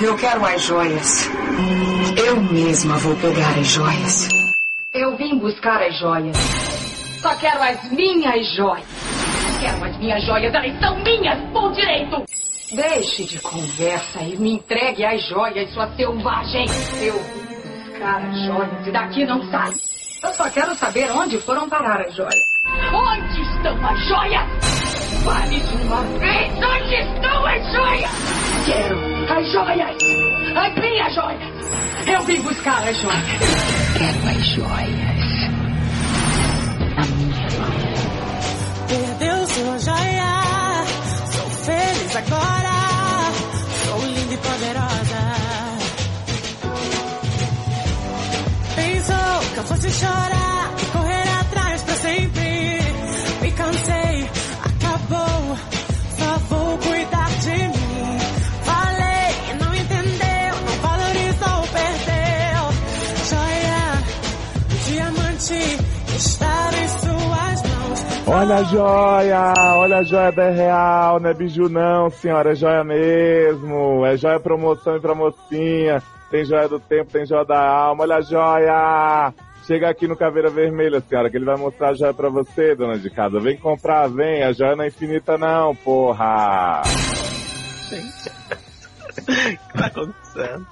Eu quero as joias. Eu mesma vou pegar as joias. Eu vim buscar as joias. Só quero as minhas joias. Quero as minhas joias, elas são minhas por direito. Deixe de conversa e me entregue as joias, sua selvagem. Eu vim buscar as joias e daqui não sai. Eu só quero saber onde foram parar as joias. Onde estão as joias? Fale de uma vez onde estão as joias! Quero as joias! As minhas joias! Eu vim buscar as joias! Quero as joias. A minha joia. Perdeu sua joia. Sou feliz agora. Sou linda e poderosa. Pensou que eu fosse chorar Olha a joia! Olha a joia da real, não é biju não, senhora, é joia mesmo. É joia promoção e pra mocinha. Tem joia do tempo, tem joia da alma, olha a joia! Chega aqui no Caveira Vermelha, senhora, que ele vai mostrar a joia pra você, dona de casa. Vem comprar, vem, a joia não é infinita não, porra! O que tá acontecendo?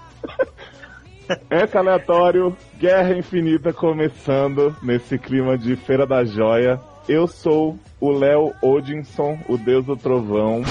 Esse aleatório, Guerra Infinita começando nesse clima de Feira da Joia. Eu sou o Léo Odinson, o deus do trovão,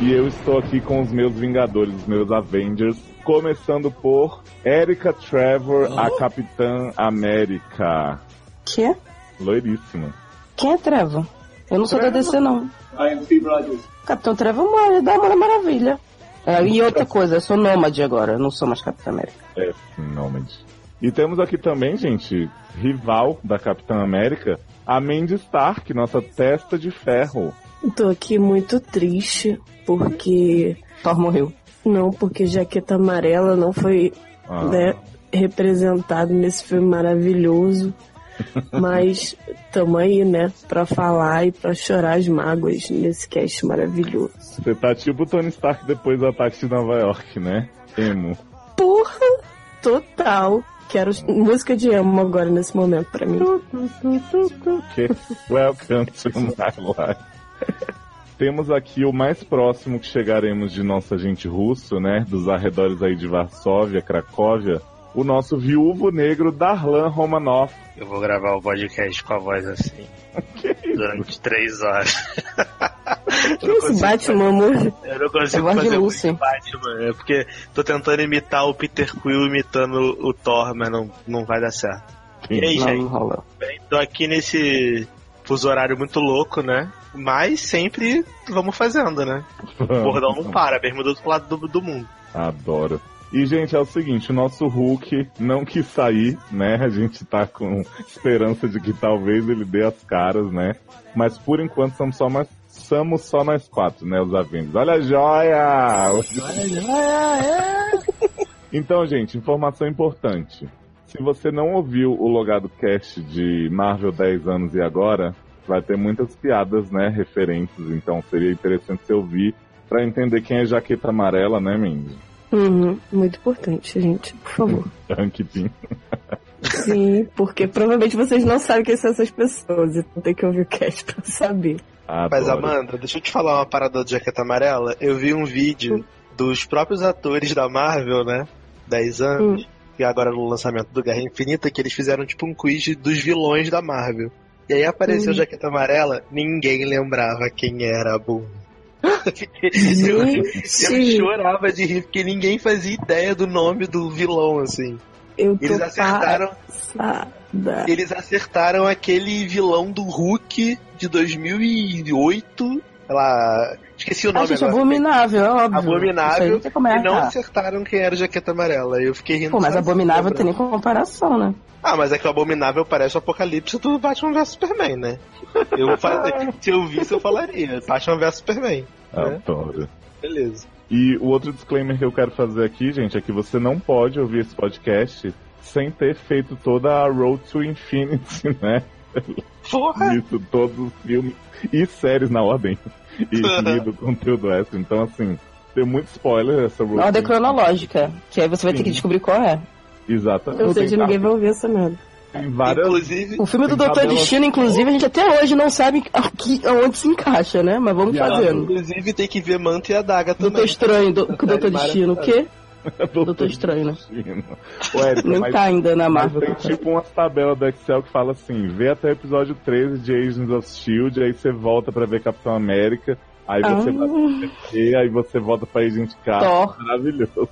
e eu estou aqui com os meus Vingadores, os meus Avengers, começando por Erika Trevor, a Capitã América. Que? Loiríssima. Quem é Trevor? Eu não sou da DC, não. I am Steve Rogers. Capitão Trevor morre, da Mulher Maravilha. É, e outra coisa, eu sou nômade agora, eu não sou mais Capitão América. É, nômade. E temos aqui também, gente, rival da Capitã América, a Mandy Stark, nossa testa de ferro. Tô aqui muito triste porque. Thor morreu. Não, porque Jaqueta Amarela não foi Ah. né, representado nesse filme maravilhoso. Mas tamo aí, né, pra falar e pra chorar as mágoas nesse cast maravilhoso. Você tá tipo o Tony Stark depois do ataque de Nova York, né? Emo. Porra! Total! Quero música de emo agora nesse momento pra mim. Que Welcome to my life. Temos aqui o mais próximo que chegaremos de nosso agente russo, né? Dos arredores aí de Varsóvia, Cracóvia. O nosso viúvo negro Darlan Romanoff. Eu vou gravar o podcast com a voz assim. Durante três horas. Que esse Batman, amor? Eu não consigo É fazer muito Batman. É porque tô tentando imitar o Peter Quill imitando o Thor, mas não, não vai dar certo. E aí, Não, gente? não rola. Bem, tô aqui nesse fuso horário muito louco, né? Mas sempre vamos fazendo, né? O bordão não para, bermuda do outro lado do, do mundo. Adoro. E, gente, é o seguinte, o nosso Hulk não quis sair, né? A gente tá com esperança de que talvez ele dê as caras, né? Mas por enquanto somos só mais. Somos só nós quatro, né? Os Avengers. Olha a joia! Então, gente, informação importante. Se você não ouviu o logado cast de Marvel 10 anos e agora, vai ter muitas piadas, né, referentes, então seria interessante você ouvir pra entender quem é Jaqueta Amarela, né, Mindy? Uhum, muito importante, gente, por favor. Pym. Sim, porque provavelmente vocês não sabem quem são essas pessoas, então tem que ouvir o cast pra saber. Mas, Adoro. Amanda, deixa eu te falar uma parada do Jaqueta Amarela. Eu vi um vídeo dos próprios atores da Marvel, né? 10 anos. E agora no lançamento do Guerra Infinita, que eles fizeram tipo um quiz dos vilões da Marvel. E aí apareceu Hum. Jaqueta Amarela, ninguém lembrava quem era a Boom. Eu, eu chorava de rir, porque ninguém fazia ideia do nome do vilão, assim. eu tô Eles acertaram, passada. eles acertaram aquele vilão do Hulk de 2008. Lá, esqueci o Ah, nome gente, agora. abominável, é óbvio. Abominável, não E não acertaram quem era a jaqueta amarela. Eu fiquei rindo. Pô, mas abominável tem nem comparação, né? Ah, mas é que o Abominável parece o Apocalipse do Batman vs Superman, né? Eu se eu visse, eu falaria. Batman vs Superman. Adoro. Beleza. E o outro disclaimer que eu quero fazer aqui, gente, é que você não pode ouvir esse podcast sem ter feito toda a Road to Infinity, né? Porra! Visto todos os filmes e séries na ordem. E lido o conteúdo extra. Então, assim, Tem muito spoiler essa Na ordem cronológica, que aí você vai ter Sim. que descobrir qual é. Exatamente. Ou seja, ninguém vai ouvir essa merda. Tem várias. Inclusive, O filme do Doutor Destino, inclusive, a gente até hoje não sabe aqui, aonde se encaixa, né? Mas vamos fazendo. inclusive tem que ver Manta e a Daga Doutor também. Estranho, do, com o Doutor Destino, o quê? Doutor Doutor Estranho, né? Érica, Nem mas- tá ainda na Marvel. tem tipo umas tabelas do Excel que fala assim: vê até o episódio 13 de Agents of Shield, aí você volta pra ver Capitão América, aí você Ah. vai pra TV, aí você volta pra Agent Carter. Maravilhoso.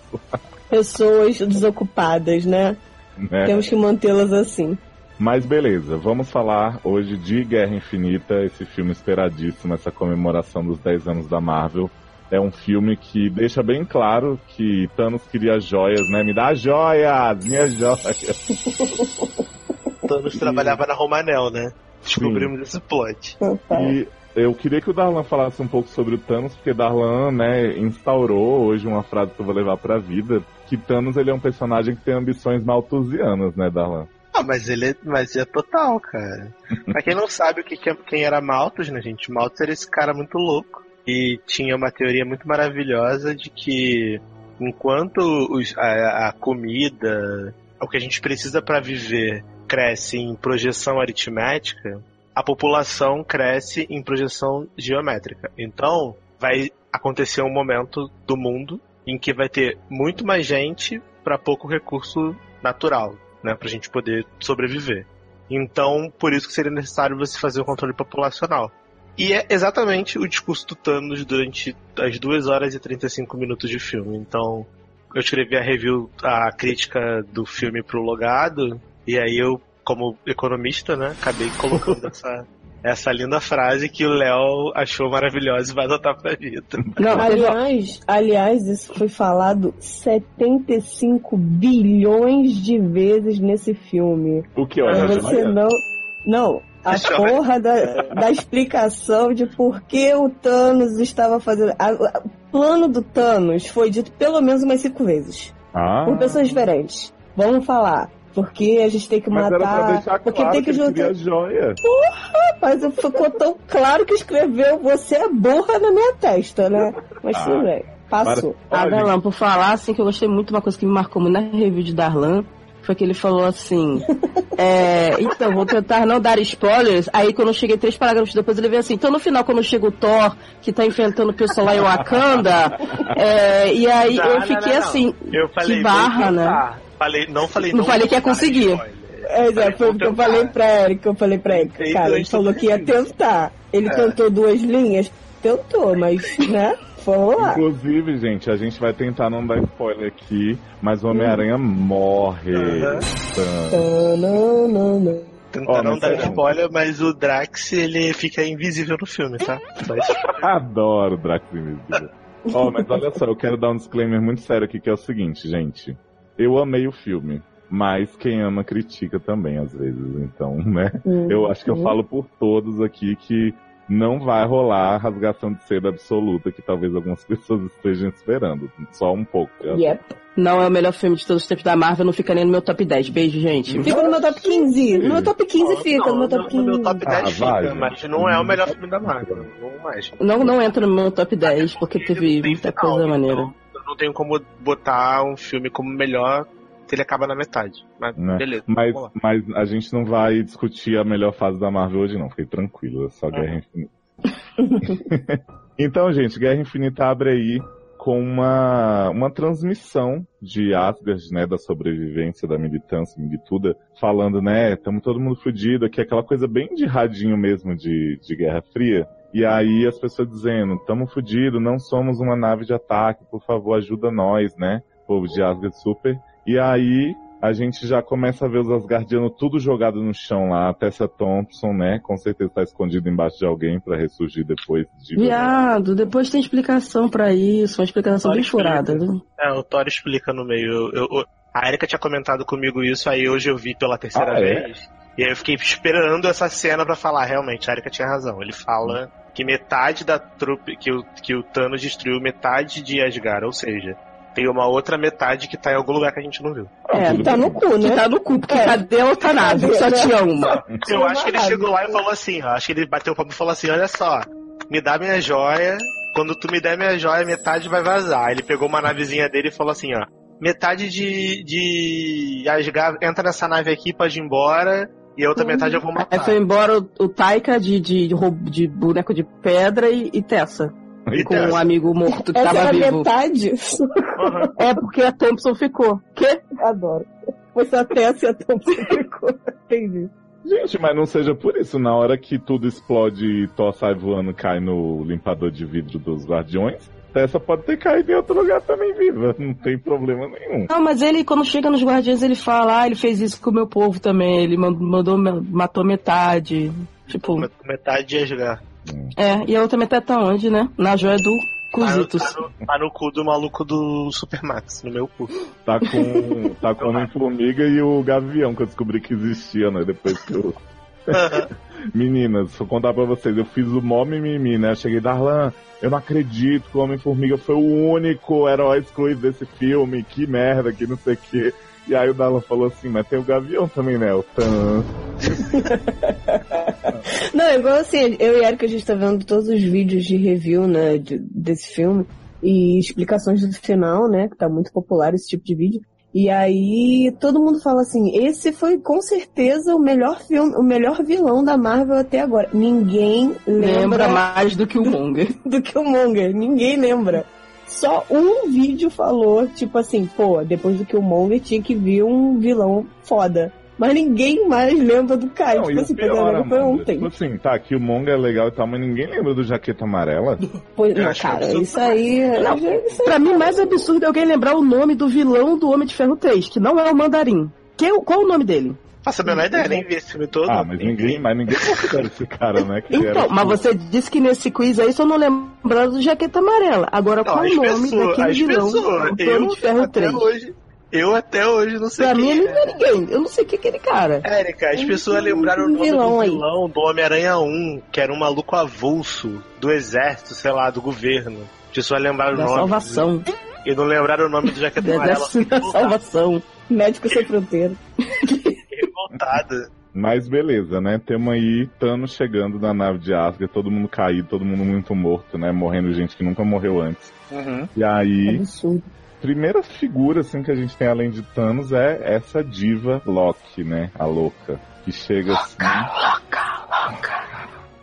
Pessoas desocupadas, né? Né? Temos que mantê-las assim. Mas beleza, vamos falar hoje de Guerra Infinita, esse filme esperadíssimo, essa comemoração dos 10 anos da Marvel. É um filme que deixa bem claro que Thanos queria joias, né? Me dá joias, minhas joias. Thanos trabalhava na Romanel, né? Descobrimos esse plot. E eu queria que o Darlan falasse um pouco sobre o Thanos, porque Darlan, né, instaurou hoje uma frase que eu vou levar pra vida, que Thanos ele é um personagem que tem ambições malthusianas, né, Darlan? Ah, mas ele é, mas é total, cara. pra quem não sabe o que, que é- quem era Malthus, né, gente? Malthus era esse cara muito louco. E tinha uma teoria muito maravilhosa de que enquanto os- a, a comida, o que a gente precisa pra viver, cresce em projeção aritmética, a população cresce em projeção geométrica. Então, vai acontecer um momento do mundo em que vai ter muito mais gente para pouco recurso natural, né, pra gente poder sobreviver. Então, por isso que seria necessário você fazer o controle populacional. E é exatamente o discurso do Thanos durante as 2 horas e 35 minutos de filme. Então, eu escrevi a review, a crítica do filme pro Logado, e aí eu, como economista, né, acabei colocando essa, essa linda frase que o Léo achou maravilhosa e vai adotar pra vida. Não, Aliás, aliás, isso foi falado 75 bilhões de vezes nesse filme. O que, olha, você não. Não, a porra da, da explicação de por que o Thanos estava fazendo. a- a- o plano do Thanos foi dito pelo menos umas cinco vezes. Ah, Por pessoas diferentes. Vamos falar. Porque a gente tem que mas era pra matar. deixar Porque claro tem que ele juntar. joia. Mas ficou tão claro que escreveu você é burra na minha testa, né? Mas Ah. tudo bem. Passou. Ah, Olha, Darlan, por falar, assim, que eu gostei muito, uma coisa que me marcou muito na review de Darlan, foi que ele falou assim, é, então, vou tentar não dar spoilers, aí quando eu cheguei três parágrafos depois, ele veio assim, então no final, quando chega o Thor, que tá enfrentando o pessoal lá em Wakanda, é, e aí Não, eu não, fiquei não, não. assim, Eu falei, que barra, né? Falei, não falei, Não falei que ia conseguir. É, é, foi o que eu falei pra Erika, eu falei pra Então, cara, ele falou que ia tentar. Ele É. tentou duas linhas, tentou, mas, né? Vamos lá. Inclusive, gente, a gente vai tentar não dar spoiler aqui, mas o Homem-Aranha morre. Aham. Thanos. Ah, não, não, não. Tentar Ó, não dar é- spoiler, mas o Drax ele fica invisível no filme, tá? Adoro Drax Invisível. Ó, mas olha só, eu quero dar um disclaimer muito sério aqui, que é o seguinte, gente. Eu amei o filme, mas quem ama critica também, às vezes. Então, né? Eu acho que eu Uhum. falo por todos aqui que não vai rolar a rasgação de seda absoluta que talvez algumas pessoas estejam esperando. Só um pouco. Yep. não é o melhor filme de todos os tempos da Marvel, não fica nem no meu top 10. Beijo, gente. Fica no meu top 15. No meu top 15 fica, no meu top 15. No meu top 10 Ah, fica, vai, mas não é o melhor filme da Marvel. Não mais. Não, não entra no meu top 10, porque teve muita coisa maneira. então Eu não tenho como botar um filme como melhor ele acaba na metade. Mas Né? beleza. Mas, mas a gente não vai discutir a melhor fase da Marvel hoje, não. Fiquei tranquilo, é só Guerra Infinita. então, gente, Guerra Infinita abre aí com uma, uma transmissão de Asgard, né, da sobrevivência, da militância, milituda, falando, né, estamos todo mundo fudido aqui, aquela coisa bem de radinho mesmo de, de Guerra Fria. E aí as pessoas dizendo, estamos fudidos, não somos uma nave de ataque, por favor, ajuda nós, né, povo de Asgard super. E aí a gente já começa a ver os Asgardianos tudo jogado no chão lá, a Tessa Thompson, né? Com certeza tá escondido embaixo de alguém pra ressurgir depois de. Viado, depois tem explicação pra isso, uma explicação bem furada. viu? É, o Thor explica no meio. Eu- eu- a Erika tinha comentado comigo isso, aí hoje eu vi pela terceira Ah, é? vez. E aí eu fiquei esperando essa cena pra falar, realmente, a Erika tinha razão. Ele fala que metade da trupe, que o, que o Thanos destruiu metade de Asgard, ou seja, tem uma outra metade que tá em algum lugar que a gente não viu. É, tudo Tá no cu, Que né? tá no cu, porque É. cadê a outra nave? Só tinha uma. Eu acho que ele chegou lá e falou assim, ó, acho que ele bateu o papo e falou assim, olha só, me dá minha joia quando tu me der minha joia, metade vai vazar. Ele pegou uma navezinha dele e falou assim, ó, metade de, de Asgard entra nessa nave aqui, pode ir embora, e a outra metade eu vou Aí matar. foi embora o, o Taika de, de, de, de boneco de pedra e, e Tessa. E com um amigo morto que Essa tava era vivo. metade? É porque a Thompson ficou. Quê? Adoro. Foi só a Tessa e a Thompson ficou. Entendi. Gente, mas não seja por isso. Na hora que tudo explode e Thor sai voando cai no limpador de vidro dos guardiões, Tessa pode ter caído em outro lugar também viva. Não tem problema nenhum. Não, mas ele, quando chega nos Guardiões, ele fala, ah, ele fez isso com o meu povo também. Ele man- mandou, matou metade. Tipo, Metade de Asgard. É, e a outra metade tá onde, né? Na joia do Tá Cusitos. tá, no, tá no cu do maluco do Supermax, no meu cu. Tá com, tá com o Homem-Formiga e o Gavião, que eu descobri que existia, né? Depois que eu. Meninas, vou contar pra vocês, eu fiz o mó mimimi, né? Eu cheguei, Darlan, eu não acredito que o Homem-Formiga foi o único herói excluído desse filme, que merda, que não sei o quê. E aí o Darlan falou assim, mas tem o Gavião também, né? O Tan. Não, é igual assim, eu e Erika, a gente tá vendo todos os vídeos de review, né, de- desse filme e explicações do final, né, que tá muito popular esse tipo de vídeo. E aí todo mundo fala assim, esse foi com certeza o melhor filme, o melhor vilão da Marvel até agora. Ninguém Lembra lembra mais do que o Monger. do que o Monger, ninguém lembra. Só um vídeo falou, tipo assim, pô, depois do que o Monger tinha que vir um vilão foda. Mas ninguém mais lembra do cara. Não, tipo assim, o pior, foi ontem. tipo assim, tá, aqui o Monga é legal e tal, mas ninguém lembra do Jaqueta Amarela. Pois, não, acho cara, absurdo isso aí. Não, isso aí- Pra mim, mais absurdo é alguém lembrar o nome do vilão do Homem de Ferro 3, que não é o Mandarim. Que, é o- qual é o nome dele? Faça a menor ideia, nem vi esse filme todo. Ah, mas ninguém, mas ninguém considera esse cara, né? Que Então, era, mas você disse que nesse quiz aí só não lembrando do Jaqueta Amarela. Agora, Não, qual o nome pessoas, daquele vilão pessoas, eu de Ferro até 3? hoje, eu até hoje não sei Pra quem mim, ele não é ninguém. Eu não sei o que é aquele cara. Érica, as pessoas lembraram o nome vilão do aí. vilão do Homem-Aranha 1, que era um maluco avulso do exército, sei lá, do governo. As pessoas lembraram Da o nome. salvação. E não lembraram o nome do Jaqueta Amarela. da salvação. Médico sem fronteira. Revoltada. Mas beleza, né? Temos aí Thanos chegando na nave de Asgard, todo mundo caído, todo mundo muito morto, né? Morrendo gente que nunca morreu antes. Uhum. E aí, Absurdo. primeira figura assim que a gente tem além de Thanos é essa diva Loki, né? A louca. Que chega assim.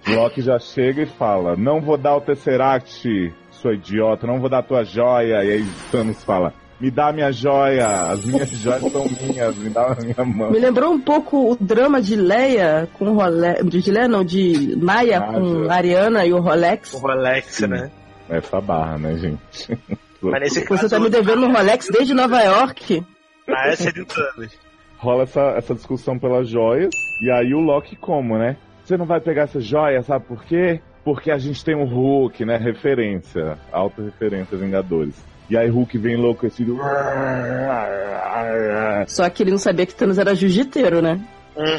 Loki já chega e fala: Não vou dar o Tesseract, sua idiota, não vou dar tua joia. E aí Thanos fala: Me dá minha joia, as minhas joias são minhas, me dá a minha mão. Me lembrou um pouco o drama de Leia com Rolex. De Leia, não, de Maia Ah, com já. Ariana e o Rolex. O Rolex, né? Essa barra, né, gente? Mas nesse caso, Você tá me devendo um Rolex desde Nova York? Ah, essa é de Thanos. rola essa, essa discussão pelas joias, e aí o Loki como, né? Você não vai pegar essa joia, sabe por quê? Porque a gente tem um Hulk, né? Referência, alta referência Vingadores. E aí Hulk vem enlouquecido. Só que ele não sabia que Thanos era jiu-jiteiro, né?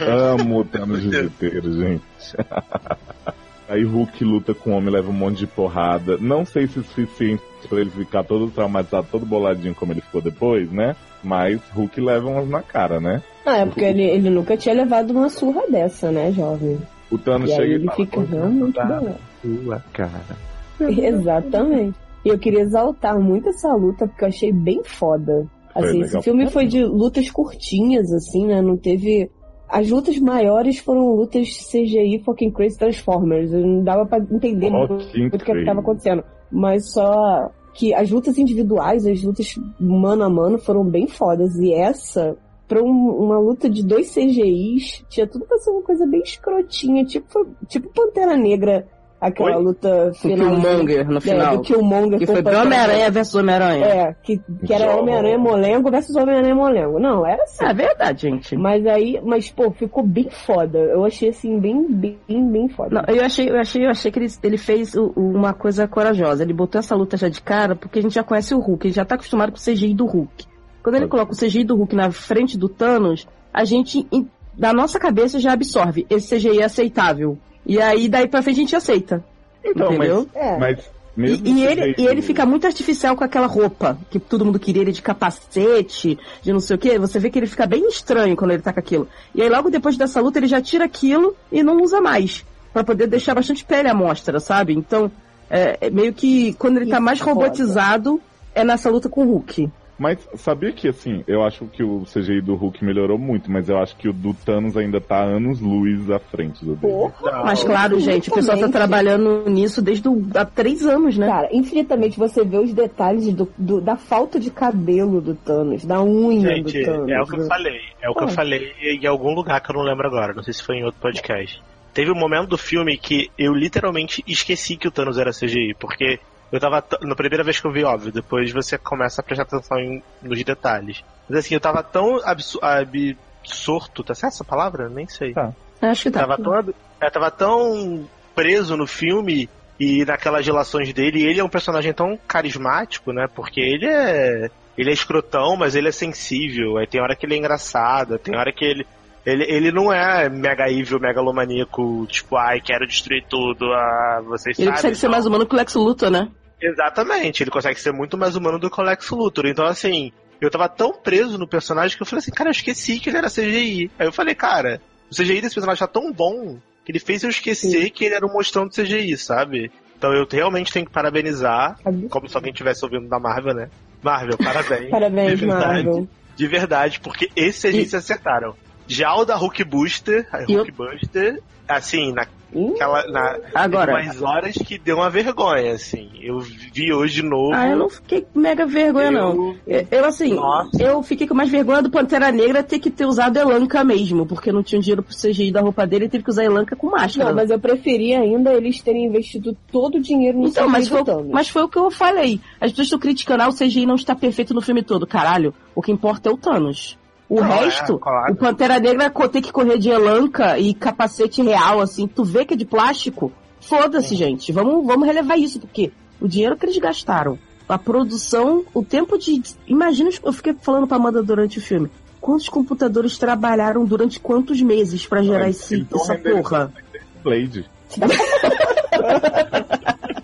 Amo o Thanos Jiu-Jiteiro, gente. Aí Hulk luta com o homem, leva um monte de porrada. Não sei se é suficiente pra ele ficar todo traumatizado, todo boladinho como ele ficou depois, né? Mas Hulk leva umas na cara, né? Ah, é porque ele, ele nunca tinha levado uma surra dessa, né, jovem? O Thanos E aí chega ele e fala, fica "Vou realmente dar bolado. Sua cara. Exatamente. E eu queria exaltar muito essa luta, porque eu achei bem foda. Assim, esse filme foi de lutas curtinhas, assim, né? Não teve. As lutas maiores foram lutas CGI fucking crazy Transformers. Não dava pra entender muito o que estava acontecendo. Mas só que as lutas individuais, as lutas mano a mano foram bem fodas. E essa, pra um- uma luta de dois CGIs, tinha tudo pra ser uma coisa bem escrotinha. Tipo, tipo Pantera Negra, aquela Oi? luta Com o final. Killmonger no É, final. do Killmonger que foi Homem-Aranha versus Homem-Aranha. É, que, que era. Homem-Aranha Molengo versus Homem-Aranha Molengo. Não, era assim. É verdade, gente. Mas aí, mas pô, ficou bem foda. Eu achei assim, bem, bem, bem foda. Não, eu achei, eu achei, eu achei que ele, ele fez o- o- uma coisa corajosa. Ele botou essa luta já de cara, porque a gente já conhece o Hulk, ele já tá acostumado com o CGI do Hulk. Quando ele coloca o CGI do Hulk na frente do Thanos, a gente, na nossa cabeça, já absorve. Esse CGI é aceitável. E aí, daí pra frente, a gente aceita. Então, entendeu? mas, É. mas E, e ele, e ele fica muito artificial com aquela roupa que todo mundo queria, ele de capacete, de não sei o que. Você vê que ele fica bem estranho quando ele tá com aquilo. E aí logo depois dessa luta ele já tira aquilo e não usa mais. Pra poder deixar bastante pele à mostra, sabe? Então, É, é meio que quando ele tá Isso mais é robotizado, é nessa luta com o Hulk. Mas sabia que, assim, eu acho que o CGI do Hulk melhorou muito, mas eu acho que o do Thanos ainda tá anos luz à frente do dele. Porra. Mas claro, gente, o pessoal tá trabalhando nisso desde o, há três anos, né? Cara, infinitamente você vê os detalhes do, do- da falta de cabelo do Thanos, da unha Gente, do Thanos. é o que eu falei. É o que eu Pô. falei em algum lugar que eu não lembro agora. Não sei se foi em outro podcast. Teve um momento do filme que eu literalmente esqueci que o Thanos era CGI, porque eu tava. Na primeira vez que eu vi, óbvio, depois você começa a prestar atenção em- nos detalhes. Mas assim, eu tava tão absorto, tá certo essa palavra? Nem sei. Tá. Acho que tá. Tava tão, eu tava tão preso no filme e naquelas relações dele. E ele é um personagem tão carismático, né? Porque ele é. Ele é escrotão, mas ele é sensível. Aí tem hora que ele é engraçado, tem hora que ele. Ele, ele não é mega evil, megalomaníaco, tipo, ai, quero destruir tudo, ah, vocês Ele sabem. consegue ser mais humano que o Lex Luthor, né? Exatamente, ele consegue ser muito mais humano do que o Lex Luthor. Então, assim, eu tava tão preso no personagem que eu falei assim, cara, eu esqueci que ele era CGI. Aí eu falei, cara, o CGI desse personagem tá tão bom que ele fez eu esquecer que ele era um mostrão de CGI, sabe? Então eu realmente tenho que parabenizar, como se alguém estivesse ouvindo da Marvel, né? Marvel, parabéns. Parabéns, de verdade, Marvel. De verdade, porque esse CGI se acertaram. Já o da Hulk Booster, E eu- Hulk Booster, assim, na Aquela, na, Agora- umas horas que deu uma vergonha, assim. Eu vi hoje de novo. Ah, eu não fiquei com mega vergonha, não. Eu, eu, assim, Nossa. eu fiquei com mais vergonha do Pantera Negra ter que ter usado Elanca mesmo, porque não tinha dinheiro pro CGI da roupa dele e teve que usar Elanca com máscara. Não, mas eu preferia ainda eles terem investido todo o dinheiro no Então, CGI mas do foi, Thanos. mas foi o que eu falei. As pessoas estão criticando, ah, o CGI não está perfeito no filme todo. Caralho, o que importa é o Thanos. O é, resto, claro. o Pantera Negra co- tem que correr de elanca e capacete real, assim. Tu vê que é de plástico? Foda-se, gente. Vamos, vamos relevar isso, porque o dinheiro que eles gastaram, a produção, o tempo de. Imagina, eu fiquei falando pra Amanda durante o filme. Quantos computadores trabalharam durante quantos meses pra gerar Olha, esse, essa porra? Blade.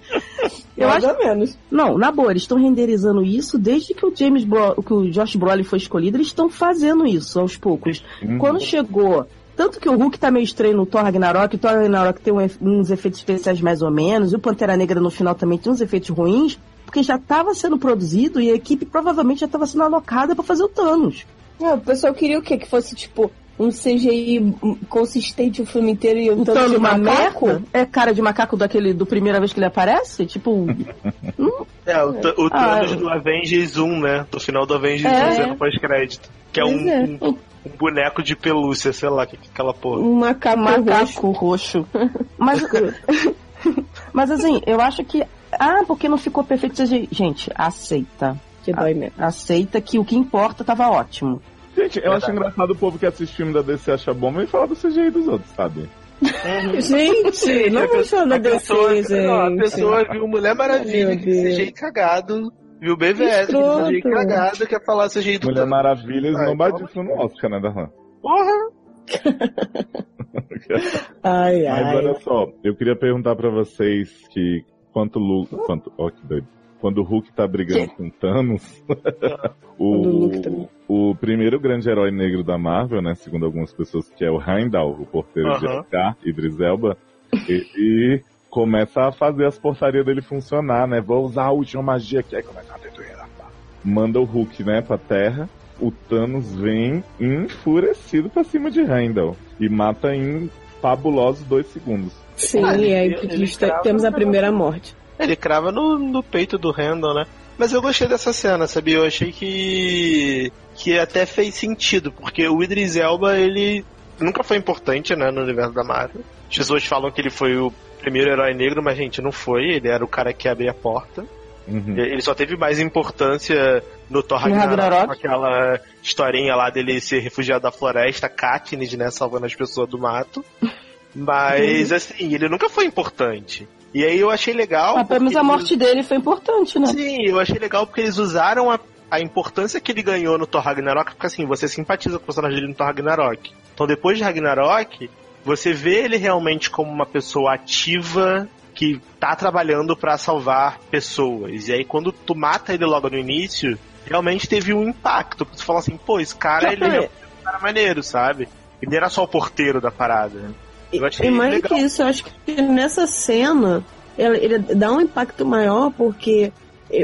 Eu Mais acho ou menos. Não, na boa, eles estão renderizando isso desde que o James Bro, que o Josh Brolin foi escolhido, eles estão fazendo isso aos poucos. Uhum. Quando chegou, tanto que o Hulk tá meio estranho no Thor Ragnarok, o Thor Ragnarok tem um uns efeitos especiais mais ou menos, e o Pantera Negra no final também tem uns efeitos ruins, porque já estava sendo produzido e a equipe provavelmente já estava sendo alocada para fazer o Thanos. É, o pessoal queria o quê? Que fosse, tipo, um CGI consistente o filme inteiro e o O Thanos de macaco? merda? É cara de macaco daquele do primeira vez que ele aparece? Tipo, É, o, o Ah, Thanos do Avengers 1, né? Do final do Avengers É. 1, sendo pós-crédito. Que é um, é. um, um boneco de pelúcia, sei lá, que, que aquela porra. Um macaco, roxo. macaco roxo. Mas, mas assim, eu acho que. Ah, porque não ficou perfeito. CGI. Gente, aceita. Que dói mesmo. Aceita que o que importa tava ótimo. Gente, eu acho Verdade. engraçado o povo que assiste filme da DC acha bom, mas fala do CGI dos outros, sabe? Gente, não vamos falar da a DC, pessoa, gente. não, a pessoa viu Mulher Maravilha. CGI cagado. Viu BVS, que CGI cagado, quer falar CGI do Mulher. Maravilha esnobadíssimo no Oscar, né, Darlan? Porra! Ai, Mas ai. olha só, eu queria perguntar pra vocês que quanto Lu, quanto, ó que doido. Quando o Hulk tá brigando com Thanos, o o, o primeiro grande herói negro da Marvel, né, segundo algumas pessoas, que é o Heimdall, o porteiro de Aham. Asgard, Idris Elba, ele começa a fazer as portarias dele funcionar, né? Vou usar a última magia que é começar a destruir. Manda o Hulk, né, pra terra. O Thanos vem enfurecido pra cima de Heimdall e mata em fabulosos dois segundos. Sim, Ah, ele- e aí crava temos a primeira morte. Ele crava no, no peito do Randall, né? Mas eu gostei dessa cena, sabia? Eu achei que. que até fez sentido, porque o Idris Elba, ele nunca foi importante, né, no universo da Marvel. As pessoas falam que ele foi o primeiro herói negro, mas, gente, não foi. Ele era o cara que abria a porta. Uhum. Ele só teve mais importância no Thor Ragnarok, aquela historinha lá dele ser refugiado da floresta, Katniss, né, salvando as pessoas do mato. Mas, assim, ele nunca foi importante. E aí eu achei legal. Mas pelo menos porque a eles- morte dele foi importante, né? Sim, eu achei legal porque eles usaram a, a importância que ele ganhou no Thor Ragnarok, porque assim, você simpatiza com o personagem dele no Thor Ragnarok. Então depois de Ragnarok, você vê ele realmente como uma pessoa ativa que tá trabalhando pra salvar pessoas. E aí quando tu mata ele logo no início, realmente teve um impacto. Porque tu fala assim, pô, esse cara, ele é um cara maneiro, sabe? Ele era só o porteiro da parada. Eu achei E mais legal. que isso, eu acho que nessa cena ele, ele dá um impacto maior porque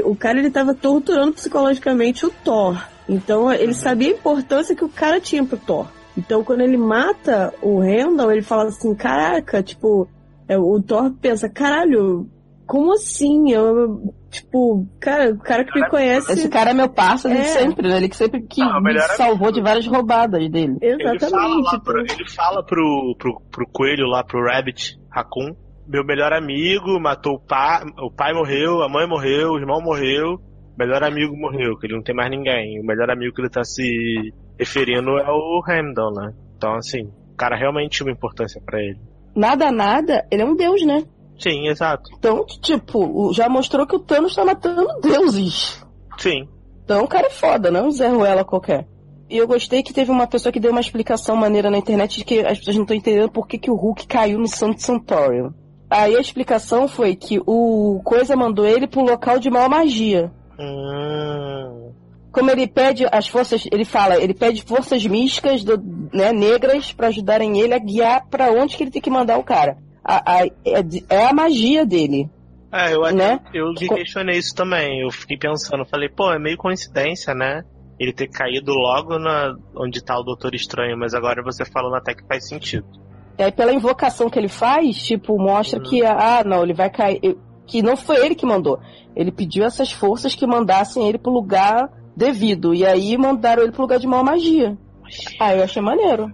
o cara ele tava torturando psicologicamente o Thor. Então ele sabia a importância que o cara tinha pro Thor. Então quando ele mata o Randall, ele fala assim, caraca, tipo, é, o Thor pensa, caralho, como assim? Eu, tipo, cara, o cara que me conhece. Esse cara é meu parceiro É. de sempre, né? Ele que sempre que Ah, me melhor salvou amigo. de várias roubadas dele. Ele fala, Exatamente. lá pro, ele fala pro, pro, pro coelho lá, pro Rabbit, Raccoon, meu melhor amigo matou o pai, o pai morreu, a mãe morreu, o irmão morreu, o melhor amigo morreu, que ele não tem mais ninguém. O melhor amigo que ele tá se referindo é o Hamilton, né? Então, assim, o cara realmente tinha uma importância pra ele. Nada, nada, ele é um deus, né? Sim, exato. Então, tipo, já mostrou que o Thanos tá matando deuses. Sim. Então o cara é foda, não é um Zé Ruela qualquer. E eu gostei que teve uma pessoa que deu uma explicação maneira na internet de que as pessoas não estão entendendo por que, que o Hulk caiu no Santo Santorium. Aí a explicação foi que o Coisa mandou ele pro local de maior magia. Hum, Como ele pede as forças, ele fala, ele pede forças místicas, do- né, negras, pra ajudarem ele a guiar pra onde que ele tem que mandar o cara. A- a- é, é a magia dele. É, eu, Né? eu me questionei isso também. Eu fiquei pensando, falei, pô, é meio coincidência, né? Ele ter caído logo na, onde tá o Doutor Estranho, mas agora você falando até que faz sentido. E aí, pela invocação que ele faz, tipo, mostra Hum. que, ah, não, ele vai cair. Que não foi ele que mandou. Ele pediu essas forças que mandassem ele pro lugar devido. E aí mandaram ele pro lugar de maior magia. Ah, eu achei maneiro.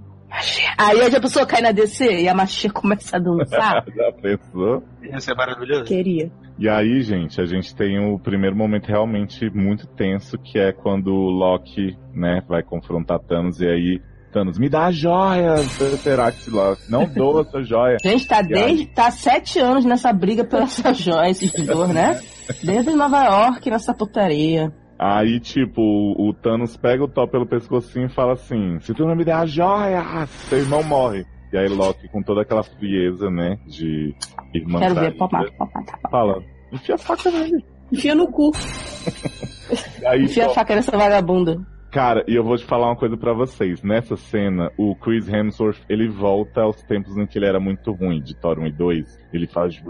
Aí a pessoa cai na DC e a magia começa a dançar. Já pensou? Isso é maravilhoso. Queria. E aí, gente, a gente tem o primeiro momento realmente muito tenso, que é quando o Loki, né, vai confrontar Thanos e aí Thanos, me dá a joia, Tesseract Loki. Não dou essa joia. Gente, tá desde. tá sete anos nessa briga pela essa joia, esses dois, né? Desde Nova York nessa putaria. Aí, tipo, o Thanos pega o Thor pelo pescocinho e fala assim: se tu não me der a joia, seu irmão morre. E aí Loki, com toda aquela frieza, né, de irmã Quero ver, papá, papá, papá. fala, enfia a faca nele. Enfia no cu. Aí, Enfia a Thor- faca nessa vagabunda. Cara, e eu vou te falar uma coisa pra vocês. Nessa cena, o Chris Hemsworth, ele volta aos tempos em que ele era muito ruim, de Thor 1 e 2. Ele faz...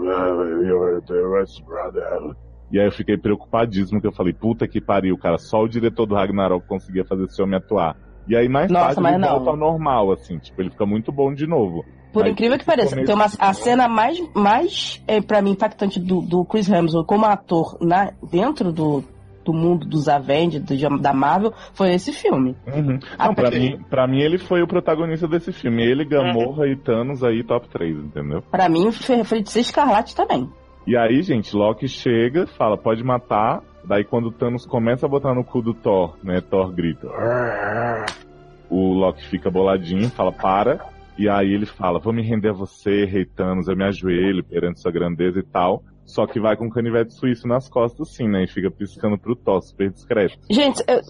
E aí eu fiquei preocupadíssimo, que eu falei, puta que pariu, cara, só o diretor do Ragnarok conseguia fazer esse homem atuar. E aí mais Nossa, tarde ele não. volta ao normal, assim, tipo, ele fica muito bom de novo. Por Aí, incrível que pareça, tem uma, a cena mais, mais é, para mim, impactante do, do Chris Hemsworth como ator na, dentro do, do mundo dos Avengers, do- da Marvel, foi esse filme. Uhum. Não, pra porque- mim, pra mim ele foi o protagonista desse filme. Ele, Gamorra e Thanos aí, top 3, entendeu? Pra mim, foi, foi de ser Escarlate também. E aí, gente, Loki chega, fala, pode matar. Daí quando o Thanos começa a botar no cu do Thor, né? Thor grita. O Loki fica boladinho, fala, para. E aí ele fala, vou me render a você, rei Thanos, eu me ajoelho perante sua grandeza e tal. Só que vai com um canivete suíço nas costas, assim, né? E fica piscando pro Thor, super discreto. Gente, eu,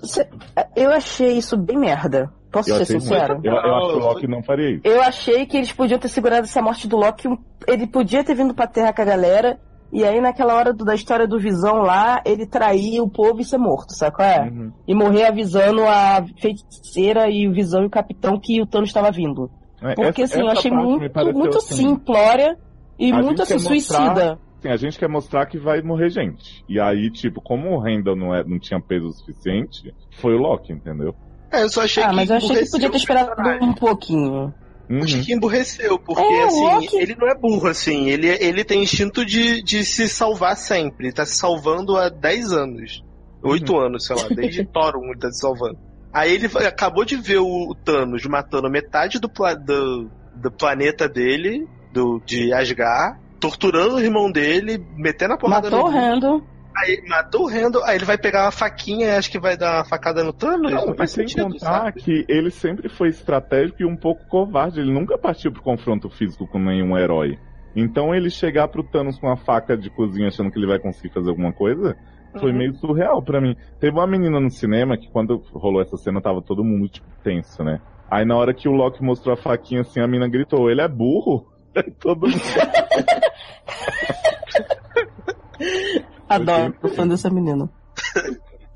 eu achei isso bem merda. Posso Eu, ser sincero? eu, eu acho que o Loki não faria isso. Eu achei que eles podiam ter segurado essa morte do Loki. Ele podia ter vindo pra Terra com a galera. E aí, naquela hora do- da história do Visão lá, ele trair o povo e ser morto, sabe qual é? Uhum. E morrer avisando a feiticeira e o Visão e o Capitão que o Thanos estava vindo. É, Porque essa- assim, eu essa achei parte me muito, muito assim, simplória e a muito assim, mostrar- suicida. Assim, a gente quer mostrar que vai morrer gente. E aí, tipo, como o Randall não, é, não tinha peso suficiente, foi o Loki, entendeu? É, eu só achei Ah, que mas eu achei que podia ter esperado um pouquinho. Uhum. Acho que emburreceu, porque É, o assim, Loki- ele não é burro, assim, ele, ele tem instinto de, de se salvar sempre. Ele tá se salvando há 10 anos. 8 anos, sei lá, desde Thor 1 ele tá se salvando. Aí ele acabou de ver o, o Thanos matando metade do, pla- do, do planeta dele, do, de Asgard, torturando o irmão dele, metendo a porrada Matou o no Randall. Aí matou o Randall, aí ele vai pegar uma faquinha e acho que vai dar uma facada no Thanos. Não, Não, e sem sentido, contar sabe? que ele sempre foi estratégico e um pouco covarde. Ele nunca partiu pro confronto físico com nenhum herói. Então ele chegar pro Thanos com uma faca de cozinha achando que ele vai conseguir fazer alguma coisa, foi Uhum. meio surreal pra mim. Teve uma menina no cinema que quando rolou essa cena tava todo mundo tipo tenso, né? Aí na hora que o Loki mostrou a faquinha assim, a menina gritou, ele é burro? Aí todo mundo... Adoro, tô fã dessa menina.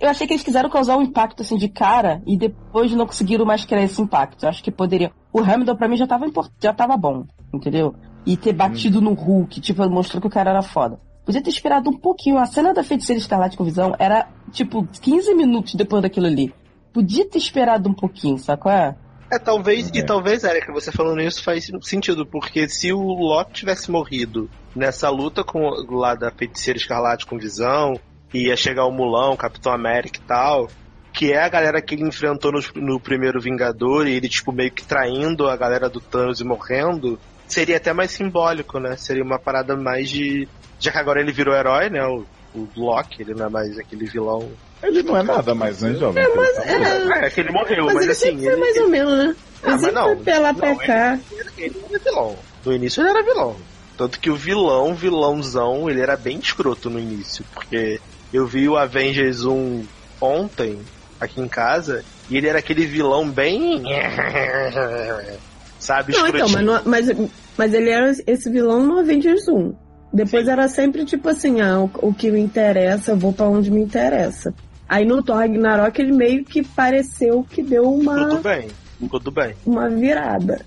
Eu achei que eles quiseram causar um impacto assim de cara e depois não conseguiram mais criar esse impacto. Eu acho que poderiam. O Hamilton pra mim já tava, import... já tava bom, entendeu? e ter batido no Hulk, tipo, mostrou que o cara era foda. Podia ter esperado um pouquinho. A cena da feiticeira escarlate com visão era, tipo, 15 minutos depois daquilo ali. Podia ter esperado um pouquinho, sacou? É? É, talvez, É. e talvez, Erika, você falando isso faz sentido, porque se o Loki tivesse morrido nessa luta com lá da feiticeira escarlate com visão, ia chegar o Mulão, Capitão América e tal, que é a galera que ele enfrentou no, no primeiro Vingador, e ele, tipo, meio que traindo a galera do Thanos e morrendo, seria até mais simbólico, né? Seria uma parada mais de. Já que agora ele virou herói, né? O, o Loki, ele não é mais aquele vilão. Ele não é nada mais, né, jovem? É, mas É, que ele morreu, Mas, mas, ele assim. foi mais ou menos, né? Ele Ah, mas não. foi pra Não, cá. ele não era vilão. No início ele era vilão. Tanto que o vilão, vilãozão, ele era bem escroto no início. Porque eu vi o Avengers 1 ontem, aqui em casa, e ele era aquele vilão bem. Sabe, Não, então, mas, mas, mas ele era esse vilão no Avengers 1. Depois era sempre tipo assim, ah, o, o que me interessa, eu vou pra onde me interessa. Aí no Thor Ragnarok ele meio que pareceu que deu Tudo uma, bem, tudo bem. uma virada.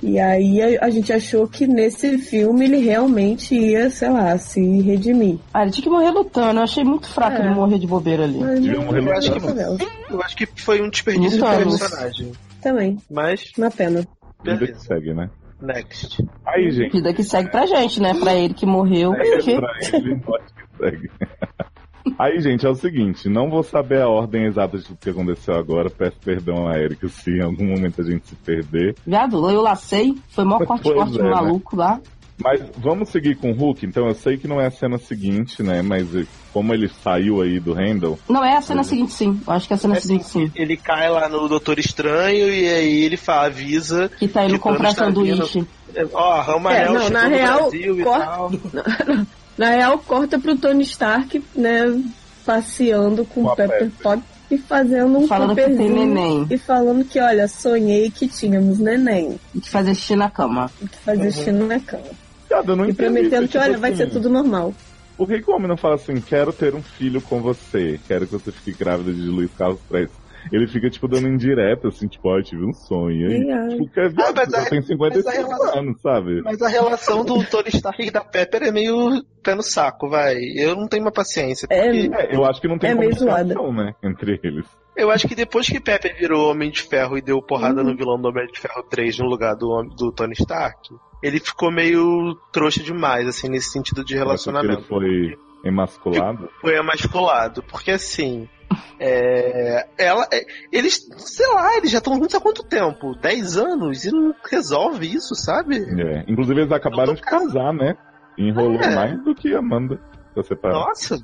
E aí a, a gente achou que nesse filme ele realmente ia, sei lá, se redimir. Ah, ele tinha que morrer lutando. Eu achei muito fraco É. ele morrer de bobeira ali. Mas Devia não- morrer não lutando. aconteceu. Eu acho que foi um desperdício Vamos. personagem. Também, Mas, uma pena. Vida que segue, né? Next. Aí, gente. Vida que segue pra gente, né? Pra ele que morreu. É, porque- pra ele, nós que segue. Aí, gente, é o seguinte, não vou saber a ordem exata de tudo que aconteceu agora, peço perdão a Erika se em algum momento a gente se perder. Viado, eu lacei. Foi mó corte Pois corte é, né? maluco lá. Mas vamos seguir com o Hulk, então eu sei que não é a cena seguinte, né, mas como ele saiu aí do Handle, Não, é a cena seguinte, sim. Eu acho que é a cena É seguinte, sim. ele cai lá no Doutor Estranho e aí ele fala, avisa Que tá indo comprar sanduíche. Ó, Ramanel É, não, na real, Brasil e corta- tal. Na real, corta pro Tony Stark, né, passeando com o Pepper. Potts e fazendo um Falando que tem neném. E falando que, olha, sonhei que tínhamos neném. E que fazia xixi na cama. E que fazia xixi na cama. Cara, eu não E prometendo que, tipo olha, vai assim, ser tudo normal. Por que, que o homem não fala assim, quero ter um filho com você, quero que você fique grávida de Luiz Carlos Prestes? Ele fica, tipo, dando indireta, assim, tipo, ó, eu tive um sonho. E, ah, tipo, quer ver? Ah, mas a- eu tenho 55 mas relação- anos, sabe? Mas a relação do Tony Stark e da Pepper é meio pé no saco, vai. Eu não tenho uma paciência. É, Porque É, eu acho que não tem É comunicação, né, entre eles. eu acho que depois que Pepper virou Homem de Ferro e deu porrada Uhum. no vilão do Homem de Ferro 3 no lugar do, do Tony Stark, ele ficou meio trouxa demais, assim, nesse sentido de Eu acho que relacionamento. ele foi emasculado. Foi emasculado. Porque assim. É, ela, é, eles, sei lá, eles já estão juntos há quanto tempo? 10 anos? E não resolve isso, sabe? É. Inclusive, eles acabaram de casar, né? Enrolou É. mais do que Amanda. Nossa,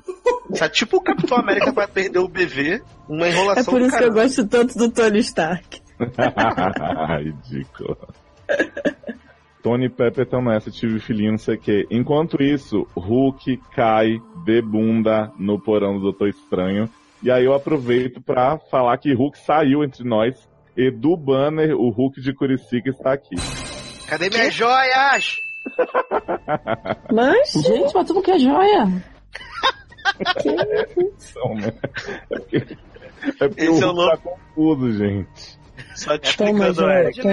tá tipo o Capitão América vai perder o bebê, uma é enrolação por do isso que eu gosto tanto do Tony Stark. Ridículo. Tony Pepper estão nessa, tive filhinho, não sei o quê. Enquanto isso, Hulk cai de bunda no porão do Doutor Estranho. E aí eu aproveito pra falar que Hulk saiu entre nós. E do banner, o Hulk de Curicica está aqui. Cadê minhas joias? Mas, Gente, mas tudo que é joia. Então, né? É porque, é porque Esse o é o Hulk novo- tá confuso, gente. Só te explicando, joia, Eric. tô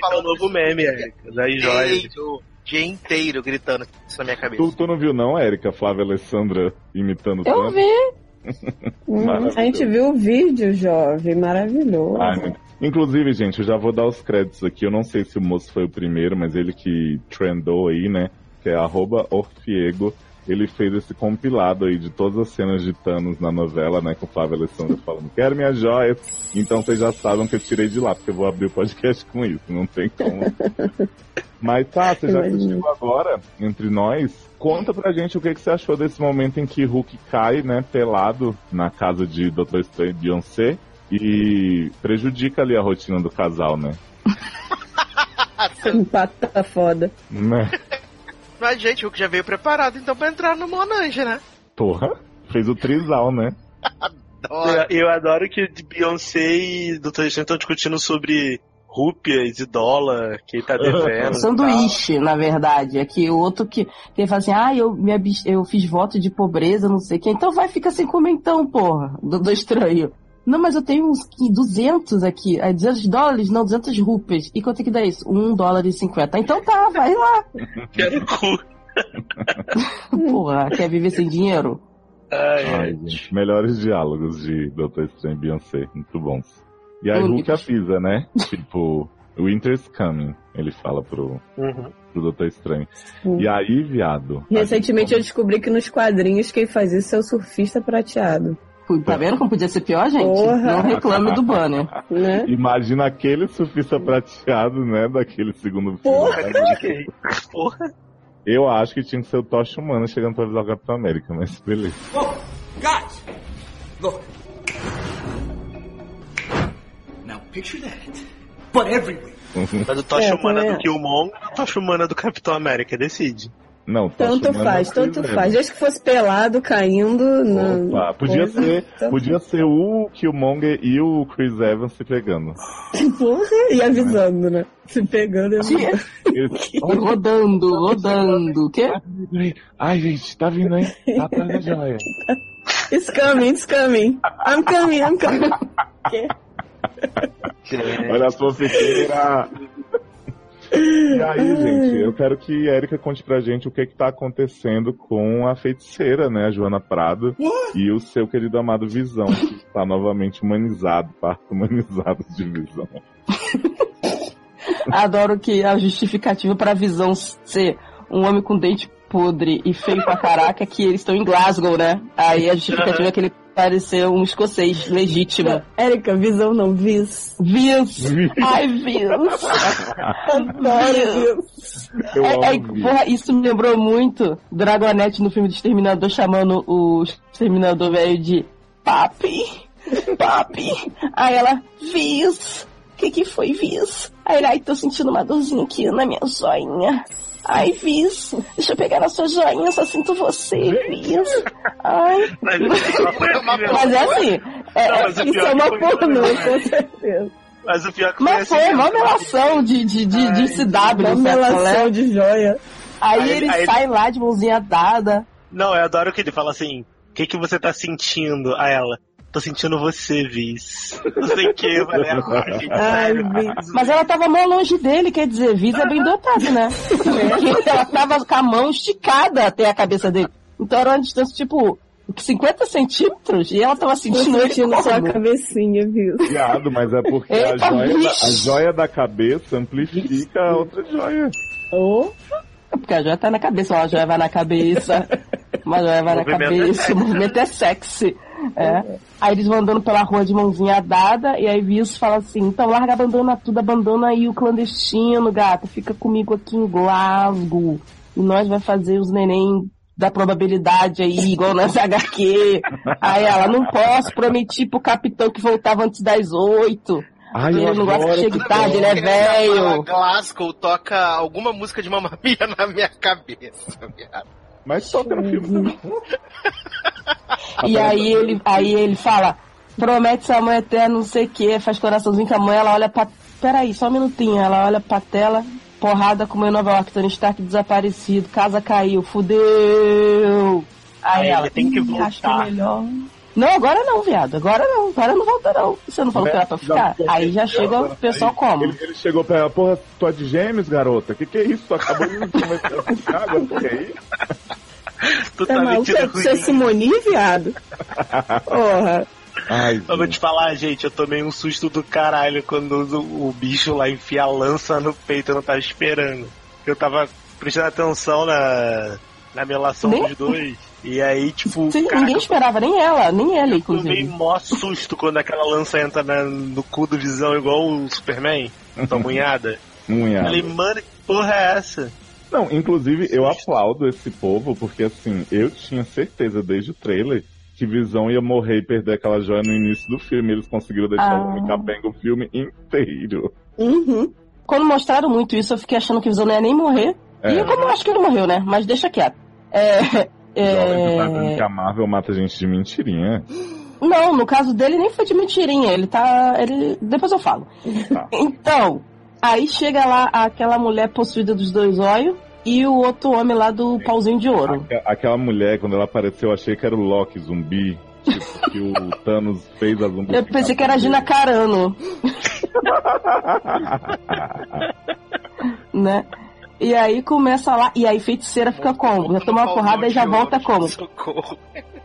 falando um novo meme, Eric. Joias. o dia inteiro gritando isso na minha cabeça. Tu, tu não viu não, Érica, Flávia Alessandra imitando o Eu Thanos? vi. hum, a gente viu o vídeo, jovem, maravilhoso. Ai, muito- Inclusive, gente, eu já vou dar os créditos aqui. Eu não sei se o moço foi o primeiro, mas ele que trendou aí, né? Que é arroba Orfiego. Ele fez esse compilado aí de todas as cenas de Thanos na novela, né? Com o Flávio Alessandro falando, quero minhas joias. Então vocês já sabem que eu tirei de lá, porque eu vou abrir o podcast com isso. Não tem como. Mas tá, você já assistiu agora, entre nós. Conta pra gente o que, que você achou desse momento em que Hulk cai, né, pelado na casa de Dr. Estranho e Beyoncé e prejudica ali a rotina do casal, né? Empata foda. Né? Mas, gente, o que já veio preparado então pra entrar no Monange, né? Porra, fez o trisal, né? Adoro. Eu, eu adoro que Beyoncé e Dr. Estranho estão discutindo sobre rúpias e dólar que tá devendo. Sanduíche, na verdade. É que o outro que, que fala assim, ah, eu, me eu fiz voto de pobreza, não sei o que. Então vai, fica sem comer então, porra. Do, do estranho. Não, mas eu tenho uns 200 aqui. Aí 200 dólares? Não, 200 rupias. E quanto é que dá isso? 1 dólar e 50. Então tá, vai lá. Quero cu. Porra, quer viver sem dinheiro? Ai, Ai, gente, melhores diálogos de Doutor Estranho e Beyoncé, muito bons. E aí. Hulk avisa, né? Tipo, Winter's coming, ele fala pro, Uhum. pro Doutor Estranho. Sim. E aí, viado. Recentemente a eu descobri que nos quadrinhos quem faz isso é o surfista prateado. Tá vendo como podia ser pior, gente? Porra. Não reclame do banner. Né? Imagina aquele surfista prateado, né? Daquele segundo filme. Porra. Ok. Porra. Eu acho que tinha que ser o Tocha Humana chegando pra avisar o Capitão América, mas beleza. Whoa, guys, look. Now picture that, but everywhere. Mas o Tocha É, Humana também do Killmonger ou o Tocha Humana do Capitão América? Decide. Não, Tanto faz, tanto faz. Desde que fosse pelado, caindo. Não, Opa, podia coisa, ser, tanto podia ser o Killmonger e o Chris Evans se pegando. Porra, e avisando, né? Se pegando e avisando. Rodando, rodando. O quê? Ai, gente, tá vindo, hein? Tá atrás da joia. It's coming, it's coming. I'm coming, I'm coming. Olha a sua fiqueira. E aí, gente, eu quero que a Erika conte pra gente o que que tá acontecendo com a feiticeira, né, a Joana Prado, e o seu querido amado Visão, que está novamente humanizado, parto humanizado de Visão. Adoro que a justificativa pra visão ser um homem com dente podre e feio pra caraca é que eles estão em Glasgow, né? Aí a justificativa é que ele parecer um escocês legítimo. Érica, visão não, vis. Vis! Ai, Vis! Adoro vis. Eu É, é, porra, isso me lembrou muito Dragonette no filme do Exterminador chamando o Exterminador velho de Papi, Papi. Aí ela, Vis, o que que foi, Vis? Aí ele, ai, tô sentindo uma dorzinha aqui na minha joinha. Ai, Vis, deixa eu pegar na sua joinha, só sinto você, Vis. Ai. Mas, mas, Mas é assim, é, Não, mas Isso pior é uma pornô, com certeza. mas o pior que mas foi assim. uma melação de, de, de, de CW, Uma é? melação de joia. Aí, Aí ele- ele aí ele- sai lá de mãozinha dada. Não, eu adoro que ele fala assim: o que, que você tá sentindo? A ela. Tô sentindo você, Viz. Não sei o que, ah, gente, Ai. Viz. Mas ela tava mó longe dele, quer dizer, Visa é bem dotado, né? Ela tava com a mão esticada até a cabeça dele. Então era uma distância, tipo, 50 centímetros e ela tava sentindo sentindo sua como? cabecinha, viu? Viado, mas é porque a Eita, joia, da, a joia da cabeça amplifica a outra joia. Oh, Porque a joia tá na cabeça, uma joia vai na cabeça, uma joia vai na é cabeça, sexy, o movimento é sexy. É. Aí eles vão andando pela rua de mãozinha dada, e aí Viso fala assim, então larga, abandona tudo, abandona aí o clandestino, gata, fica comigo aqui em Glasgow, e nós vai fazer os neném da probabilidade aí, igual nas HQ. Aí ela, não posso, prometi pro capitão que voltava antes das oito. Ai, Ele eu não gosta que chegue tarde, é fala velho. Glasgow toca alguma música de Mamma Mia na minha cabeça, viado. Mas toca no filme também. E aí ele, aí ele fala, promete ser amor eterno, não sei o que, faz coraçãozinho com a mãe, ela olha pra. Peraí, só um minutinho, ela olha pra tela, porrada com o meu Nova York, Tony Stark desaparecido, casa caiu, fudeu. Aí, Aí ela, ele tem que "Ih, Acho que é voltar." melhor. Não, agora não, viado. Agora não. Agora não volta, não. Você não falou que era pra ficar? Aí já chega o pessoal como? Ele, ele chegou pra ela, porra, tu é de gêmeos, garota? Que que é isso? Tu acabou de começar a ficar, agora o que é isso? Tu tá tá maluco? Você é. Simoni, viado? Porra. Ai, Eu vou te falar, gente, eu tomei um susto do caralho quando o, o bicho lá enfia a lança no peito, eu não tava esperando. Eu tava prestando atenção na, na melação Nem- dos dois. E aí, tipo, Sim, cara, ninguém esperava, nem ela, nem ele, eu tomei inclusive. mó susto quando aquela lança entra na- no cu do Visão igual o Superman, tua munhada. unha. Falei, mano, que porra é essa? Não, inclusive eu aplaudo esse povo, porque assim, eu tinha certeza desde o trailer que Visão ia morrer e perder aquela joia no início do filme. Eles conseguiram deixar Ah. o homem capenga o filme inteiro. Uhum. Quando mostraram muito isso, eu fiquei achando que o Visão não ia nem morrer. É. E como eu acho que ele morreu, né? Mas deixa quieto. É, Jovem tá é... que a Marvel mata gente de mentirinha. Não, no caso dele nem foi de mentirinha. Ele tá. Ele... Depois eu falo. Tá. Então, aí chega lá aquela mulher possuída dos dois olhos e o outro homem lá do pauzinho de ouro. Aque- Aquela mulher, quando ela apareceu, eu achei que era o Loki zumbi. Tipo, que o Thanos fez as Eu pensei que era a Gina Carano, né? E aí começa lá, e aí feiticeira fica como? Já toma uma porrada e já volta como? Socorro.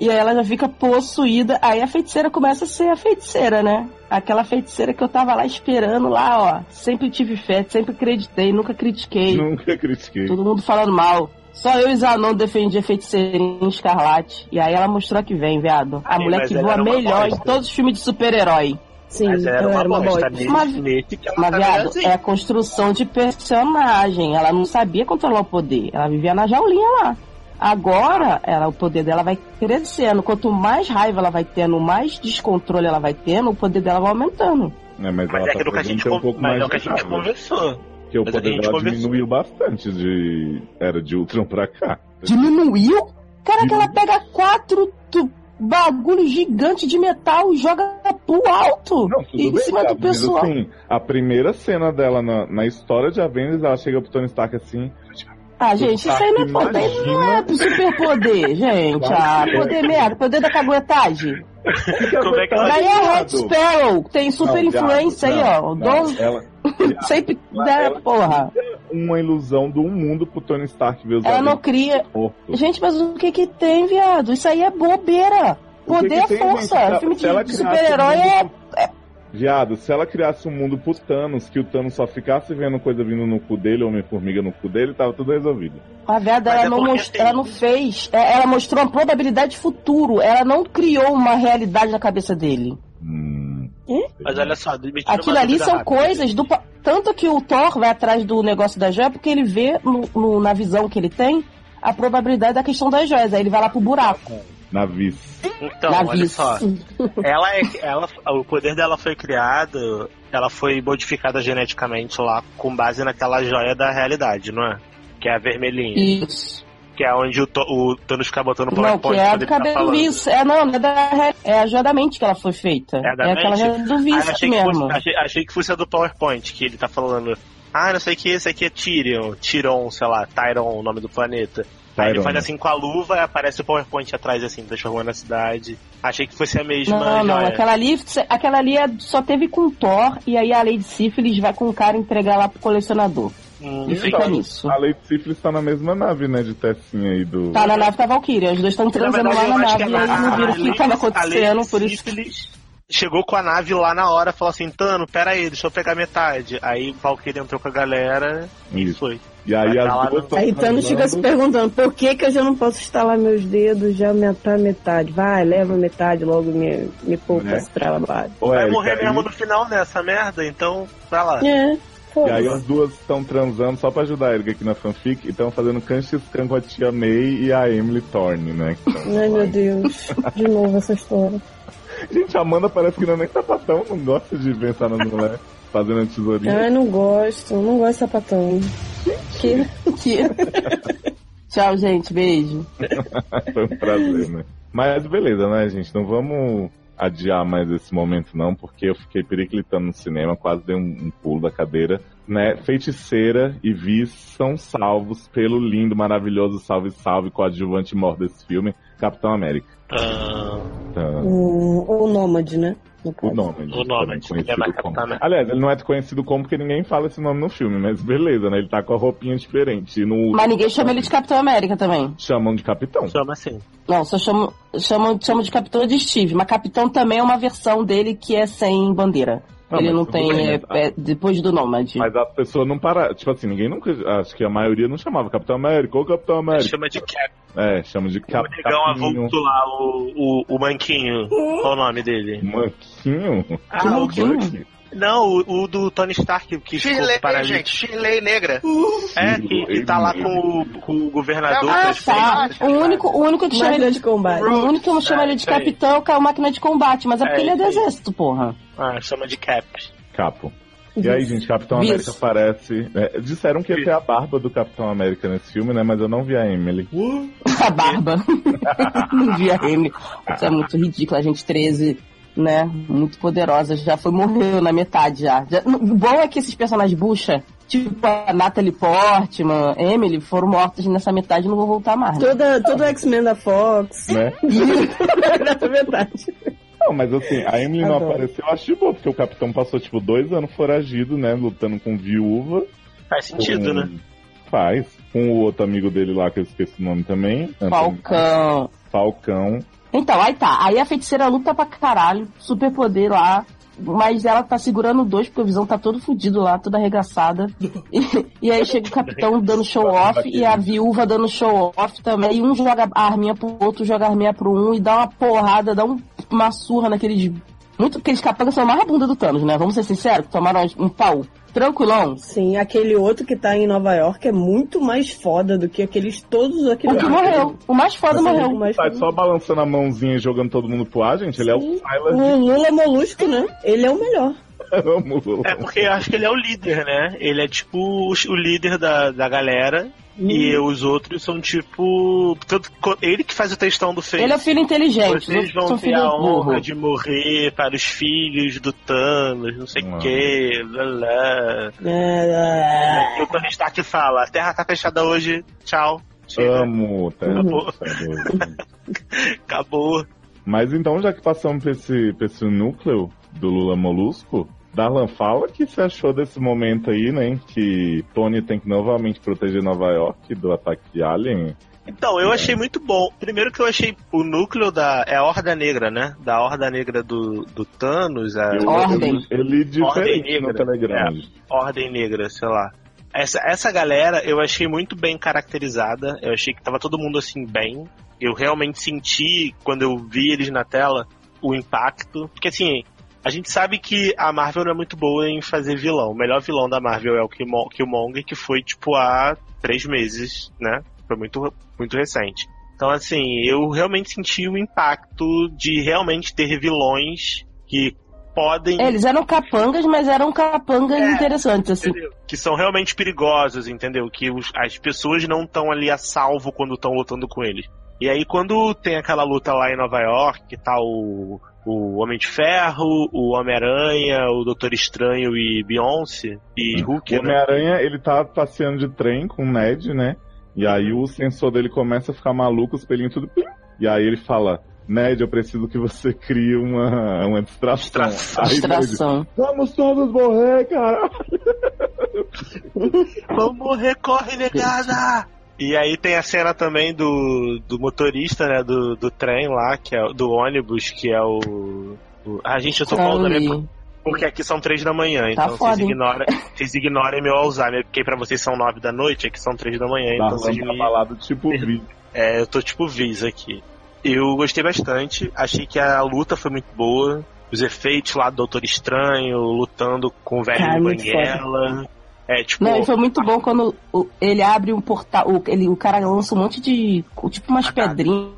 E aí ela já fica possuída, aí a feiticeira começa a ser a feiticeira, né? Aquela feiticeira que eu tava lá esperando lá, ó. Sempre tive fé, sempre acreditei, nunca critiquei. Nunca critiquei. Todo mundo falando mal. Só eu e Zanon defendia feiticeirinha escarlate. E aí ela mostrou que vem, viado. A mulher que voa melhor em bosta. todos os filmes de super-herói. Sim, Mas era uma era uma bosta. bosta. Mas- nesse que ela Mas, tá viado, assim. é a construção de personagem. Ela não sabia controlar o poder. Ela vivia na jaulinha lá. Agora, ela, o poder dela vai crescendo. Quanto mais raiva ela vai tendo, mais descontrole ela vai tendo, o poder dela vai aumentando. É, mas, Mas ela é tá aquilo que a gente, ter um pouco mas mais é que a gente raiva. conversou. Porque o é poder dela conversou. diminuiu bastante de. Era de Ultron pra cá. Diminuiu? Cara, que ela pega quatro tu- bagulho gigante de metal e joga pro alto. Não, tudo em bem, cima do mas pessoal. assim, a primeira cena dela na, na história de Avengers, ela chega pro Tony Stark assim. Ah, gente, isso aí não é poder, não é super poder, gente. Ah, poder merda, poder da caguetagem. Como é que ela- Daí é a Red Sparrow, tem super Não, influência aí, não, ó. O não, Ela, sempre ela- dá, ela porra. uma ilusão do mundo pro Tony Stark ver os Ela não cria. Gente, mas o que que tem, viado? Isso aí é bobeira. O que Poder que é tem, força. gente? Filme ela de, de super-herói um é. Viado, se ela criasse um mundo pros Thanos, que o Thanos só ficasse vendo coisa vindo no cu dele, Homem-Formiga no cu dele, tava tudo resolvido. A viada, ela, é não most- ela não fez. é, Ela mostrou uma probabilidade de futuro. Ela não criou uma realidade na cabeça dele. Hum. Mas olha só, Aquilo ali são rápida. coisas do. Tanto que o Thor vai atrás do negócio da joia, porque ele vê no- no- na visão que ele tem a probabilidade da questão das joias. Aí ele vai lá pro buraco. Na vice. Então, na olha só. Ela é, ela, o poder dela foi criado, ela foi modificada geneticamente lá com base naquela joia da realidade, não é? Que é a vermelhinha. Isso. Que é onde o, o Thanos fica botando Não, PowerPoint que é a do cabelo vice. É, não, não é da É a joia da mente que ela foi feita. É da É aquela mente? joia do Ah, vice achei, que mesmo. fosse, achei, achei que fosse a do PowerPoint, que ele tá falando. Ah, não sei o que, esse aqui é Tyrion, Tyron, sei lá, Tyron, o nome do planeta. Aí ele faz assim com a luva e aparece o PowerPoint atrás, assim, transformando a cidade. Achei que fosse a mesma Não, não, joia. aquela ali, aquela ali é- só teve com Thor e aí a Lady Sífilis vai com o cara entregar lá pro colecionador. Hum, E fica nisso. A Lady Sífilis tá na mesma nave, né, de Tessinha aí do... Tá na nave da Valkyria, os dois estão Na transando verdade, lá na nave e eles não viram o que tava acontecendo, Lady por isso Sífilis Chegou com a nave lá na hora, falou assim, Tano, pera aí, deixa eu pegar metade. Aí Valkyrie entrou com a galera e Isso. foi. E aí Vai tá as duas Aí Thanos fica se perguntando, por que que eu já não posso estalar meus dedos já aumentar metade? Vai, leva metade logo, me, me poupa É. esse trabalho. Vai morrer aí- mesmo no final nessa merda, então vai lá. É, E aí as duas estão transando só pra ajudar a Erika aqui na fanfic e estão fazendo Kanshiskan com a tia May e a Emily Thorne, né? Ai meu Deus, de novo essa história. Gente, a Amanda parece que não é nem sapatão, não gosta de pensar nas mulheres fazendo a tesourinha. Ai, não gosto, não gosto de sapatão. Que... que... Tchau, gente, beijo. Foi um prazer, né? Mas beleza, né, gente? Não vamos adiar mais esse momento, não, porque eu fiquei periclitando no cinema, quase dei um, um pulo da cadeira. Né? Feiticeira e Viz são salvos pelo lindo, maravilhoso salve salve coadjuvante mor desse filme, Capitão América. Ah, Tá. O, o Nômade, né? O nome. O ele é mais como. Capitão. Aliás, ele não é conhecido como porque ninguém fala esse nome no filme, mas beleza, né? Ele tá com a roupinha diferente. No... Mas ninguém chama ele de Capitão América também. Chamam de Capitão. chama assim. Não, só chamam chama, chama de Capitão de Steve. Mas Capitão também é uma versão dele que é sem bandeira. Ah, ele não tem. bem, é, né? é, depois do Nômade. Mas as pessoas não pararam. Tipo assim, ninguém nunca. Acho que a maioria não chamava Capitão América ou Capitão América. Chama de Cap. É, chama de O Cap, negão Capinho. avulso lá, o, o, o Manquinho. Qual o nome dele? Manquinho? Ah, o? Manquinho? Não, o, o do Tony Stark, que ficou Shirley, paralítico. gente, Shirley negra. É, que, que tá lá com o, com o governador. Ah, tá. O único, o único que chama ele de combate. O único que chama É, ele de aí. capitão é o máquina de combate, mas é porque É, ele é do exército, porra. Ah, chama de Cap. Capo. E aí, gente, Capitão Isso. América aparece. é, disseram que ia ter a barba do Capitão América nesse filme, né? Mas eu não vi a Emily. A barba. Não vi a Amy. Isso é muito ridículo. A gente 13, né? Muito poderosa. Já foi, morreu na metade já. já o bom é que esses personagens bucha, tipo a Natalie Portman, Emily, foram mortas nessa metade e não vão voltar mais. né? Toda, todo o X-Men da Fox. Né? é verdade. Não, mas assim, a Emily não Adoro. apareceu, eu acho de boa, porque o Capitão passou, tipo, dois anos foragido, né? Lutando com viúva. Faz sentido, com- né? Faz. Com o outro amigo dele lá, que eu esqueci o nome também. Falcão. Falcão. Então, aí tá. Aí a feiticeira luta pra caralho, super poder lá. Mas ela tá segurando dois, porque o Visão tá todo fudido lá, toda arregaçada. E, e aí chega o capitão dando show off e a viúva dando show off também. E um joga a arminha pro outro, joga a arminha pro um e dá uma porrada, dá um- uma surra naqueles. Muito, aqueles capangas são mais a bunda do Thanos, né? Vamos ser sinceros, tomaram um pau. Tranquilão. Sim, aquele outro que tá em Nova York é muito mais foda do que aqueles todos aqueles. O que morreu. O mais foda morreu. O mais Tá foda. só balançando a mãozinha e jogando todo mundo pro ar, gente. Ele é o Sim. Silas O Lula Molusco, né? Ele é o melhor. É porque eu acho que ele é o líder, né? Ele é tipo o, o líder da, da galera. E os outros são tipo. Tanto, ele que faz o textão do Face. Ele é o filho inteligente. Vocês vão ter filho a honra burro. de morrer para os filhos do Thanos, não sei o Não. que, blá blá. É, E o Tony Stark fala: a terra tá fechada hoje, tchau. Chega. Amo. Tá? Acabou. Acabou. Mas então, já que passamos pra esse, pra esse núcleo do Lula Molusco, Darlan, fala o que você achou desse momento aí, né? Que Tony tem que novamente proteger Nova York do ataque de Alien. Então, eu achei muito bom. Primeiro que eu achei o núcleo da. É a Horda Negra, né? Da Horda Negra do, do Thanos, a Ordem. Eu, eu li diferente no Negra. Telegram. Ordem Negra, sei lá. Essa, essa galera eu achei muito bem caracterizada. Eu achei que tava todo mundo assim bem. Eu realmente senti, quando eu vi eles na tela, o impacto. Porque assim, a gente sabe que a Marvel não é muito boa em fazer vilão. O melhor vilão da Marvel é o Killmo- Killmonger, que foi tipo há três meses, né? Foi muito, muito recente. Então, assim, eu realmente senti o impacto de realmente ter vilões que podem É, Eles eram capangas, mas eram capangas É. interessantes, assim. entendeu? Que são realmente perigosos, entendeu? Que os- as pessoas não estão ali a salvo quando estão lutando com eles. E aí, quando tem aquela luta lá em Nova York, que tá o, o Homem de Ferro, o Homem-Aranha, o Doutor Estranho e Beyoncé, e Hulk, O né? Homem-Aranha, ele tá passeando de trem com o Ned, né? E aí o sensor dele começa a ficar maluco, os pelinhos tudo... plim. E aí ele fala... Ned, eu preciso que você crie uma, uma distração. Distração. Aí Ned, Distração. Vamos todos morrer, cara! Vamos morrer, corre, negada! E aí tem a cena também do, do motorista, né, do, do trem lá, que é do ônibus, que é o... o- Ah, gente, eu tô falando também Stanley. Porque aqui são três da manhã, Tá então foda, vocês, ignoram, vocês ignorem meu Alzheimer, porque pra vocês são nove da noite, aqui são três da manhã, então Darlan vocês tá me... balado tipo vi. É, eu tô tipo Viz aqui. Eu gostei bastante, achei que a luta foi muito boa, os efeitos lá do Doutor Estranho, lutando com o velho Cara, Banguela. É, tipo, Não, e foi muito bom quando ele abre um portal, o, ele, o cara lança um monte de, tipo umas pedrinhas,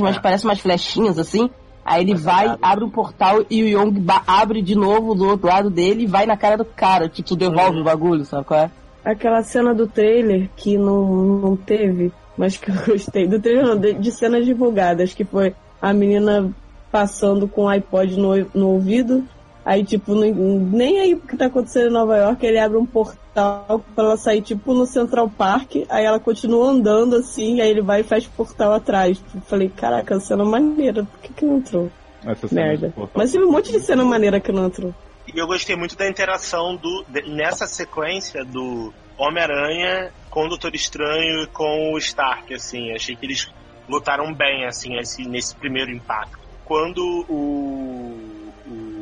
mas É. parece umas flechinhas assim. Aí ele vai, abre um portal e o Young abre de novo do outro lado dele e vai na cara do cara, tipo, devolve o bagulho, sabe qual é? Aquela cena do trailer que não, não teve, mas que eu gostei. Do trailer não, de, de cenas divulgadas, que foi a menina passando com o iPod no, no ouvido. Aí, tipo, nem, aí o que tá acontecendo em Nova York, ele abre um portal pra ela sair, tipo, no Central Park. Aí ela continua andando assim, aí ele vai e fecha o portal atrás. Falei, caraca, cena maneira, por que que não entrou? Essa Merda. Mas teve um monte de cena maneira que não entrou. E eu gostei muito da interação do, de- nessa sequência do Homem-Aranha com o Doutor Estranho e com o Stark, assim. Achei que eles lutaram bem, assim, esse, nesse primeiro impacto. Quando o,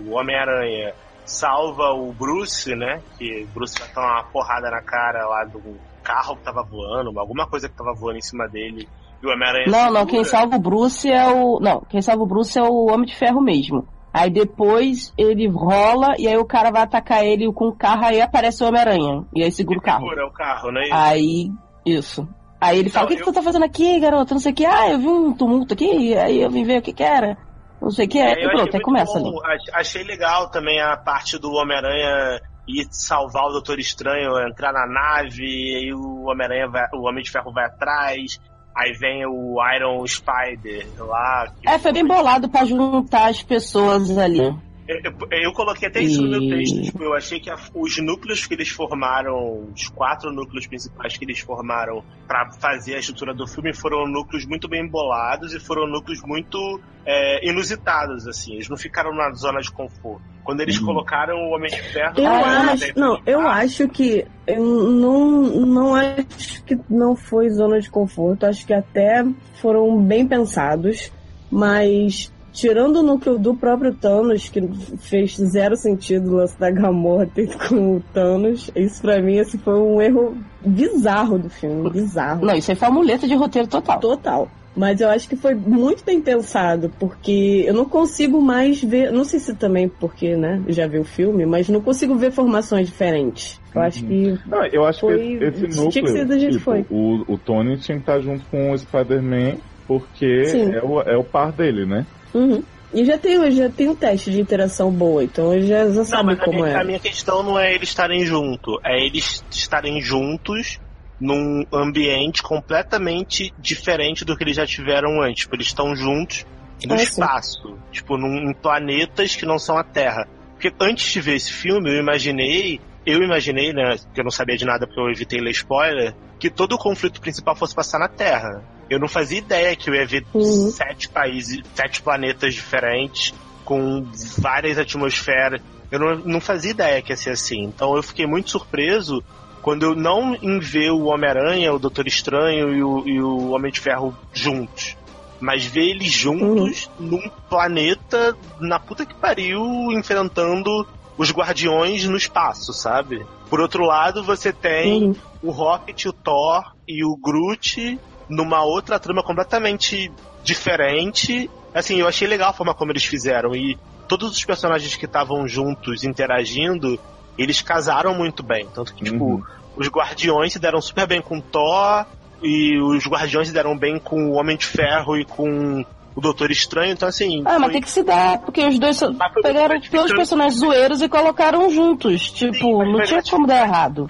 o Homem-Aranha salva o Bruce, né? Que o Bruce vai tomar uma porrada na cara lá do carro que tava voando, alguma coisa que tava voando em cima dele. E o Homem-Aranha Não, não, quem salva o Bruce é o. Não, quem salva o Bruce é o Homem de Ferro mesmo. Aí depois ele rola e aí o cara vai atacar ele com o carro, aí aparece o Homem-Aranha. E aí segura o carro. Segura o carro, né? Aí, isso. Aí ele fala, o que, que eu- tu tá fazendo aqui, garoto? Não sei o que. Ah, eu vi um tumulto aqui, aí eu vim ver o que que era. Não sei o que. É, Aí eu pronto, aí começa ali. bom. Ach- Achei legal também a parte do Homem-Aranha ir salvar o Doutor Estranho, entrar na nave, e aí o Homem-Aranha o Homem de Ferro vai atrás, aí vem o Iron Spider lá. É, foi bem bolado pra juntar as pessoas ali. Eu, eu coloquei até isso no meu E- texto. Tipo, eu achei que a- os núcleos que eles formaram, os quatro núcleos principais que eles formaram pra fazer a estrutura do filme foram núcleos muito bem embolados e foram núcleos muito é, inusitados, assim. Eles não ficaram na zona de conforto. Quando eles colocaram o Homem de Ferro. Eu acho, não, eu acho que eu não, não acho que não foi zona de conforto. Acho que até foram bem pensados, mas tirando o núcleo do próprio Thanos, que fez zero sentido o lance da Gamora ter com o Thanos, isso pra mim esse foi um erro bizarro do filme, bizarro. Não, isso aí foi uma muleta de roteiro total. Total. Mas eu acho que foi muito bem pensado, porque eu não consigo mais ver. Não sei se também porque, né? Já vi o filme, mas não consigo ver formações diferentes. Eu acho que. Não, eu acho foi, que esse, núcleo, Tinha que ser jeito que tipo, foi. O, o Tony tinha que estar junto com o Spider-Man, porque Sim. é o, é o par dele, né? Uhum. E já tem, já tem um teste de interação boa, então eu já, já Não, sabe mas a como minha, é. a minha questão não é eles estarem juntos, é eles estarem juntos num ambiente completamente diferente do que eles já tiveram antes. Tipo, eles estão juntos no sim. espaço, tipo, num, em planetas que não são a Terra. Porque antes de ver esse filme, eu imaginei, eu imaginei, né, que eu não sabia de nada porque eu evitei ler spoiler, que todo o conflito principal fosse passar na Terra. Eu não fazia ideia que eu ia ver Uhum. sete países, sete planetas diferentes, com várias atmosferas. Eu não, não fazia ideia que ia ser assim. Então eu fiquei muito surpreso quando eu não em ver o Homem-Aranha, o Doutor Estranho e o, e o Homem de Ferro juntos. Mas ver eles juntos num planeta na puta que pariu, enfrentando os guardiões no espaço, sabe? Por outro lado, você tem Uhum. o Rocket, o Thor e o Groot numa outra trama completamente diferente. Assim, eu achei legal a forma como eles fizeram. E todos os personagens que estavam juntos interagindo, eles casaram muito bem. Tanto que, tipo, os Guardiões se deram super bem com o Thor, e os Guardiões se deram bem com o Homem de Ferro e com o Doutor Estranho. Então, assim. Ah, mas foi- tem que se dar, porque os dois são- Mas foi pegaram todos os personagens zoeiros e colocaram juntos. Tipo, mas não foi tinha como dar errado.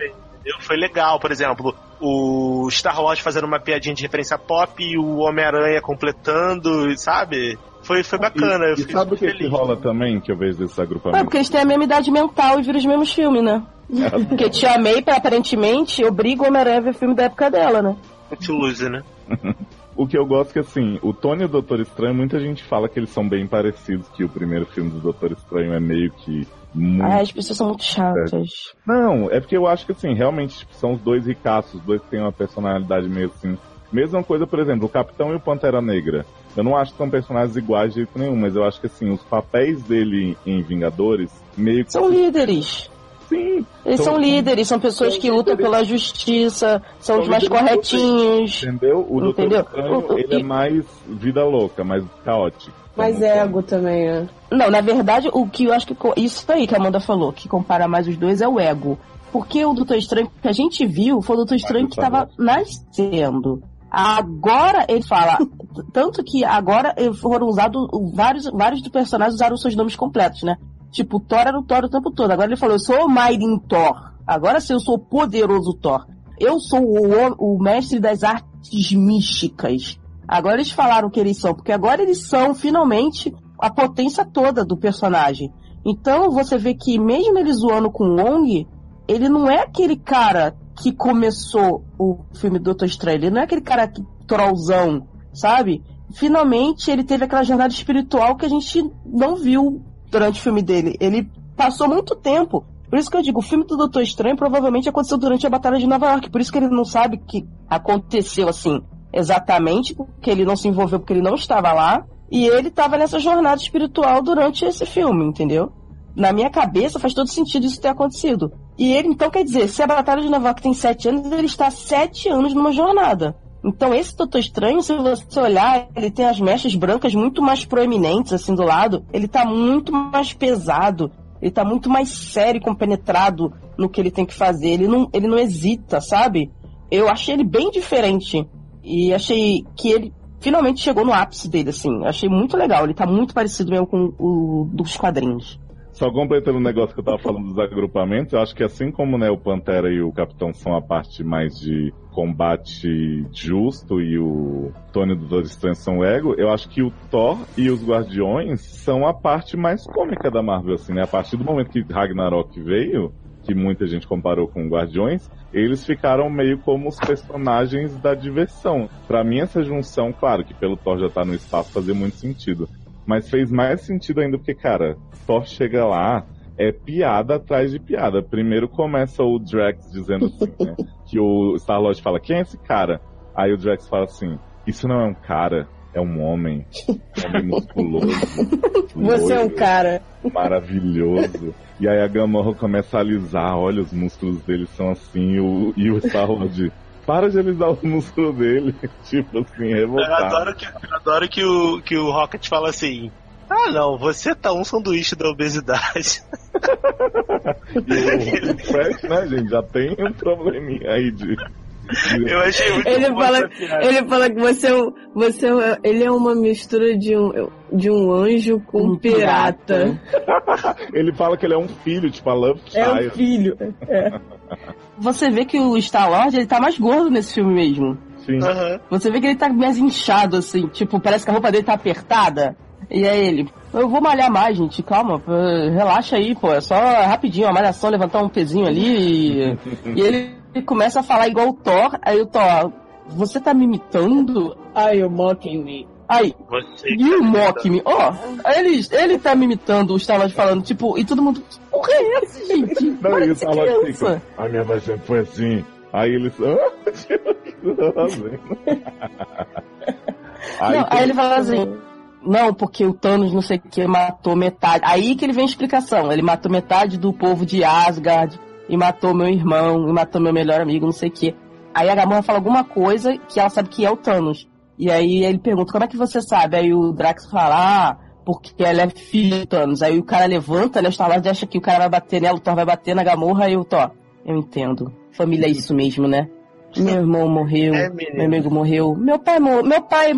Foi legal, por exemplo, o Star Wars fazendo uma piadinha de referência pop e o Homem-Aranha completando, sabe? Foi, foi bacana. eu E, e fiquei sabe o que, que feliz. rola também, que eu vejo desses É, agrupamentos? porque eles têm a mesma idade mental e viram os mesmos filmes, né? Porque Tia May, aparentemente, obriga o Homem-Aranha a ver filme da época dela, né? Muito lose, né? O que eu gosto é que, assim, o Tony e o Doutor Estranho, muita gente fala que eles são bem parecidos, que o primeiro filme do Doutor Estranho é meio que muito... Ai, as pessoas são muito chatas. Não, é porque eu acho que, assim, realmente tipo, são os dois ricaços, os dois têm uma personalidade meio assim. Mesma coisa, por exemplo, o Capitão e o Pantera Negra. Eu não acho que são personagens iguais de jeito nenhum, mas eu acho que, assim, os papéis dele em Vingadores meio que... São líderes. Sim. Eles são, São- líderes, são pessoas que lutam pela justiça, são os mais líderes corretinhos. Entendeu? O Doutor Entendeu? Estranho, O- o- ele é e- mais vida louca, mais caótico. Mas ego também, é. Não, na verdade, o que eu acho que. Isso aí que a Amanda falou, que compara mais os dois é o ego. Porque o Doutor Estranho que a gente viu foi o Doutor Estranho que estava nascendo. Agora ele fala. Tanto que agora foram usados. Vários, vários dos personagens usaram seus nomes completos, né? Tipo, Thor era o Thor o tempo todo. Agora ele falou: Eu sou o Mighty Thor. Agora sim, eu sou o poderoso Thor. Eu sou o, o mestre das artes místicas. Agora eles falaram que eles são, porque agora eles são finalmente a potência toda do personagem. Então você vê que mesmo ele zoando com o Wong, ele não é aquele cara que começou o filme Doutor Estranho, ele não é aquele cara que trollzão, sabe? Finalmente ele teve aquela jornada espiritual que a gente não viu durante o filme dele. Ele passou muito tempo. Por isso que eu digo, o filme do Doutor Estranho provavelmente aconteceu durante a Batalha de Nova York. Por isso que ele não sabe que aconteceu assim exatamente, porque ele não se envolveu, porque ele não estava lá. E ele estava nessa jornada espiritual durante esse filme, entendeu? Na minha cabeça faz todo sentido isso ter acontecido. E ele, então, quer dizer, se a Batalha de Nova York tem sete anos, ele está sete anos numa jornada. Então, esse Doutor Estranho, se você olhar, ele tem as mechas brancas muito mais proeminentes, assim, do lado. Ele tá muito mais pesado. Ele tá muito mais sério e compenetrado no que ele tem que fazer. Ele não, ele não hesita, sabe? Eu achei ele bem diferente. E achei que ele finalmente chegou no ápice dele, assim. Achei muito legal. Ele tá muito parecido mesmo com o dos quadrinhos. Só completando o negócio que eu tava falando dos agrupamentos, eu acho que assim como né, o Pantera e o Capitão são a parte mais de combate justo e o Tony do Doutor Estranho são ego, eu acho que o Thor e os Guardiões são a parte mais cômica da Marvel, assim, né? A partir do momento que Ragnarok veio, que muita gente comparou com Guardiões, eles ficaram meio como os personagens da diversão. Pra mim, essa junção, claro que pelo Thor já tá no espaço, fazia muito sentido. Mas fez mais sentido ainda porque, cara, Thor chega lá, é piada atrás de piada. Primeiro começa o Drax dizendo assim, né, que o Star-Lord fala, quem é esse cara? Aí o Drax fala assim, isso não é um cara, é um homem. Um homem musculoso. Você é um loiro, cara. Maravilhoso. E aí a Gamorra começa a alisar, olha, os músculos dele são assim, e o, e o Star-Lord... Para de alisar os músculos dele. tipo assim, Eu revoltado. adoro, que, eu adoro que, o, que o Rocket fala assim: Ah, não, você tá um sanduíche da obesidade. E o Fred, né, gente, já tem um probleminha aí de. Eu achei muito Ele fala, ele fala que você é, um, você é um- ele é uma mistura de um, de um anjo com um pirata. Ele fala que ele é um filho, tipo a Love É um Child. filho. É. Você vê que o Star-Lord, ele tá mais gordo nesse filme mesmo. Sim. Aham. Você vê que ele tá mais inchado, assim. Tipo, parece que a roupa dele tá apertada. E aí ele, eu vou malhar mais, gente. Calma, relaxa aí, pô. É só rapidinho, a malhação, levantar um pezinho ali. E, e ele começa a falar igual o Thor. Aí o Thor, você tá me imitando? Ai, o mocking me. Aí, Você e o Mock me? Ó, ele, ele tá me imitando o Star-Lord falando, tipo, e todo mundo, que porra é essa, gente? Não, Para e o criança. fica. A minha mãe sempre foi assim. Aí eles. Hã? Tipo, o que você tá fazendo? Não, aí ele fala assim, não, porque o Thanos não sei o que matou metade. Aí que ele vem a explicação. Ele matou metade do povo de Asgard, e matou meu irmão, e matou meu melhor amigo, não sei o que. Aí a Gamorra fala alguma coisa que ela sabe que é o Thanos. E aí ele pergunta, como é que você sabe? Aí o Drax fala, ah, porque ela é filha do Thanos. Aí o cara levanta, né? O Star-Lord acha que o cara vai bater nela, o Thor vai bater na Gamorra, e o Thor, eu entendo. Família é isso mesmo, né? Meu irmão morreu, É, meu amigo morreu. Meu pai, meu pai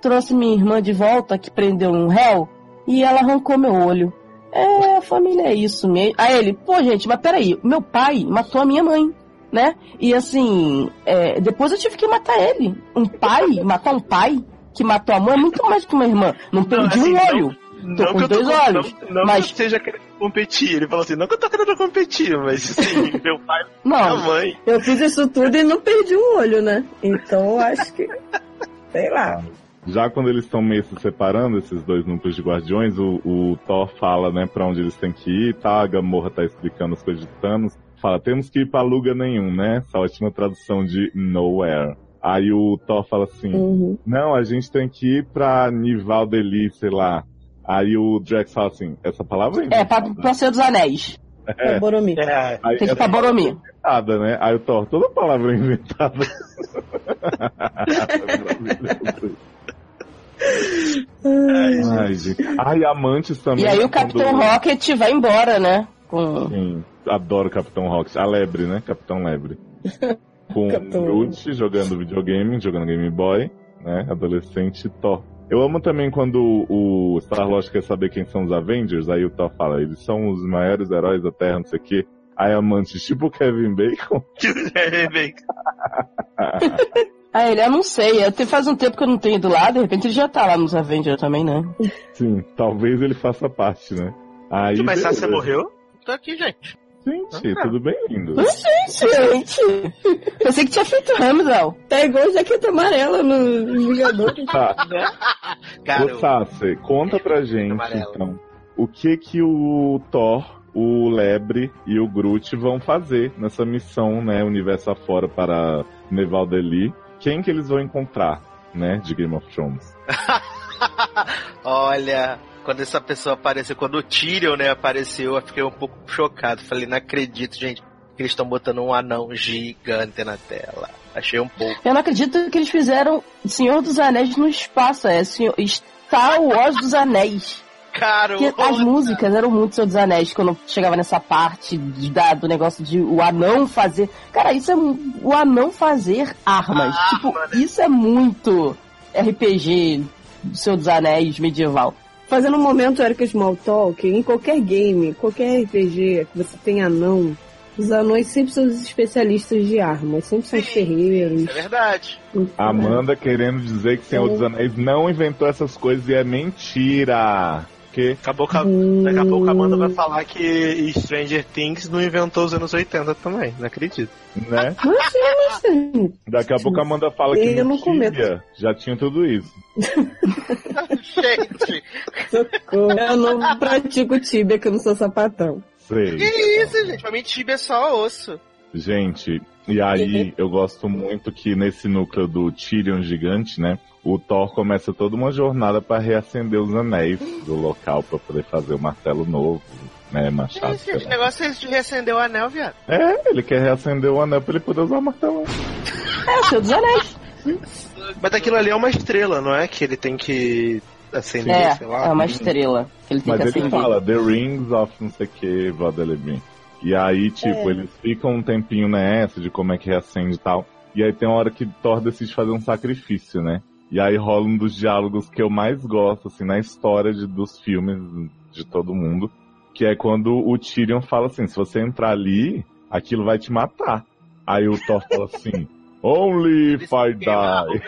trouxe minha irmã de volta, que prendeu um réu, e ela arrancou meu olho. É, a família é isso mesmo. Aí ele, pô, gente, mas peraí, meu pai matou a minha mãe, né? E assim, é, depois eu tive que matar ele. Um pai, matar um pai que matou a mãe é muito mais que uma irmã. Não perdi assim, um não- olho. Tô Não com que eu tô dois com- olhos. Não, não mas- que eu seja querendo competir. Ele falou assim: não que eu tô querendo competir, mas assim, meu pai e minha Não, mãe. Eu fiz isso tudo e não perdi um olho, né? Então eu acho que. Sei lá. Já quando eles estão meio se separando, esses dois núcleos de guardiões, o, o Thor fala, né, pra onde eles têm que ir, tá? A Gamorra tá explicando as coisas de Thanos. Fala, temos que ir pra lugar nenhum, né? Essa ótima tradução de nowhere. Aí o Thor fala assim, Uhum. não, a gente tem que ir pra Nivaldeli, sei lá. Aí o Drax fala assim, essa palavra é, pra, pra ser dos anéis. É. Boromir. É, Aí, Tem que pra essa Boromir. inventada, né? Aí o Thor, toda palavra é inventada. Ai, gente. Ai, amantes também. E aí o quando- Capitão Rocket vai embora, né? Com... Sim, adoro o Capitão Rocket. A Lebre, né? Capitão Lebre. Com Capitão Groot jogando videogame, jogando Game Boy, né? Adolescente Thor. Eu amo também quando o Star-Lord quer saber quem são os Avengers, aí o Thor fala, eles são os maiores heróis da Terra, não sei o quê. Aí Amantes, tipo o Kevin Bacon. é bem. Ah, ele, eu não sei. Até faz um tempo que eu não tenho ido lá, de repente ele já tá lá nos Avengers também, né? Sim, talvez ele faça parte, né? Aí, Mas beleza. você morreu? Tô aqui, gente. Gente, tudo bem lindo. Gente, pensei que tinha feito Ramsel. Tá igual jaqueta amarela no Vingadores. Tá, Cara, Ô, Sassi, conta pra gente, amarelo. então, o que que o Thor, o Lebre e o Groot vão fazer nessa missão, né, universo afora para Nevaldeli. Quem que eles vão encontrar, né, de Game of Thrones? Olha, quando essa pessoa apareceu, quando o Tyrion, né, apareceu, eu fiquei um pouco chocado. Falei, não acredito, gente, que eles estão botando um anão gigante na tela. Achei um pouco. Eu não acredito que eles fizeram Senhor dos Anéis no espaço, é Senhor... Star Wars dos Anéis. Porque as músicas eram muito Senhor dos Anéis, quando chegava nessa parte de- da- do negócio de o anão fazer. Cara, isso é o anão fazer armas. tipo, isso é muito RPG Senhor dos Anéis medieval. Fazendo um momento Erika Small Talk, em qualquer game, qualquer RPG que você tenha anão, os anões sempre são os especialistas de armas, sempre são os ferreiros. É verdade. Amanda querendo dizer que Senhor dos Anéis não inventou essas coisas e é mentira. Que Acabou que a- daqui a pouco a Amanda vai falar que Stranger Things não inventou os anos 80 também, não acredito. né? Imagina, Daqui a pouco a Amanda fala que Eu no não cometo. Tibia já tinha tudo isso. Gente, eu não pratico tíbia, que eu não sou sapatão. Sei. que isso, gente? Pra mim, tibia é só osso. Gente, e aí eu gosto muito que nesse núcleo do Tyrion gigante, né? O Thor começa toda uma jornada para reacender os anéis do local para poder fazer o martelo novo, né? Machado. Esse, esse negócio é de reacender o anel, viado. É, ele quer reacender o anel para ele poder usar o martelo. É, o Senhor dos Anéis. Mas aquilo ali é uma estrela, não é? Que ele tem que acender, É, sei lá. é uma estrela que ele tem Mas que ele fala The Rings of não sei o que, Vadelebim. E aí, tipo, É. eles ficam um tempinho nessa de como é que reacende e tal. E aí tem uma hora que Thor decide fazer um sacrifício, né? E aí rola um dos diálogos que eu mais gosto, assim, na história de, dos filmes de todo mundo. Que é quando o Tyrion fala assim, se você entrar ali, aquilo vai te matar. Aí o Thor fala assim, Only if I die.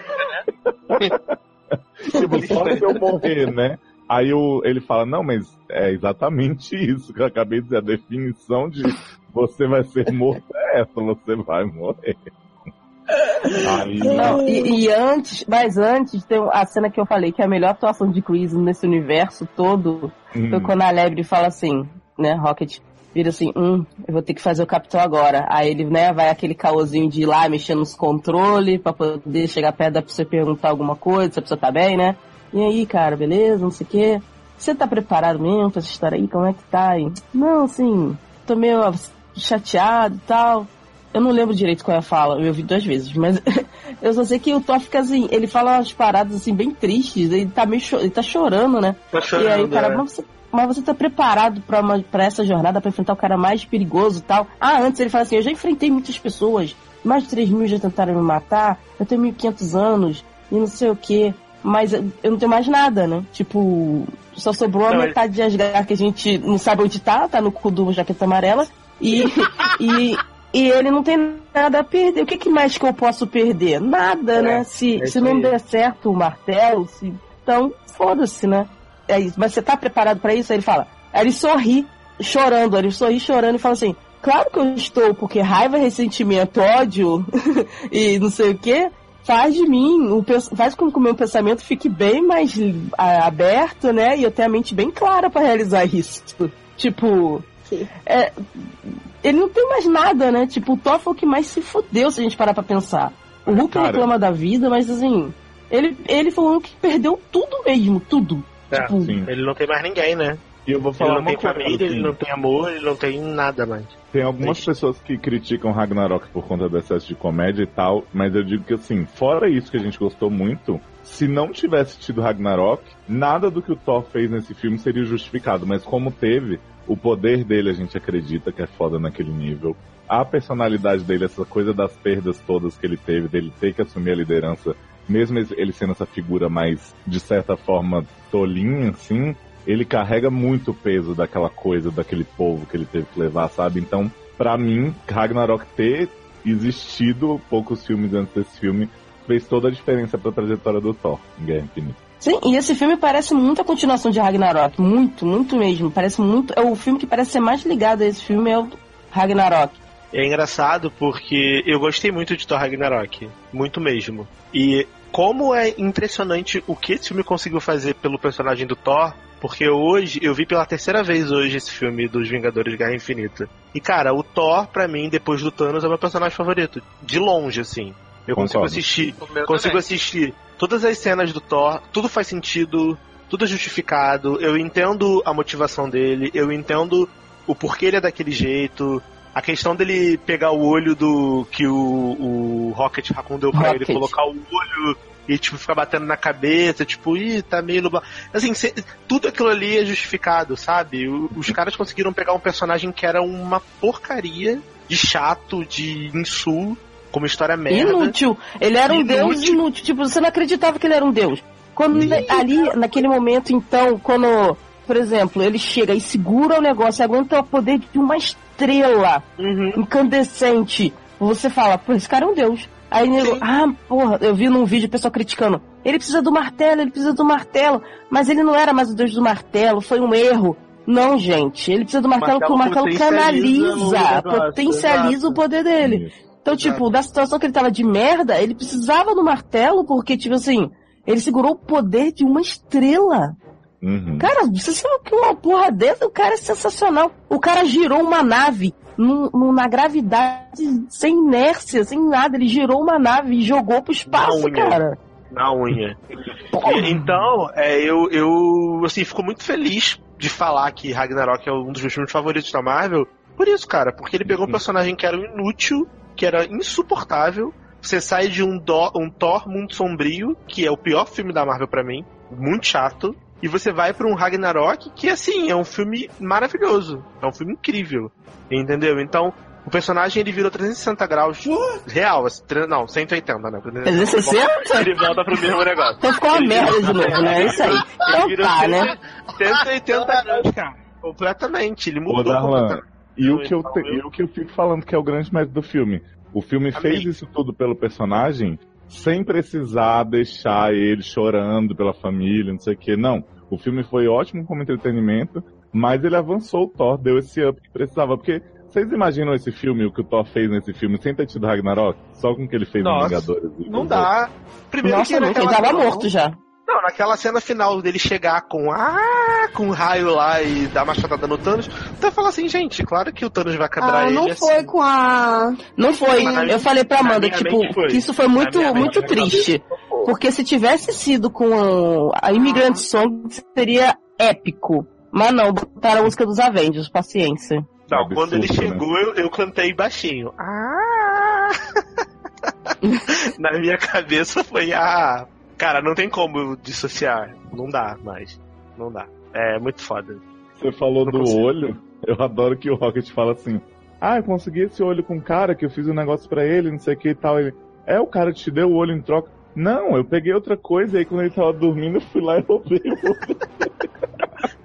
tipo, só se eu morrer, né? Aí ele fala, não, mas é exatamente isso que eu acabei de dizer. A definição de você vai ser morto é essa, você vai morrer. Aí, Não, e, e antes, mas antes, tem a cena que eu falei que é a melhor atuação de Chris nesse universo todo hum, foi quando a Lebre fala assim, né, Rocket, vira assim, hum, eu vou ter que fazer o Capitão agora. Aí ele, né, vai aquele caôzinho de ir lá mexendo nos controles pra poder chegar perto da pessoa perguntar alguma coisa, se a pessoa tá bem, né? E aí, cara, beleza, não sei o quê. Você tá preparado mesmo pra essa história aí? Como é que tá? E, não, assim, tô meio chateado e tal. Eu não lembro direito qual é a fala, eu ouvi duas vezes, mas eu só sei que o Thor fica assim, ele fala umas paradas assim bem tristes, ele tá meio ele tá chorando, né? Tá chorando, e aí o cara, é. mas você, mas você tá preparado pra, uma, pra essa jornada, pra enfrentar o cara mais perigoso e tal? Ah, antes ele fala assim, eu já enfrentei muitas pessoas, mais de 3 mil já tentaram me matar, eu tenho 1500 anos, e não sei o que, mas eu não tenho mais nada, né? Tipo, só sobrou a Não, metade de Asgard que a gente não sabe onde tá, tá no cu do Jaqueta Amarela, e, e, e ele não tem nada a perder. O que, que mais que eu posso perder? Nada, É, né? Se, é se não der certo o martelo, se... então foda-se, né? É isso. Mas você tá preparado pra isso? Aí ele fala. Aí ele sorri, chorando, ele sorri chorando e fala assim: Claro que eu estou, porque raiva, ressentimento, ódio e não sei o que faz de mim, o faz com que o meu pensamento fique bem mais aberto, né? E eu tenho a mente bem clara pra realizar isso. Tipo, é, ele não tem mais nada, né? Tipo, o Thor foi o que mais se fudeu se a gente parar pra pensar. O Hulk Cara. reclama da vida, mas assim, ele, ele foi o único que perdeu tudo mesmo, tudo. É, Tipo, sim. Ele não tem mais ninguém, né? E eu vou Ele falar não uma tem coisa, família, assim, ele não tem amor, ele não tem nada mais. Tem algumas pessoas que criticam Ragnarok por conta do excesso de comédia e tal, mas eu digo que assim, fora isso que a gente gostou muito, se não tivesse tido Ragnarok, nada do que o Thor fez nesse filme seria justificado, mas como teve, o poder dele a gente acredita que é foda naquele nível. A personalidade dele, essa coisa das perdas todas que ele teve, dele ter que assumir a liderança, mesmo ele sendo essa figura mais, de certa forma, tolinha, assim, ele carrega muito peso daquela coisa, daquele povo que ele teve que levar, sabe? Então, pra mim, Ragnarok ter existido poucos filmes antes desse filme fez toda a diferença pra trajetória do Thor em Guerra Infinita. Sim, e esse filme parece muito a continuação de Ragnarok. Muito, muito mesmo. Parece muito. É o filme que parece ser mais ligado a esse filme é o Ragnarok. É engraçado porque eu gostei muito de Thor Ragnarok. Muito mesmo. E como é impressionante o que esse filme conseguiu fazer pelo personagem do Thor. Porque hoje, eu vi pela terceira vez hoje esse filme dos Vingadores de Guerra Infinita. E cara, o Thor, pra mim, depois do Thanos, é o meu personagem favorito. De longe, assim. Eu consigo Concordo. assistir. O meu Consigo também. assistir todas as cenas do Thor, tudo faz sentido, tudo é justificado. Eu entendo a motivação dele, eu entendo o porquê ele é daquele jeito. A questão dele pegar o olho do que o, o Rocket Raccoon deu pra Rocket. ele, colocar o olho e tipo ficar batendo na cabeça, tipo, ih, tá meio nublado. Assim, cê- tudo aquilo ali é justificado, sabe? O- Os caras conseguiram pegar um personagem que era uma porcaria de chato, de insul, como história merda. Inútil. Ele era um Inútil. deus inútil. Tipo, você não acreditava que ele era um deus. Quando ali, naquele momento, então, quando, por exemplo, ele chega e segura o negócio, aguenta o poder de uma estrela incandescente, você fala, pô, esse cara é um deus. Aí nego, ah, porra, eu vi num vídeo o pessoal criticando. Ele precisa do martelo, ele precisa do martelo. Mas ele não era mais o deus do martelo, foi um erro. Não, gente. Ele precisa do martelo porque o martelo potencializa canaliza, potencializa exato. o poder dele. Então, tipo, da situação que ele tava de merda, ele precisava do martelo porque, tipo assim, ele segurou o poder de uma estrela. Uhum. Cara, você sabe que uma porra dessa, o cara é sensacional. O cara girou uma nave num- num- na gravidade, sem inércia, sem nada. Ele girou uma nave e jogou pro espaço, unha. cara. Na unha. E- então, é, eu, eu, assim, fico muito feliz de falar que Ragnarok é um dos meus filmes favoritos da Marvel. Por isso, cara, porque ele pegou um personagem que era um inútil, que era insuportável. Você sai de um, Dó- um Thor muito sombrio, que é o pior filme da Marvel pra mim, muito chato, e você vai pra um Ragnarok, que assim, é um filme maravilhoso, é um filme incrível, entendeu? Então, o personagem ele virou 360 graus real, assim, não, 180, né? 360? Ele volta pro mesmo negócio. Então ficou uma Ele merda de novo, né? É isso aí. Ele Então virou tá, né? 180 graus, cara. Completamente. Ele Ô, mudou Darlan, e o, que eu Então, te- e o que eu fico falando que é o grande mérito do filme. O filme fez isso tudo pelo personagem sem precisar deixar ele chorando pela família, não sei o que. Não. O filme foi ótimo como entretenimento, mas ele avançou o Thor, deu esse up que precisava. Porque vocês imaginam esse filme, o que o Thor fez nesse filme, sem ter tido Ragnarok? Só com o que ele fez no Nossa, Vingadores? Não dá. Primeiro Nossa, que ele naquela- tava morto já. Não, naquela cena final dele chegar com ah, com um raio lá e dar uma chatada no Thanos, tu vai falar assim, gente, claro que o Thanos vai quebrar Ah, ele não assim. foi com a. Não foi. Na minha- Eu falei pra Amanda, tipo, mente que isso foi muito, mente, muito minha triste. Porque se tivesse sido com a Immigrant Song, seria épico. Mas não, botaram a música dos Avengers, paciência. Não, Absurdo, quando ele né? chegou, eu, eu cantei baixinho. Ah! Na minha cabeça foi, ah, cara, não tem como dissociar. Não dá mais. Não dá. É muito foda. Você falou Não do consigo. olho. Eu adoro que o Rocket fala assim: Ah, eu consegui esse olho com um cara que eu fiz um negócio pra ele, não sei o que e tal. Ele, é, o cara te deu o olho em troca. Não, eu peguei outra coisa e aí quando ele tava dormindo, eu fui lá e roubei o olho.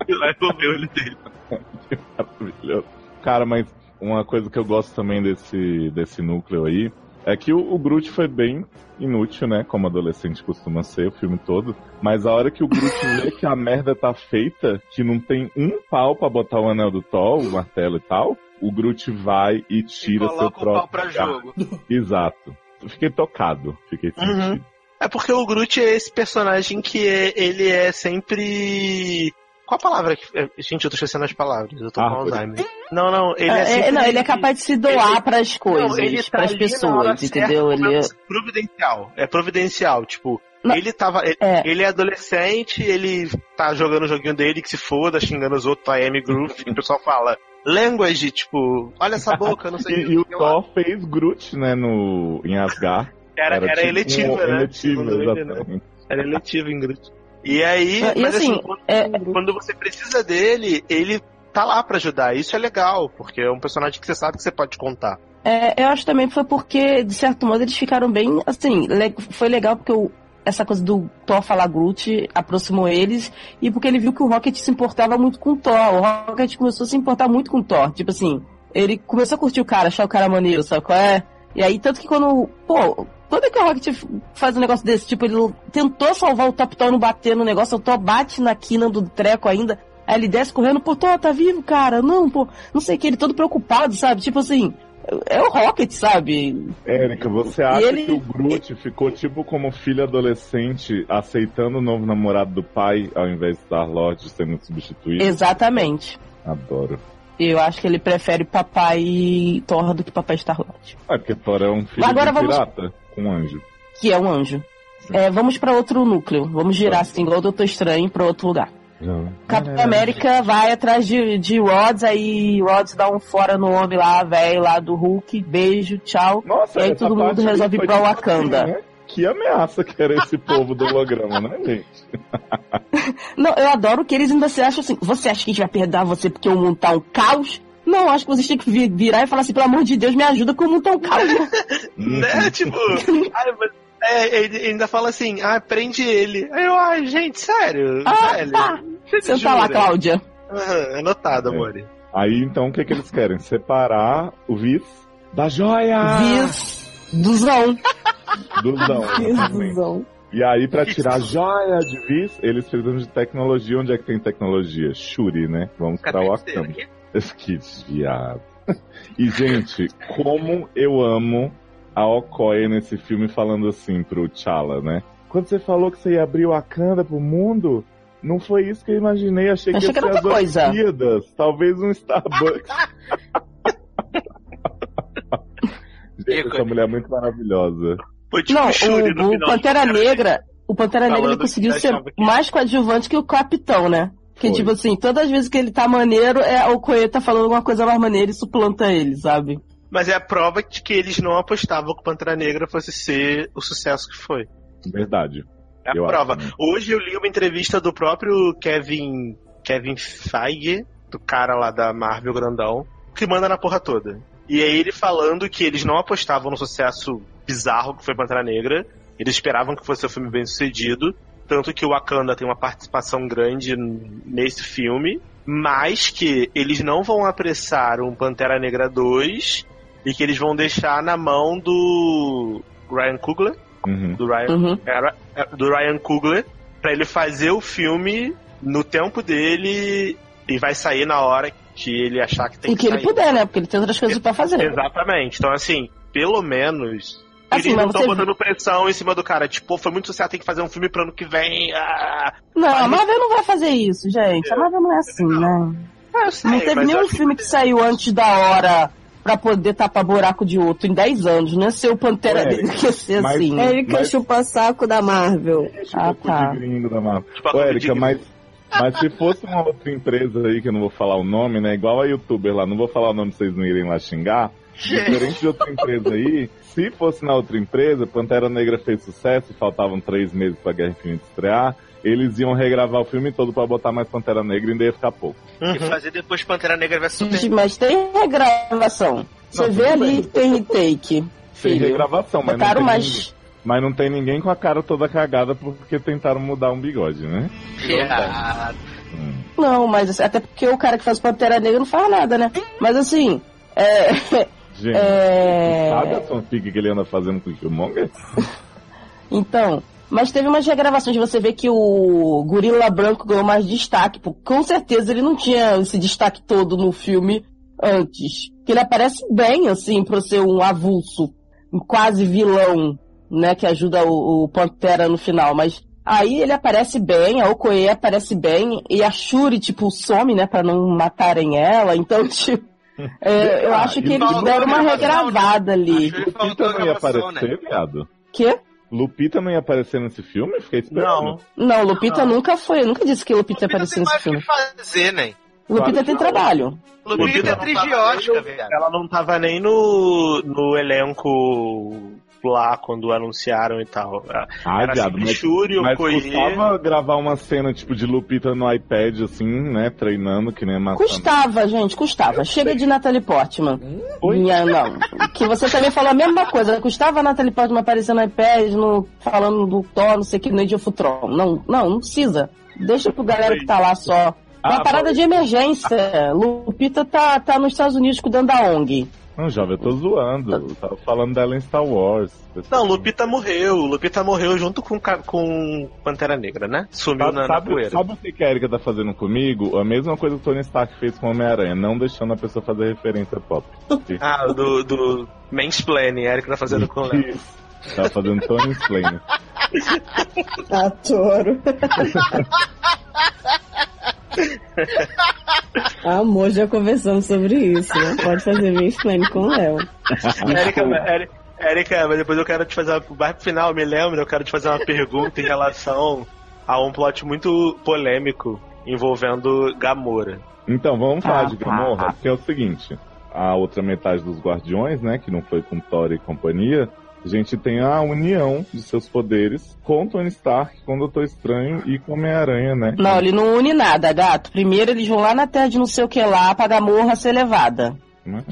E lá eu vi o olho dele. Maravilhoso. Cara, mas uma coisa que eu gosto também desse, desse núcleo aí é que o, o Groot foi bem inútil, né? Como adolescente costuma ser o filme todo. Mas a hora que o Groot vê que a merda tá feita, que não tem um pau pra botar o anel do Thor, o martelo e tal, o Groot vai e tira seu Coloca o pau próprio. pra jogo. Exato. Fiquei tocado. Fiquei Uhum. sentido. É porque o Groot é esse personagem que é, ele é sempre. Qual a palavra? que- é, Gente, eu tô esquecendo as palavras, eu tô com Árvore. Alzheimer. Não, não, ele é, É, sempre. não, ele é capaz de se doar ele- pras coisas, Não, ele tá pras ali na hora pessoas, certa, entendeu? Ele é... providencial. É providencial, tipo, Não, ele tava. Ele é. ele é adolescente, ele tá jogando o joguinho dele que se foda, xingando os outros, a Amy Groove, e o pessoal fala. Language, tipo, olha essa boca, não sei E, o que. e o Thor fez Groot, né, no, em Asgard. Era, era, tipo eletiva, um- né? Eletiva, Segundo ele, né? exatamente. Era eletivo em Groot. E aí, Ah, e mas assim, assim, quando, é- quando você precisa dele, ele tá lá pra ajudar. Isso é legal, porque é um personagem que você sabe que você pode contar. É, eu acho também que foi porque, de certo modo, eles ficaram bem, assim, le- foi legal porque o- essa coisa do Thor falar Groot aproximou eles e porque ele viu que o Rocket se importava muito com o Thor. O Rocket começou a se importar muito com o Thor. Tipo assim, ele começou a curtir o cara, achar o cara maneiro, sabe qual é? E aí, tanto que quando, pô, toda que o Rocket faz um negócio desse, tipo, ele tentou salvar o Top não bater no negócio, o Thor bate na quina do treco ainda, aí ele desce correndo, pô, Thor, tá vivo, cara? Não, pô, não sei o que, ele todo preocupado, sabe? Tipo assim, é o Rocket, sabe? Érica, você acha ele- que o Groot ficou tipo como filho adolescente aceitando o novo namorado do pai ao invés de Star-Lord sendo substituído? Exatamente. Adoro. Eu acho que ele prefere papai Thor do que papai Star-Lord, É porque Thor é um filho Agora de vamos- pirata, um anjo. que é um anjo. É, vamos pra outro núcleo. Vamos girar assim, igual o Doutor Estranho, pra outro lugar. Capitão América vai atrás de, de Rhodes, aí Rhodes dá um fora no homem lá, velho, lá do Hulk, beijo, tchau. Nossa, e aí todo mundo resolve ir pra Wakanda. assim, né? Que ameaça que era esse povo do holograma, né, gente? Não, eu adoro que eles ainda se acham assim. Você acha que a gente vai perdoar você porque o mundo tá um caos? Não, acho que vocês têm que vi- virar e falar assim, pelo amor de Deus, me ajuda o mundo tá um caos. Né? Tipo, ai, mas É, ele ainda fala assim, ah, prende ele. Aí eu, ai, gente, sério, Ah, velho. tá. Você Senta lá, jura? Cláudia. Aham, anotado, amor. Aí então o que, que eles querem? Separar o Viz da joia! Viz duzão. Duzão, exatamente. Visão. E aí, pra tirar a joia de Viz, eles precisam de tecnologia. Onde é que tem tecnologia? Shuri, né? Vamos pra Wakanda. Que viado. E, gente, como eu amo a Okoye nesse filme falando assim pro T'Challa, né? Quando você falou que você ia abrir o Wakanda pro mundo, não foi isso que eu imaginei. Achei que Achei ia que ser as outra coisa. Olimpíadas. Talvez um Starbucks. gente, essa mulher é muito maravilhosa. Foi tipo Não, o, o final. Pantera Negra, o Pantera Negra ele conseguiu ser mais coadjuvante que o Capitão, né? Que Foi. tipo assim, todas as vezes que ele tá maneiro, é o Coelho tá falando alguma coisa mais maneira e suplanta ele, sabe? Mas é a prova de que eles não apostavam que o Pantera Negra fosse ser o sucesso que foi. Verdade. É a Eu prova. acho, né? Hoje eu li uma entrevista do próprio Kevin Kevin Feige, do cara lá da Marvel grandão, que manda na porra toda. E aí ele falando que eles não apostavam no sucesso bizarro que foi Pantera Negra, eles esperavam que fosse um filme bem sucedido, tanto que o Wakanda tem uma participação grande nesse filme, mas que eles não vão apressar um Pantera Negra 2 e que eles vão deixar na mão do Ryan Coogler, Uhum. do Ryan, Uhum. era- é, do Ryan Coogler pra ele fazer o filme no tempo dele e vai sair na hora que ele achar que tem E que, que ele sair. puder, né? Porque ele tem outras coisas pra fazer. Exatamente. Então, assim, pelo menos. Assim, eles não estão botando pressão em cima do cara. Tipo, pô, foi muito sucesso, tem que fazer um filme pro ano que vem. Ah, Não, a Marvel não vai fazer isso, gente. A Marvel não é assim, né? eu sei, Não teve nenhum filme que saiu antes da hora pra poder tapar buraco de outro em 10 anos. Não é ser o Pantera Ué, Negra que ser mas- assim. Érica Mas- chupa saco da Marvel. Ah, Tipo, tá. gringo da Marvel. Tipo, Ô, de- mas, mas se fosse uma outra empresa aí, que eu não vou falar o nome, né? Igual a youtuber lá, não vou falar o nome pra vocês não irem lá xingar. Diferente de outra empresa aí, se fosse na outra empresa, Pantera Negra fez sucesso, faltavam três meses pra Guerra Infinita estrear, eles iam regravar o filme todo pra botar mais Pantera Negra e ainda ia ficar pouco. E fazer depois Pantera Negra vs Superman. Mas tem regravação. Você Não, vê ali que tem retake. Tem regravação, mas não, tem mais. mas não tem ninguém com a cara toda cagada porque tentaram mudar um bigode, né? Yeah. Hum. Não, mas assim, até porque o cara que faz Pantera Negra não faz nada, né? Mas assim, é. Gente, é... sabe a fanfic que ele anda fazendo com o Killmonger? Então, mas teve umas regravações, você vê que o Gorila Branco ganhou mais destaque, pô. com certeza ele não tinha esse destaque todo no filme antes. Que ele aparece bem, assim, pra ser um avulso, um quase vilão, né, que ajuda o, o Pantera no final, mas aí ele aparece bem, a Okoye aparece bem, e a Shuri, tipo, some, né, pra não matarem ela, então, tipo, é, eu Ah, acho que eles deram uma gravação, regravada ali. Lupita não ia aparecer, viado? Que? Lupita não ia aparecer nesse filme? Fiquei esperando. Não. Não, Lupita nunca foi. Eu nunca disse que Lupita ia Lupita aparecer tem nesse mais o filme. que fazer, né? Lupita Claro tem não. trabalho. Lupita Lupita é não tava Oscar, nem velho. Ela não tava nem no, no elenco lá quando anunciaram e tal. Ah, Era viado, sempre mas, Shuri, mas Okoye. custava gravar uma cena tipo de Lupita no iPad, assim, né? Treinando, que nem a maçã. Custava, gente, custava. Chega de Natalie Portman. Oi? Minha, não. Que você também falou a mesma coisa. Custava a Natalie Portman aparecer no iPad, no, falando do Thor, não sei o que, no Age of. Não, não, não precisa. Deixa pro galera que tá lá só. É uma Ah, parada de emergência. Lupita tá, tá nos Estados Unidos cuidando da ONG. Não, jovem, eu tô zoando. Eu tava falando dela em Star Wars. Não, Lupita morreu. Lupita morreu junto com, com Pantera Negra, né? Sumiu Sabe, na, na sabe, poeira. sabe o que que a Erika tá fazendo comigo? A mesma coisa que o Tony Stark fez com o Homem-Aranha, não deixando a pessoa fazer referência pop. Ah, do, do Mansplaining, Eric tá fazendo com o Léo. Tá fazendo Tony Slane. Adoro. Amor, já conversamos sobre isso, né? Pode fazer mansplaining com o Léo. Érica, Érica, mas depois eu quero te fazer uma. Mais pro final, me lembra, eu quero te fazer uma pergunta em relação a um plot muito polêmico envolvendo Gamora. Então, vamos falar Ah, de tá. Gamorra, que é o seguinte. A outra metade dos Guardiões, né, que não foi com Thor e companhia, a gente tem a união de seus poderes com Tony Stark, com o Doutor Estranho e com Homem-Aranha, né? Não, ele não une nada, gato. Primeiro eles vão lá na terra de não sei o que lá pra Gamorra ser levada. Né?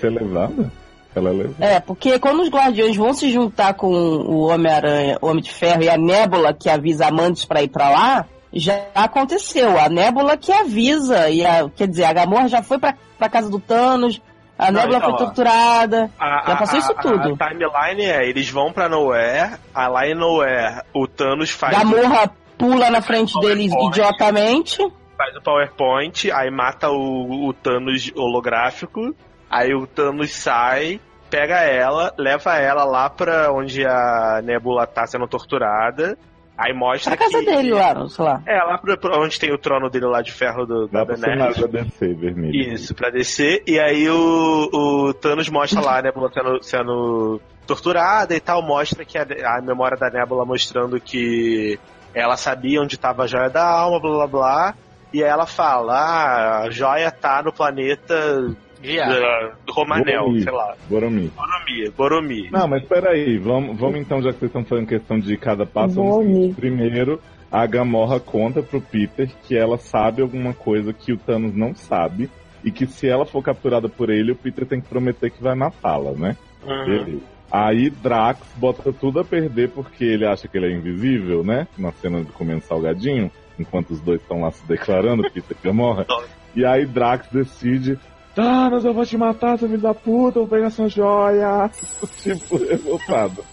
Ser levada? Ela levou. É, porque quando os Guardiões vão se juntar com o Homem-Aranha, o Homem de Ferro e a Nébula que avisa a Mantis pra ir pra lá, já aconteceu. A Nébula que avisa, e a, quer dizer, a Gamorra já foi pra, pra casa do Thanos, a Não, Nébula então, foi torturada, A, já passou a- isso a- tudo. A timeline é, eles vão pra Nowhere, aí lá em Nowhere o Thanos faz, Gamorra pula na frente deles idiotamente. faz o PowerPoint, aí mata o, o Thanos holográfico, aí o Thanos sai, pega ela, leva ela lá pra onde a Nebula tá sendo torturada, aí mostra Pra casa que... dele lá, sei lá. É, lá pra, pra onde tem o trono dele lá de ferro do, da pra Daenerys. da DC vermelho. Isso, pra descer. E aí o, o Thanos mostra lá a Nebula sendo, sendo torturada e tal. Mostra que a, a memória da Nebula mostrando que ela sabia onde estava a joia da alma, blá blá blá. E aí ela fala: ah, a joia tá no planeta Viado. eh, Romanel, Boromir. sei lá. Boromir. Boromir, Boromir. Não, mas peraí, vamos, vamos então, já que vocês estão fazendo questão de cada passo, vamos primeiro a Gamorra conta pro Peter que ela sabe alguma coisa que o Thanos não sabe e que se ela for capturada por ele, o Peter tem que prometer que vai matá-la, né? Uhum. Beleza. Aí Drax bota tudo a perder porque ele acha que ele é invisível, né? Na cena de comendo salgadinho, enquanto os dois estão lá se declarando, Peter e Gamorra. E aí Drax decide, Thanos, eu vou te matar, seu filho da puta, eu vou pegar sua joia. tipo, revoltado.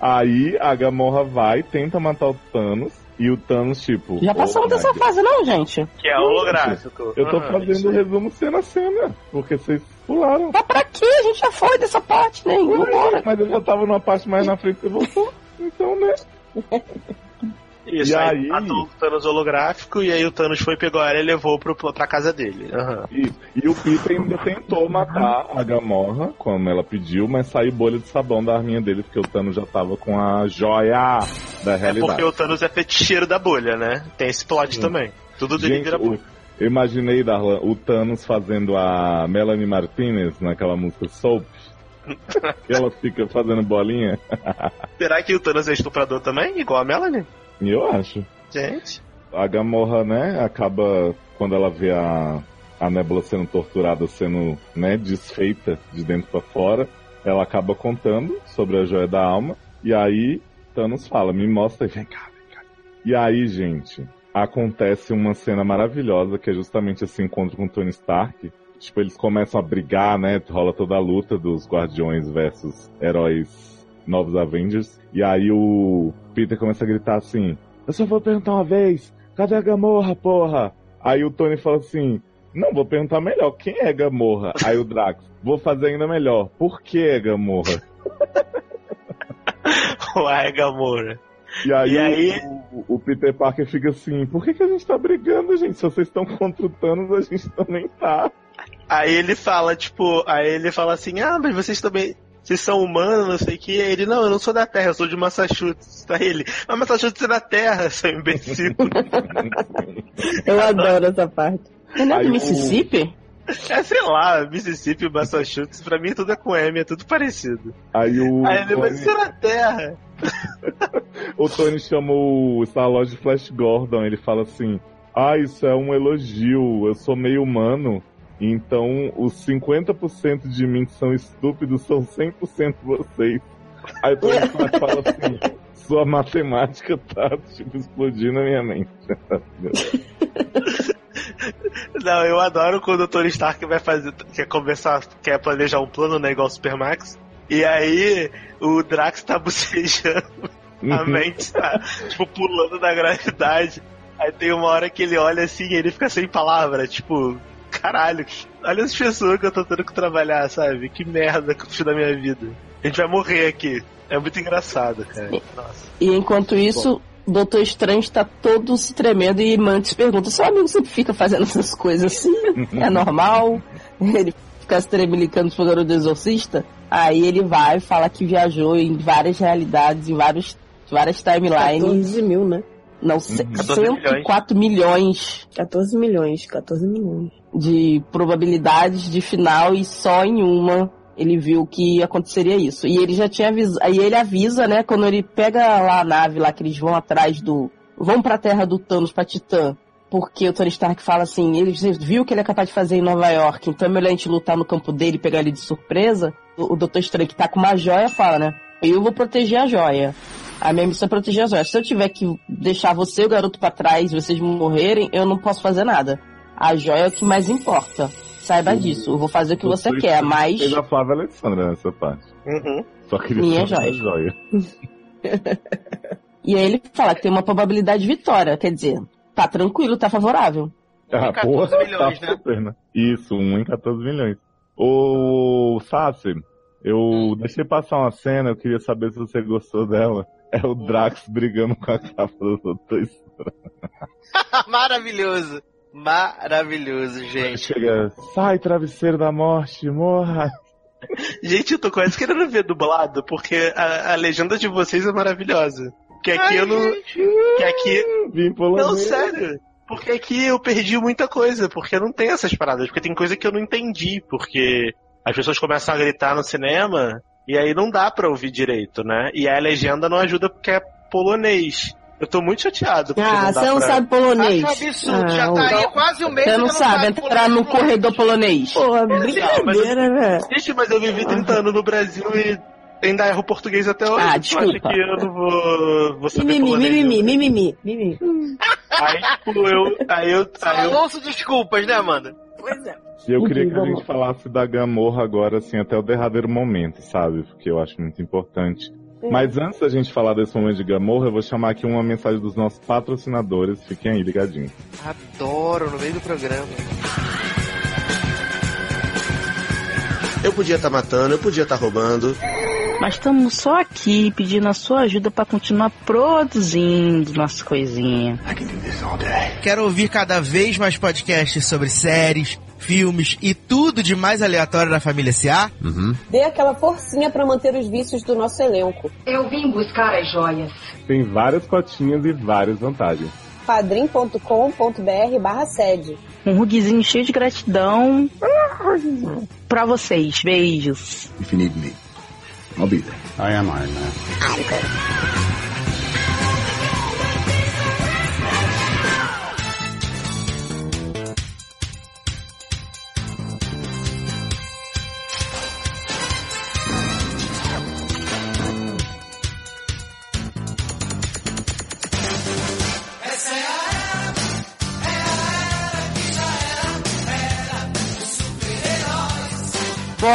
aí a Gamorra vai, tenta matar o Thanos, e o Thanos, tipo... Já passamos "Oh my dessa God." fase, não, gente? Que é holográfico. Eu tô Uhum, fazendo o resumo cena a cena, porque vocês pularam. Mas pra quê? A gente já foi dessa parte, né? Vambora. Mas eu já tava numa parte mais na frente e você voltou. Então, né? Isso, E aí, aí? matou o Thanos holográfico e aí o Thanos foi, pegou ela e levou pro, pra casa dele. Aham. E, e o Peter ainda tentou matar a Gamorra, como ela pediu, mas saiu bolha de sabão da arminha dele, porque o Thanos já tava com a joia da É realidade. porque o Thanos é feticheiro da bolha, né? Tem esse plot Sim. também. Tudo dele Gente, vira bolha. o- eu imaginei, Darlan, o Thanos fazendo a Melanie Martinez naquela música Soap. que ela fica fazendo bolinha. Será que o Thanos é estuprador também? Igual a Melanie? Eu acho. Gente. A Gamorra, né, acaba quando ela vê a, a Nebula sendo torturada, sendo, né, desfeita de dentro pra fora, ela acaba contando sobre a joia da alma, e aí Thanos fala, me mostra vem cá, vem cá. E aí, gente, acontece uma cena maravilhosa, que é justamente esse encontro com Tony Stark. Tipo, eles começam a brigar, né, rola toda a luta dos Guardiões versus heróis novos Avengers, e aí o Peter começa a gritar assim, eu só vou perguntar uma vez, cadê a Gamorra, porra? Aí o Tony fala assim, não, vou perguntar melhor, quem é Gamorra? Aí o Drax, vou fazer ainda melhor, por que é Gamorra? Uai, Gamora. E aí, E aí? O, o Peter Parker fica assim, por que, que a gente tá brigando, gente? Se vocês estão contra o Thanos, a gente também tá. Aí ele fala, tipo, aí ele fala assim, ah, mas vocês também. Vocês são humanos, não sei o que. Aí ele, não, eu não sou da Terra, eu sou de Massachusetts. Tá ele, mas Massachusetts é da Terra, seu imbecil. Eu adoro essa parte. Ele é Aí do Mississippi? é, sei lá, Mississippi, Massachusetts, pra mim tudo é com M, é tudo parecido. Aí o, Aí ele, mas Tony, isso é da Terra. o Tony chama o Star-Lord de Flash Gordon, ele fala assim, ah, isso é um elogio, eu sou meio humano, então os 50% de mim que são estúpidos são 100% vocês. Aí o Stark fala assim, sua matemática tá, tipo, explodindo na minha mente. Não, eu adoro quando o Tony Stark vai fazer, quer conversar, quer planejar um plano, né, igual o Supermax. E aí o Drax tá bocejando, a mente tá, tipo, pulando da gravidade. Aí tem uma hora que ele olha assim e ele fica sem palavra, tipo, caralho, olha as pessoas que eu tô tendo que trabalhar, sabe? Que merda que eu fiz da minha vida. A gente vai morrer aqui. É muito engraçado, cara. Nossa. E enquanto isso, o Doutor Estranho está todo se tremendo e Mantis pergunta: seu amigo sempre fica fazendo essas coisas assim? É normal? Ele fica se tremelicando pro garoto do exorcista? Aí ele vai fala que viajou em várias realidades, em vários, várias timelines. 14 mil, né? Não, 104 milhões 14 milhões, 14 milhões. De probabilidades de final e só em uma ele viu que aconteceria isso. E ele já tinha avisado. Aí ele avisa, né, quando ele pega lá a nave lá que eles vão atrás do. vão pra terra do Thanos, pra Titã, porque o Tony Stark fala assim, ele viu que ele é capaz de fazer em Nova York, então é melhor a gente lutar no campo dele e pegar ele de surpresa. O, Doutor Estranho que tá com uma joia fala, né? Eu vou proteger a joia. A minha missão é proteger a joia. Se eu tiver que deixar você e o garoto pra trás vocês morrerem, eu não posso fazer nada. A joia é o que mais importa. Saiba disso. Eu vou fazer o que você quer, mas. Fez a Flávia Alessandra nessa parte. Uhum. Só queria Minha joia. a joia. E aí ele fala que tem uma probabilidade de vitória. Quer dizer, tá tranquilo, tá favorável. Ah, 14 porra, milhões, tá né? super, né? Isso, 1 em 14 milhões. Ô, Sassi, eu Hum. deixei passar uma cena, eu queria saber se você gostou dela. É o Drax brigando com a capa do Doutor Estranho. Maravilhoso. Maravilhoso, gente. Chega, sai, travesseiro da morte, morra. Gente, eu tô quase querendo ver dublado, porque a, a legenda de vocês é maravilhosa. Que aqui eu não. Que aqui. Vim Não, sério. Porque aqui eu perdi muita coisa, porque não tem essas paradas, porque tem coisa que eu não entendi, porque as pessoas começam a gritar no cinema e aí não dá pra ouvir direito, né? E a legenda não ajuda porque é polonês. Eu tô muito chateado. Ah, não você não pra... sabe polonês. Acho um absurdo, já Ah, tá aí quase um mês Você e não sabe entrar no corredor polonês. Pô, brincadeira, velho. Gente, mas eu vivi 30 anos no Brasil e ainda erro português até hoje. Ah, desculpa. que eu não vou, vou saber Mimimi, polonês? mimimi, mimimi, mimimi. Aí, tipo, eu... Aí eu... Aí eu Alonso desculpas, né, Amanda? Pois é. E eu queria que a gente falasse da Gamorra agora, assim, até o derradeiro momento, sabe? Porque eu acho muito importante. Mas antes da gente falar desse momento de Gamorra, eu vou chamar aqui uma mensagem dos nossos patrocinadores. Fiquem aí ligadinhos. Adoro, no meio do programa. Eu podia estar matando, eu podia estar roubando. Mas estamos só aqui pedindo a sua ajuda para continuar produzindo nossa coisinha. Quer ouvir cada vez mais podcasts sobre séries, filmes e tudo de mais aleatório da família SA? Dê aquela forcinha pra manter os vícios do nosso elenco. Eu vim buscar as joias. Tem várias cotinhas e várias vantagens. padrim.com.br barra sede. Um rugzinho cheio de gratidão pra vocês. Beijos. If you need me, I'll be there. I am Iron Man.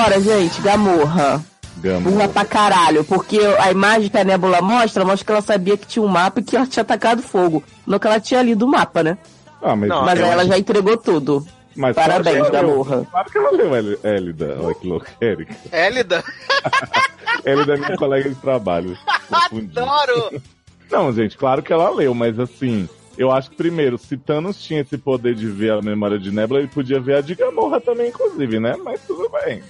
Bora, gente, Gamorra. Burra Gamorra. pra caralho, porque a imagem que a Nebula mostra, mostra que ela sabia que tinha um mapa e que ela tinha atacado fogo. Não que ela tinha lido o mapa, né? Ah, mas, Não, Mas ela acho- já entregou tudo. mas Parabéns. Gamorra. Claro que ela leu, Eli- Elida. Olha que louco, Erika. Élida, Elida é minha colega de trabalho. Adoro! Não, gente, claro que ela leu, mas assim, eu acho que primeiro, se Thanos tinha esse poder de ver a memória de Nebula, ele podia ver a de Gamorra também, inclusive, né? Mas tudo bem.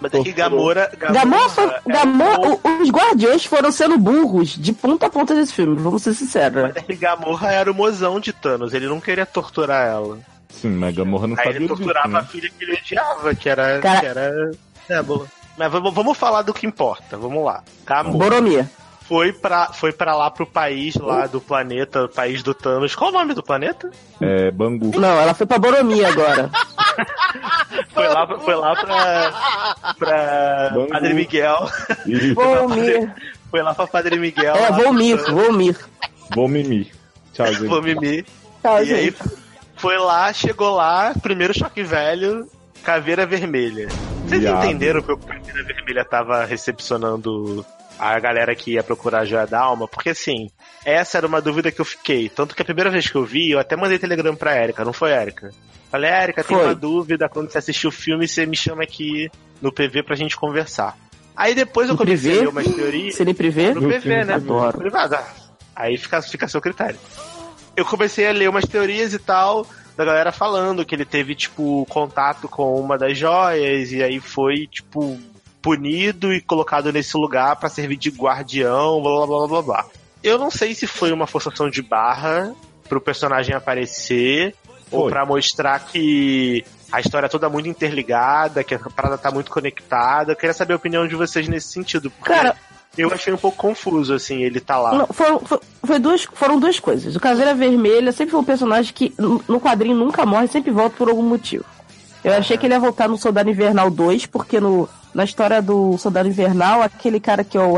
Mas é que Gamora... Gamorra, foi- é Gamorra- o- os guardiões foram sendo burros de ponta a ponta desse filme, vamos ser sinceros. Mas é que Gamorra era o mozão de Thanos, ele não queria torturar ela. Sim, mas Gamorra não Aí sabia ele disso, torturava né? a filha que ele odiava, que era. Cara- Que era Nebula. Mas vamos, vamos falar do que importa, vamos lá. Gamora Boromir. Foi pra, foi pra lá pro país lá do planeta, o país do Thanos. Qual o nome do planeta? É, Bangu. Não, ela foi pra Boromir agora. Foi lá, pra- foi lá pra. pra Bangu. Padre Miguel. Volmir. Foi lá pra Padre Miguel. É, Volmir. Volmir. vou mimir. Tchau, gente. Vou mimir. Tchau, E aí gente. foi lá, chegou lá, primeiro choque velho, caveira vermelha. Vocês Viado. entenderam que o caveira vermelha tava recepcionando a galera que ia procurar a joia da alma? Porque assim, essa era uma dúvida que eu fiquei. Tanto que a primeira vez que eu vi, eu até mandei telegrama pra Erika, não foi Erika? Falei, Erika, tem uma dúvida, quando você assistir o filme, você me chama aqui no PV pra gente conversar. Aí depois eu No comecei a PV? ler umas teorias. Você nem prevê? No No PV, filme né? Adoro. Privado. Aí fica, fica a seu critério. Eu comecei a ler umas teorias e tal, da galera falando que ele teve, tipo, contato com uma das joias, e aí foi, tipo, punido e colocado nesse lugar pra servir de guardião, blá blá blá blá blá. Eu não sei se foi uma forçação de barra pro personagem aparecer, ou Foi. pra mostrar que a história é toda muito interligada, que a parada tá muito conectada. Eu queria saber a opinião de vocês nesse sentido. Porque Cara, Eu achei um pouco confuso, assim, ele tá lá. Não, foram, foi- foi duas, foram duas coisas. O Caveira Vermelha sempre foi um personagem que no no quadrinho nunca morre, sempre volta por algum motivo. Eu achei que ele ia voltar no Soldado Invernal 2, porque no, na história do Soldado Invernal, aquele cara que é o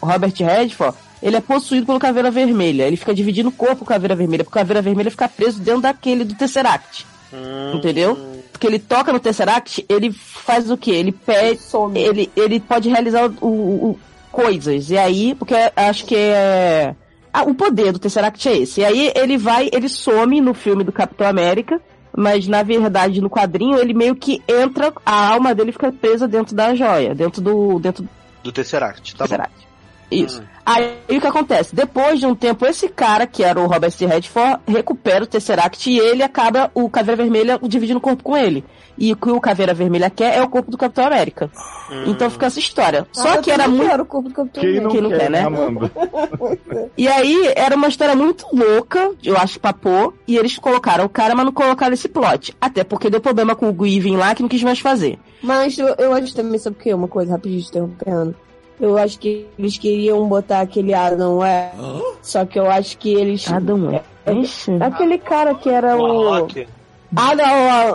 Robert Redford, ele é possuído pelo Caveira Vermelha. Ele fica dividindo o corpo com o Caveira Vermelha, porque o Caveira Vermelha fica preso dentro daquele do Tesseract. Entendeu? Porque ele toca no Tesseract, ele faz o quê? Ele pede. Ele, ele pode realizar o, o- o- coisas. E aí, porque acho que é. Ah, o poder do Tesseract é esse. E aí ele vai, ele some no filme do Capitão América, mas na verdade no quadrinho ele meio que entra, a alma dele fica presa dentro da joia, dentro do. dentro Do Tesseract, tá bom. Isso. Aí o que acontece? Depois de um tempo, esse cara, que era o Robert C. Redford, recupera o Tesseract e ele acaba, o Caveira Vermelha, dividindo o corpo com ele. E o que o Caveira Vermelha quer é o corpo do Capitão América. Então fica essa história. Só Ah, que era muito. quero o corpo do Capitão Quem não, Quem não quer, quer, né? Amanda? E aí, era uma história muito louca, eu acho, pra pôr, e eles colocaram o cara, mas não colocaram esse plot. Até porque deu problema com o Guivin lá, que não quis mais fazer. Mas eu, eu acho também, sabe o que? Uma coisa rapidinho te interrompendo. Eu acho que eles queriam botar aquele Adam West. Só que eu acho que eles. Adam West? Aquele cara que era o. Adam,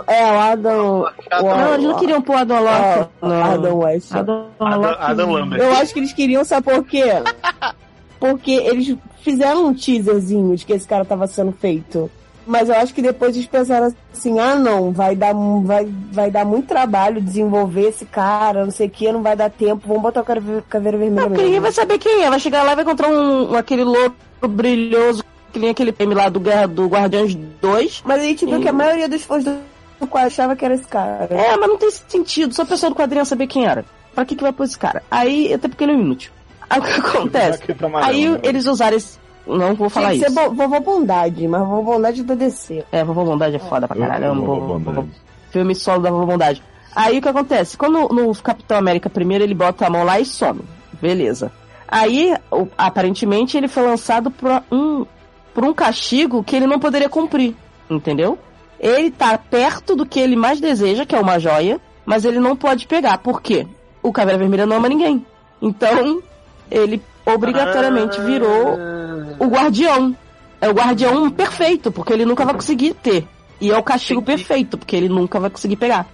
é, o Adam. o- Não, eles não queriam pôr Adam Locke. Adam West. Adam, Adam, Locke- Adam Lambert. Eu acho que eles queriam, sabe por quê? Porque eles fizeram um teaserzinho de que esse cara tava sendo feito. Mas eu acho que depois eles pensaram assim, ah não, vai dar, vai, vai dar muito trabalho desenvolver esse cara, não sei o que, não vai dar tempo, vamos botar o cave- caveira vermelha Não, ninguém vai saber quem é. Vai chegar lá e vai encontrar um, um- aquele louco brilhoso, que nem aquele meme lá do, Guerra- do Guardiões 2. Mas a gente viu que a maioria dos fãs do quadro achava que era esse cara. É, mas não tem sentido. Só a pessoa do quadrinho saber quem era. Pra que, que vai pôr esse cara? Aí, até porque ele é um inútil. Aí o que acontece? Amarela, Aí né? eles usaram esse. Não vou falar Tinha que isso. ser vo- vovó Bondade, mas vovó Bondade da DC. É, Vovô Bondade é foda pra caralho. É um Vovô Bondade. filme solo da Vovô Bondade. Aí o que acontece? Quando no Capitão América primeiro ele bota a mão lá e some. Beleza. Aí, o- aparentemente, ele foi lançado por um, por um castigo que ele não poderia cumprir. Entendeu? Ele tá perto do que ele mais deseja, que é uma joia, mas ele não pode pegar. Por quê? O Caveira Vermelha não ama ninguém. Então, ele obrigatoriamente virou o guardião. É o guardião perfeito, porque ele nunca vai conseguir ter. E é o castigo perfeito, porque ele nunca vai conseguir pegar.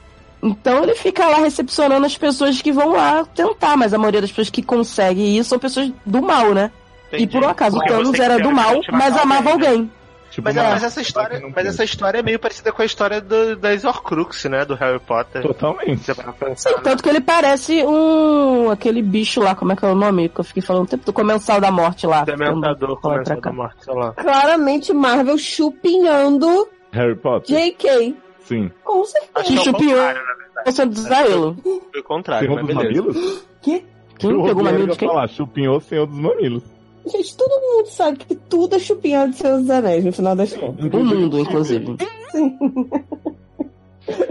Então ele fica lá recepcionando as pessoas que vão lá tentar, mas a maioria das pessoas que conseguem isso são pessoas do mal, né? E por um acaso o Thanos era do mal, mas amava alguém, né? alguém. Tipo, Mas, uma- mas essa história, mas essa história é meio parecida com a história do, das Horcrux, né? Do Harry Potter. Totalmente. Pensar. Sim, tanto que ele parece um. aquele bicho lá, como é que é o nome? Que eu fiquei falando o tempo do Comensal da Morte lá. Dementador cá. da morte, sei lá. Claramente Marvel chupinhando Harry Potter? JK. Sim. Com certeza. Que é o verdade. Você desaelo. Foi o contrário, Senhor mas dos. Mamilos? Que? Quem O pegou o mamilo de quem? falar, chupinhou Senhor dos Mamilos. Gente, todo mundo sabe que tudo é chupinhado de seus anéis, no final das contas. O mundo, inclusive.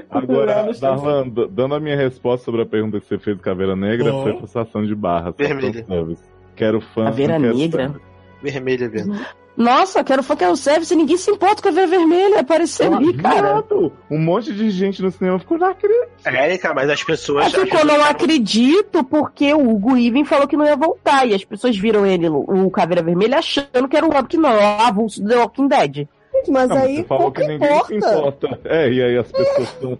Agora, Darlan, dando a minha resposta sobre a pergunta que você fez do Caveira Negra, Uhum. foi frustração de barra. só Vermelha. Quero fã. Caveira Negra? Vermelha, vendo. Nossa, quero focar que é o service e ninguém se importa com a veia vermelha. Apareceu ali, cara. Um monte de gente no cinema ficou na acredito. Érica, mas as pessoas. Aí ficou, não acredito, porque o Hugo Even falou que não ia voltar. E as pessoas viram ele, o Caveira Vermelha, achando que era o Rob que não, é o avulso do The Walking Dead. Gente, mas Não, aí pouco que ninguém se importa. importa. É, e aí as pessoas estão.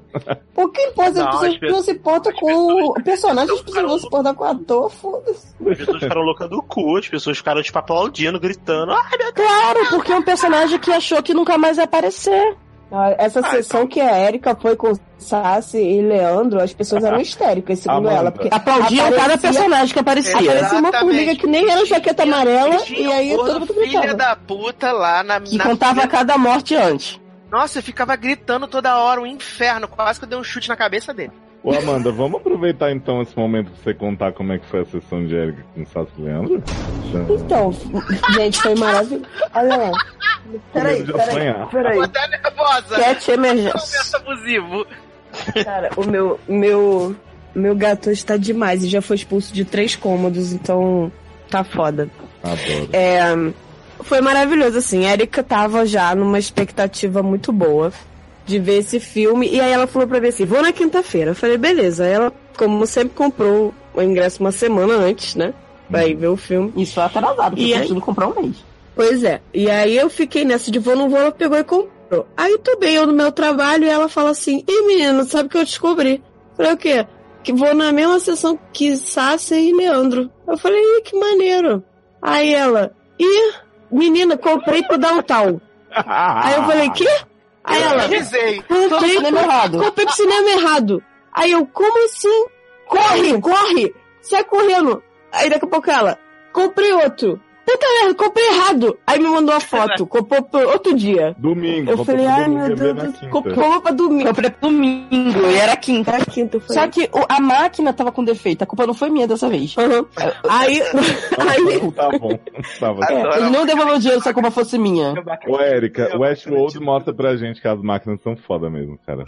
Pouco importa, Não, as as pessoas pessoas- não se importam com o personagem, as pessoas não se importam com o ator, foda-se. As pessoas ficaram loucas do cu, as pessoas ficaram, tipo, aplaudindo, gritando. Ai, meu Deus! Claro, porque é um personagem que achou que nunca mais ia aparecer. Ah, Essa sessão que a Erika foi com Sassi e Leandro, as pessoas eram histéricas, segundo Amanda. ela. Porque Aplaudiam aparecia- cada personagem que aparecia. Aparecia uma formiga que nem era jaqueta amarela, Tinha e aí todo mundo filha gritava. da puta lá na Que na contava fila- cada morte antes. Nossa, eu ficava gritando toda hora, um inferno. Quase que eu dei um chute na cabeça dele. Ô, Amanda, vamos aproveitar então esse momento pra você contar como é que foi a sessão de Erika com o Sasso Leandro? Então, gente, foi maravilhoso. Olha lá. Peraí, peraí, peraí. Tô até nervosa. Cat emergência. Momento abusivo. Cara, o meu, meu, meu gato está demais e já foi expulso de três cômodos, então tá foda. Adoro. É, foi maravilhoso, assim. A Erika tava já numa expectativa muito boa de ver esse filme. E aí ela falou pra mim assim: vou na quinta-feira. Eu falei, beleza. Aí ela, como sempre, comprou o ingresso uma semana antes, né? pra ir ver o filme. Isso é atrasado, porque E eu aí- preciso comprar um mês. Pois é. E aí eu fiquei nessa de vou, não vou, ela pegou e comprou. Aí tô bem, eu no meu trabalho e ela fala assim, Ih, menina, sabe o que eu descobri? Falei, o quê? Que vou na mesma sessão que Sácia e Leandro. Eu falei, Ih, que maneiro. Aí ela, Ih, menina, comprei pro Downtown. Aí eu falei, quê? Aí Eu ela, avisei. comprei pro- errado. comprei pro cinema errado. Aí eu, como assim? Corre, corre! Sai correndo! Aí daqui a pouco ela, comprei outro. Puta merda, comprei errado. Aí me mandou a foto, comprou pro outro dia. Domingo. Eu falei, ai domingo meu Deus, quinta. comprou pra domingo. Comprei pro domingo e era quinta. Era quinta. Só que o- a máquina tava com defeito, a culpa não foi minha dessa vez. Aham. Aí, aí, Tá bom. Tá bom. É, ele não devolveu o dinheiro se a culpa fosse minha. Ô, Érica, o Westworld mostra pra gente que as máquinas são foda mesmo, cara.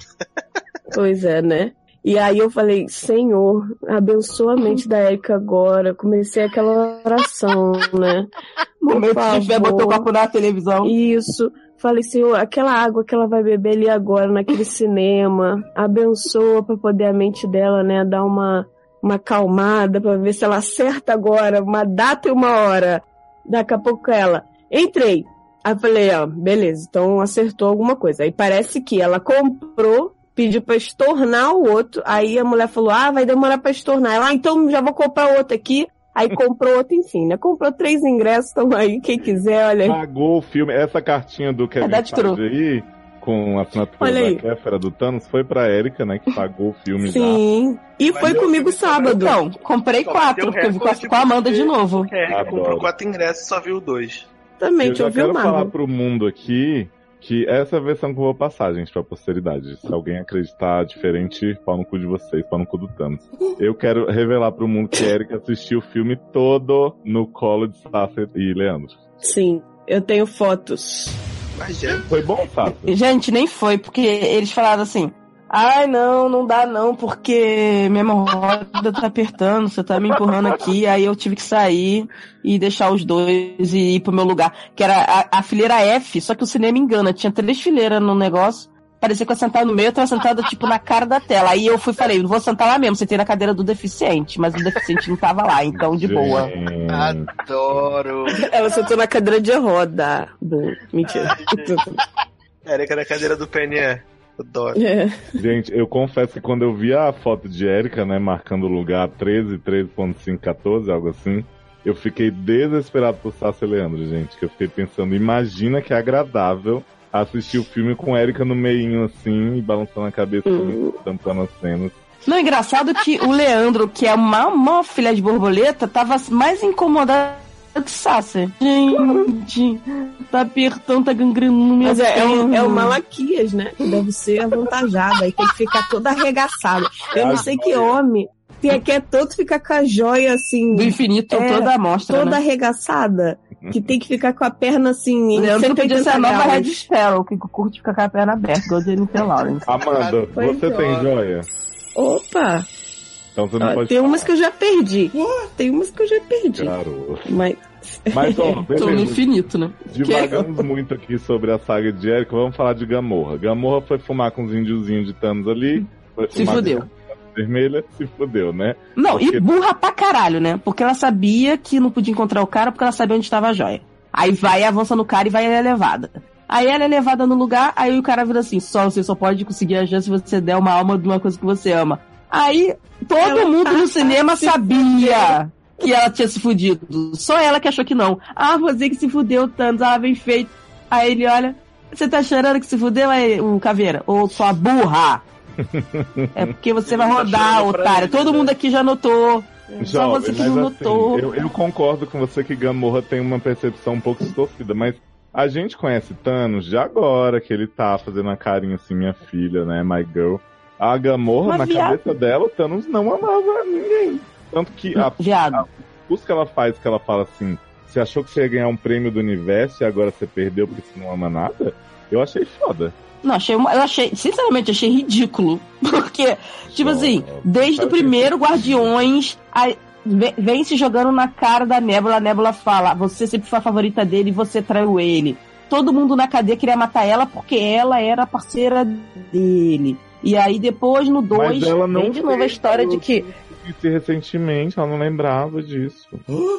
Pois é, né? E aí eu falei, Senhor, abençoa a mente da Erika agora. Comecei aquela oração, né? Por fé, favor. botou o copo na televisão. Isso. Falei, Senhor, aquela água que ela vai beber ali agora, naquele cinema, abençoa pra poder a mente dela, né, dar uma, uma acalmada, pra ver se ela acerta agora, uma data e uma hora. Daqui a pouco ela, entrei. Aí falei, ó, beleza, então acertou alguma coisa. Aí parece que ela comprou, pediu pra estornar o outro, aí a mulher falou, ah, vai demorar pra estornar. Ela, ah, então já vou comprar outro aqui. Aí comprou outro, enfim, né? Comprou três ingressos, estão aí, quem quiser, olha aí. Pagou o filme. Essa cartinha do Kevin Verdade, Feige aí, com a assinatura da Kéfera do Thanos, foi pra Erika, né? Que pagou o filme Sim. E foi comigo sábado. Então, comprei quatro, porque eu vi com a, Amanda de novo. É, comprou quatro ingressos e só viu dois. já. Também, Eu deixa já eu ver o quero falar pro mundo aqui que essa é a versão que eu vou passar, gente, pra posteridade. Se alguém acreditar diferente, pau no cu de vocês, pau no cu do Thanos. Eu quero revelar pro mundo que a Erika assistiu o filme todo no colo de Sasha e Leandro. Sim, eu tenho fotos. Mas é. Foi bom, Sasha? Gente, nem foi, porque eles falaram assim. Ai, não, não dá não, porque minha hemorroida tá apertando, você tá me empurrando aqui, aí eu tive que sair e deixar os dois e ir pro meu lugar, que era a, a fileira F, só que o cinema engana, tinha três fileiras no negócio, parecia que eu ia sentar no meio, eu tava sentada, tipo, na cara da tela, aí eu fui e falei, não vou sentar lá mesmo, sentei na cadeira do deficiente, mas o deficiente não tava lá, então de boa. Adoro. Ela sentou na cadeira de roda. Mentira. Erika na cadeira do PNE. Adoro. É. Gente, eu confesso que quando eu vi a foto de Erika, né, marcando o lugar 13, 13.5, 14, algo assim, eu fiquei desesperado por e Leandro, gente. Que eu fiquei pensando, imagina que agradável assistir o filme com Erika no meinho assim, e balançando a cabeça, Uhum. cantando as cenas. Não, engraçado que o Leandro, que é uma, uma filha de borboleta, tava mais incomodado que Sasser. Gente, tá apertando, tá gangrenando minha Mas é, é, o, é o. Malaquias, né? Que deve ser avantajado. Aí tem que ficar toda arregaçada. Eu não sei que homem tem, quer todo ficar com a joia assim. Do infinito, é, toda a mostra, Toda né? arregaçada. Que tem que ficar com a perna assim. Leandro podia 180 ser a nova. Red Sparrow, que curte ficar com a perna aberta, igual a Jennifer Lawrence. Amanda, Pois você é. tem joia? Opa! Então você não Ó, pode tem umas que eu já perdi. Tem umas que eu já perdi. Garoto. Mas. Mas, ó, Tô no infinito, né? Divagamos muito aqui sobre a saga de Erika, vamos falar de Gamorra. Gamorra foi fumar com os índiozinhos de Thanos ali. Se a vermelha, se fudeu, né? Não, Porque- e burra pra caralho, né? Porque ela sabia que não podia encontrar o cara porque ela sabia onde estava a joia. Aí vai, avança no cara e vai ela é levada. Aí ela é levada no lugar, aí o cara vira assim, só você só pode conseguir a joia se você der uma alma de uma coisa que você ama. Aí todo Ela mundo tá no cinema sabia que ela tinha se fudido. Só ela que achou que não. Ah, você que se fudeu, Thanos, ah, bem feito. Aí ele olha, você tá chorando que se fudeu, aí o caveira, ô sua burra. É porque você vai rodar, chorando pra otário. ele, Todo né? mundo aqui já notou. Só Jovem, você que não assim, notou. eu, eu concordo com você que Gamorra tem uma percepção um pouco distorcida, mas a gente conhece Thanos de agora, que ele tá fazendo a carinha assim, minha filha, né, my girl. A Gamorra, Mas, na viado. cabeça dela, o Thanos não amava ninguém. Tanto que a, a busca que ela faz, que ela fala assim, você achou que você ia ganhar um prêmio do universo e agora você perdeu porque você não ama nada? Eu achei foda. Não, achei eu achei, sinceramente, achei ridículo. Porque, tipo assim, desde o primeiro Guardiões, aí vem, vem se jogando na cara da Nebula, a Nebula fala, você sempre foi a favorita dele e você traiu ele. Todo mundo na cadeia queria matar ela porque ela era a parceira dele. E aí depois no 2, Mas ela não vem de novo a história de que. disse recentemente, ela não lembrava disso.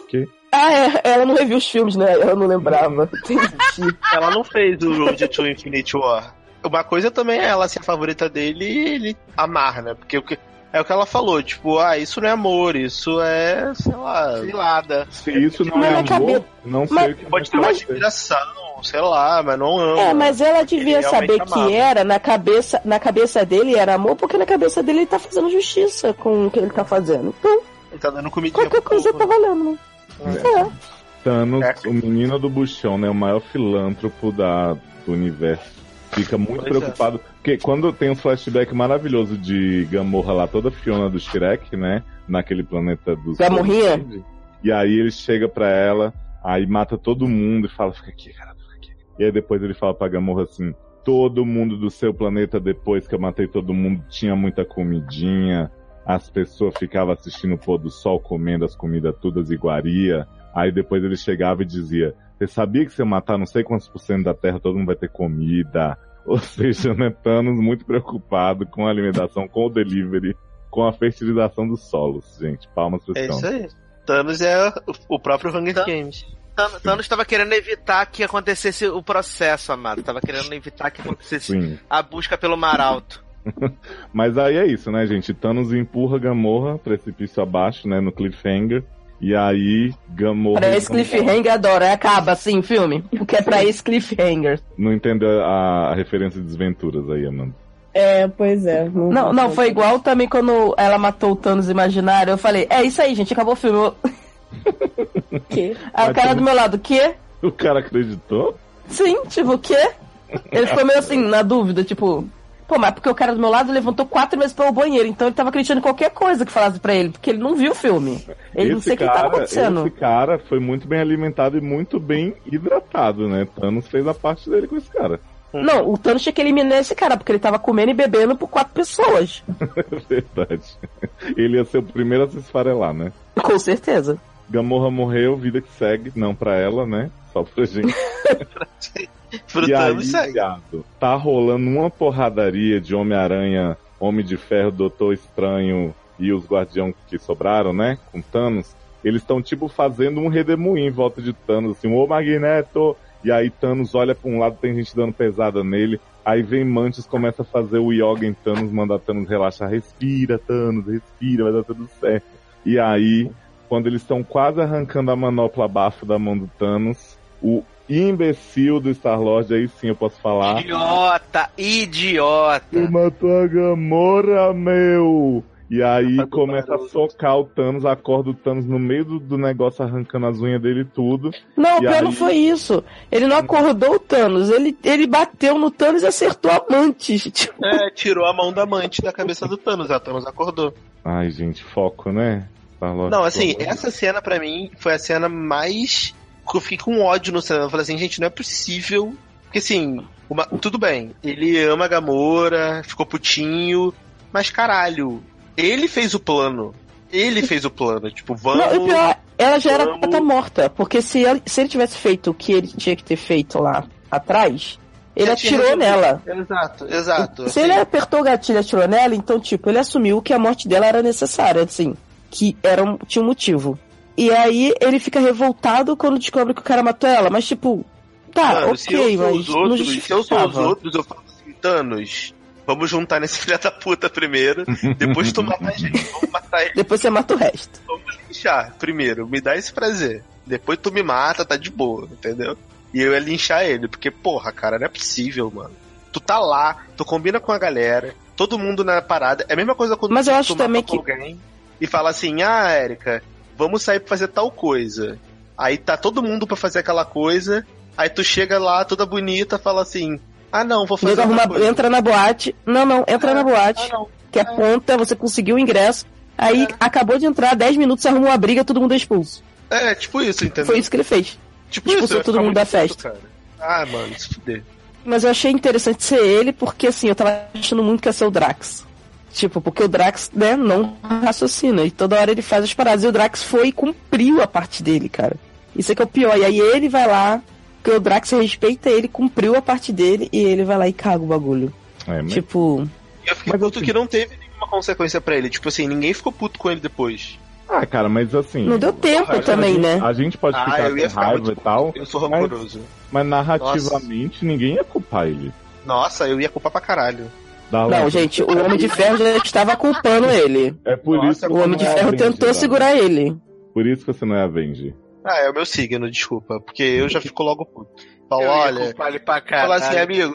Que? Ah, é, ela não reviu os filmes, né? Ela não lembrava. Ela não fez o Road to Infinite War. Uma coisa também é ela ser a favorita dele e ele amar, né? Porque o que. É o que ela falou, tipo, ah, isso não é amor, isso é, sei lá. Cilada. Se isso não Mas é na amor, cabeça- não sei mas- o que Pode ter uma admiração, sei lá, mas não ama. É, mas ela devia saber amava. que era, na cabeça, na cabeça dele era amor, porque na cabeça dele ele tá fazendo justiça com o que ele tá fazendo. Então, Ele tá dando comidinha qualquer coisa povo, tá né? valendo, né? É. Thanos, É. o menino do buchão, né? O maior filântropo da, do universo. Fica muito Pois é. Porque quando tem um flashback maravilhoso de Gamorra lá, toda Fiona do Shrek, né? Naquele planeta dos. Gamorrinha? E aí ele chega pra ela, aí mata todo mundo e fala: fica aqui, cara, fica aqui. E aí depois ele fala pra Gamorra assim: todo mundo do seu planeta, depois que eu matei todo mundo, tinha muita comidinha. As pessoas ficavam assistindo o pôr do sol, comendo as comidas todas iguaria. Aí depois ele chegava e dizia: Você sabia que se eu matar não sei quantos por cento da Terra, todo mundo vai ter comida? Ou seja, né, Thanos muito preocupado com a alimentação, com o delivery, com a fertilização dos solos, gente. Palmas pra É isso aí. Thanos é o- próprio Hunger Tan- Games. Thanos Thanos estava querendo evitar que acontecesse o processo, amado. Tava querendo evitar que acontecesse Sim. a busca pelo mar alto. Mas aí é isso, né, gente? Thanos empurra Gamorra, precipício abaixo, né, no cliffhanger. E aí, Gamorra. Pra esse cliffhanger adora, acaba assim o filme. Porque é pra esse cliffhanger. Não entendeu a, a referência de desventuras aí, Amanda. É, pois é. Não, não, foi igual também quando ela matou o Thanos imaginário. Eu falei, é isso aí, gente, acabou o filme. Eu- Que? O cara também- do meu lado, o quê? O cara acreditou? Sim, tipo, o quê? Ele ficou meio assim, na dúvida, tipo. Pô, mas porque o cara do meu lado levantou quatro meses para o banheiro, então ele tava acreditando em qualquer coisa que falasse pra ele, porque ele não viu o filme. Ele não sei o que tava acontecendo. Esse cara foi muito bem alimentado e muito bem hidratado, né? Thanos fez a parte dele com esse cara. Não, o Thanos tinha que eliminar esse cara, porque ele tava comendo e bebendo por quatro pessoas. É verdade. Ele ia ser o primeiro a se esfarelar, né? Com certeza. Gamorra morreu, vida que segue. Não pra ela, né? Só pra gente. E aí, viado, tá rolando uma porradaria de Homem-Aranha, Homem de Ferro, Doutor Estranho e os Guardiões que sobraram, né? Com Thanos. Eles estão, tipo, fazendo um redemoinho em volta de Thanos, assim, ô Magneto! E aí Thanos olha pra um lado, tem gente dando pesada nele. Aí vem Mantis, começa a fazer o yoga em Thanos, manda Thanos relaxar. Respira, Thanos, respira, vai dar tudo certo. E aí, quando eles estão quase arrancando a manopla bafo da mão do Thanos, o imbecil do Star-Lord, aí sim eu posso falar. Idiota, idiota. Tu matou a Gamora, meu! E aí começa a socar o Thanos, acorda o Thanos no meio do, do negócio, arrancando as unhas dele e tudo. Não, o pior aí- não foi isso. Ele não acordou o Thanos, ele, ele bateu no Thanos e acertou a Mantis. Tipo, É, tirou a mão da amante da cabeça do Thanos, a Thanos acordou. Ai, gente, foco, né? Star-Lord, Não, assim, essa cena pra mim foi a cena mais. que Eu fiquei com ódio no cinema. Eu falei assim, gente, não é possível. Porque assim, uma- tudo bem, ele ama a Gamora, ficou putinho, mas caralho, ele fez o plano. Ele fez o plano, tipo, vamos. Não, e pior, ela já era vamos- pra estar morta. Porque se ele, se ele tivesse feito o que ele tinha que ter feito lá atrás, ele atirou nela. Exato, exato. Se ele apertou o gatilho e atirou nela, então, tipo, ele assumiu que a morte dela era necessária, assim. Que era um, tinha um motivo. E aí ele fica revoltado quando descobre que o cara matou ela. Mas, tipo, tá, Mano, se eu ok, sou mas os não outros, se eu sou os outros, eu falo assim, Thanos, vamos juntar nesse filho da puta primeiro, depois tu mata a gente, vamos matar ele, Depois você mata o resto. vamos linchar primeiro, me dá esse prazer. Depois tu me mata, tá de boa, entendeu? E eu ia linchar ele, porque, porra, cara, não é possível, mano. Tu tá lá, tu combina com a galera, todo mundo na parada. É a mesma coisa quando Mas eu tu acho mata também que- alguém e fala assim, ah, Érica, vamos sair pra fazer tal coisa. Aí tá todo mundo pra fazer aquela coisa, aí tu chega lá toda bonita, fala assim, ah não, vou fazer arruma- coisa. entra na boate. Não, não, entra na boate. Ah, não. Que é ponta, você conseguiu o ingresso. Aí acabou de entrar, 10 minutos, arrumou uma briga, todo mundo é expulso. É, tipo isso, entendeu? Foi isso que ele fez. tipo expulsou isso, todo mundo da festa. cara. Ah, mano, se fuder. Mas eu achei interessante ser ele, porque assim, eu tava achando muito que ia ser o Drax. Tipo, porque o Drax, né, não raciocina. E toda hora ele faz as paradas. E o Drax foi e cumpriu a parte dele, cara. Isso é que é o pior. E aí ele vai lá, porque o Drax respeita ele, cumpriu a parte dele, e ele vai lá e caga o bagulho. É, mas Tipo. E eu fiquei Mas puto assim- que não teve nenhum uma consequência pra ele. Tipo assim, ninguém ficou puto com ele depois. Ah, cara, mas assim. Não deu tempo a também, gente- né? A gente pode Ah, ficar com ficar raiva e tal. Eu sou mas, rancoroso. mas narrativamente ninguém ia culpar ele. Nossa, eu ia culpar pra caralho. Não, gente, o Homem de Ferro já estava culpando ele. É por Nossa, isso que O Homem de você não é Ferro Avenger, tentou segurar ele. Por isso que você não é Avenger. Ah, é o meu signo, desculpa. Porque eu já fico logo puto. Falo, Eu ia olha. ele pra Fala assim, amigo.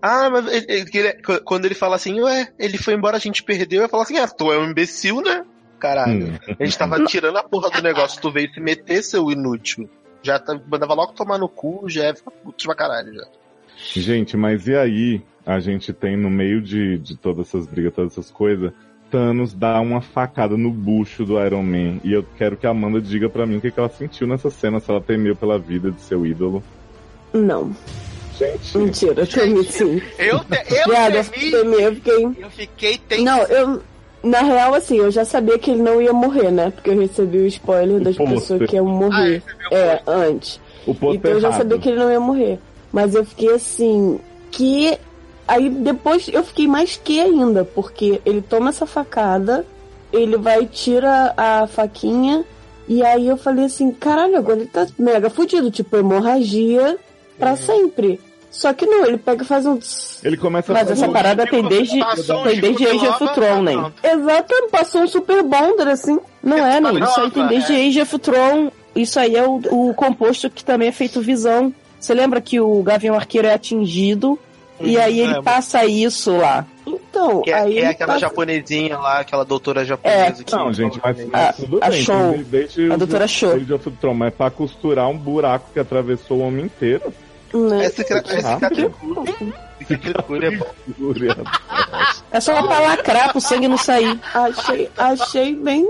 Ah, mas ele- ele- ele- quando ele fala assim, ué, ele foi embora, a gente perdeu, eu falo assim, ah, tu é um imbecil, né? Caralho. Hum. A gente tava tirando a porra do negócio, tu veio se meter, seu inútil. Já tá, mandava logo tomar no cu, já é puto pra caralho já. Gente, mas e aí? A gente tem no meio de, de todas essas brigas, todas essas coisas, Thanos dá uma facada no bucho do Iron Man. E eu quero que a Amanda diga pra mim o que, que ela sentiu nessa cena, se ela temeu pela vida de seu ídolo. Não. Gente. Mentira, eu temi sim. Eu, te, eu Viado, eu temi, temi, eu fiquei. eu fiquei tenso. Não, eu. Na real, assim, eu já sabia que ele não ia morrer, né? Porque eu recebi o spoiler das pôster. pessoas que iam Ah, morrer. é, antes. O Então eu já sabia que ele não ia morrer. Mas eu fiquei assim, que. Aí depois eu fiquei mais que ainda, porque ele toma essa facada, ele vai, tira a faquinha, e aí eu falei assim, caralho, agora ele tá mega fudido, tipo, hemorragia pra sempre. Só que não, ele pega e faz um. Ele começa Mas a essa parada tem desde, tem desde escudo Age of nova, Tron, né? pronto. Exato, passou um super bonder assim. Não é, né? Isso aí tem desde Age of Tron. Isso aí é o, o composto que também é feito visão. Você lembra que o Gavião Arqueiro é atingido? E aí ele lembro. passa isso lá. Então, Que é, aí que é aquela passa- japonesinha lá, aquela doutora japonesa que. Não, gente, mas, A- mas tudo a bem. Show. Desde, A doutora Show. Desde of Tron, mas pra costurar um buraco que atravessou o homem inteiro. né? Essa cra- essa é. É só pra lacrar pro sangue não sair. Achei, achei bem.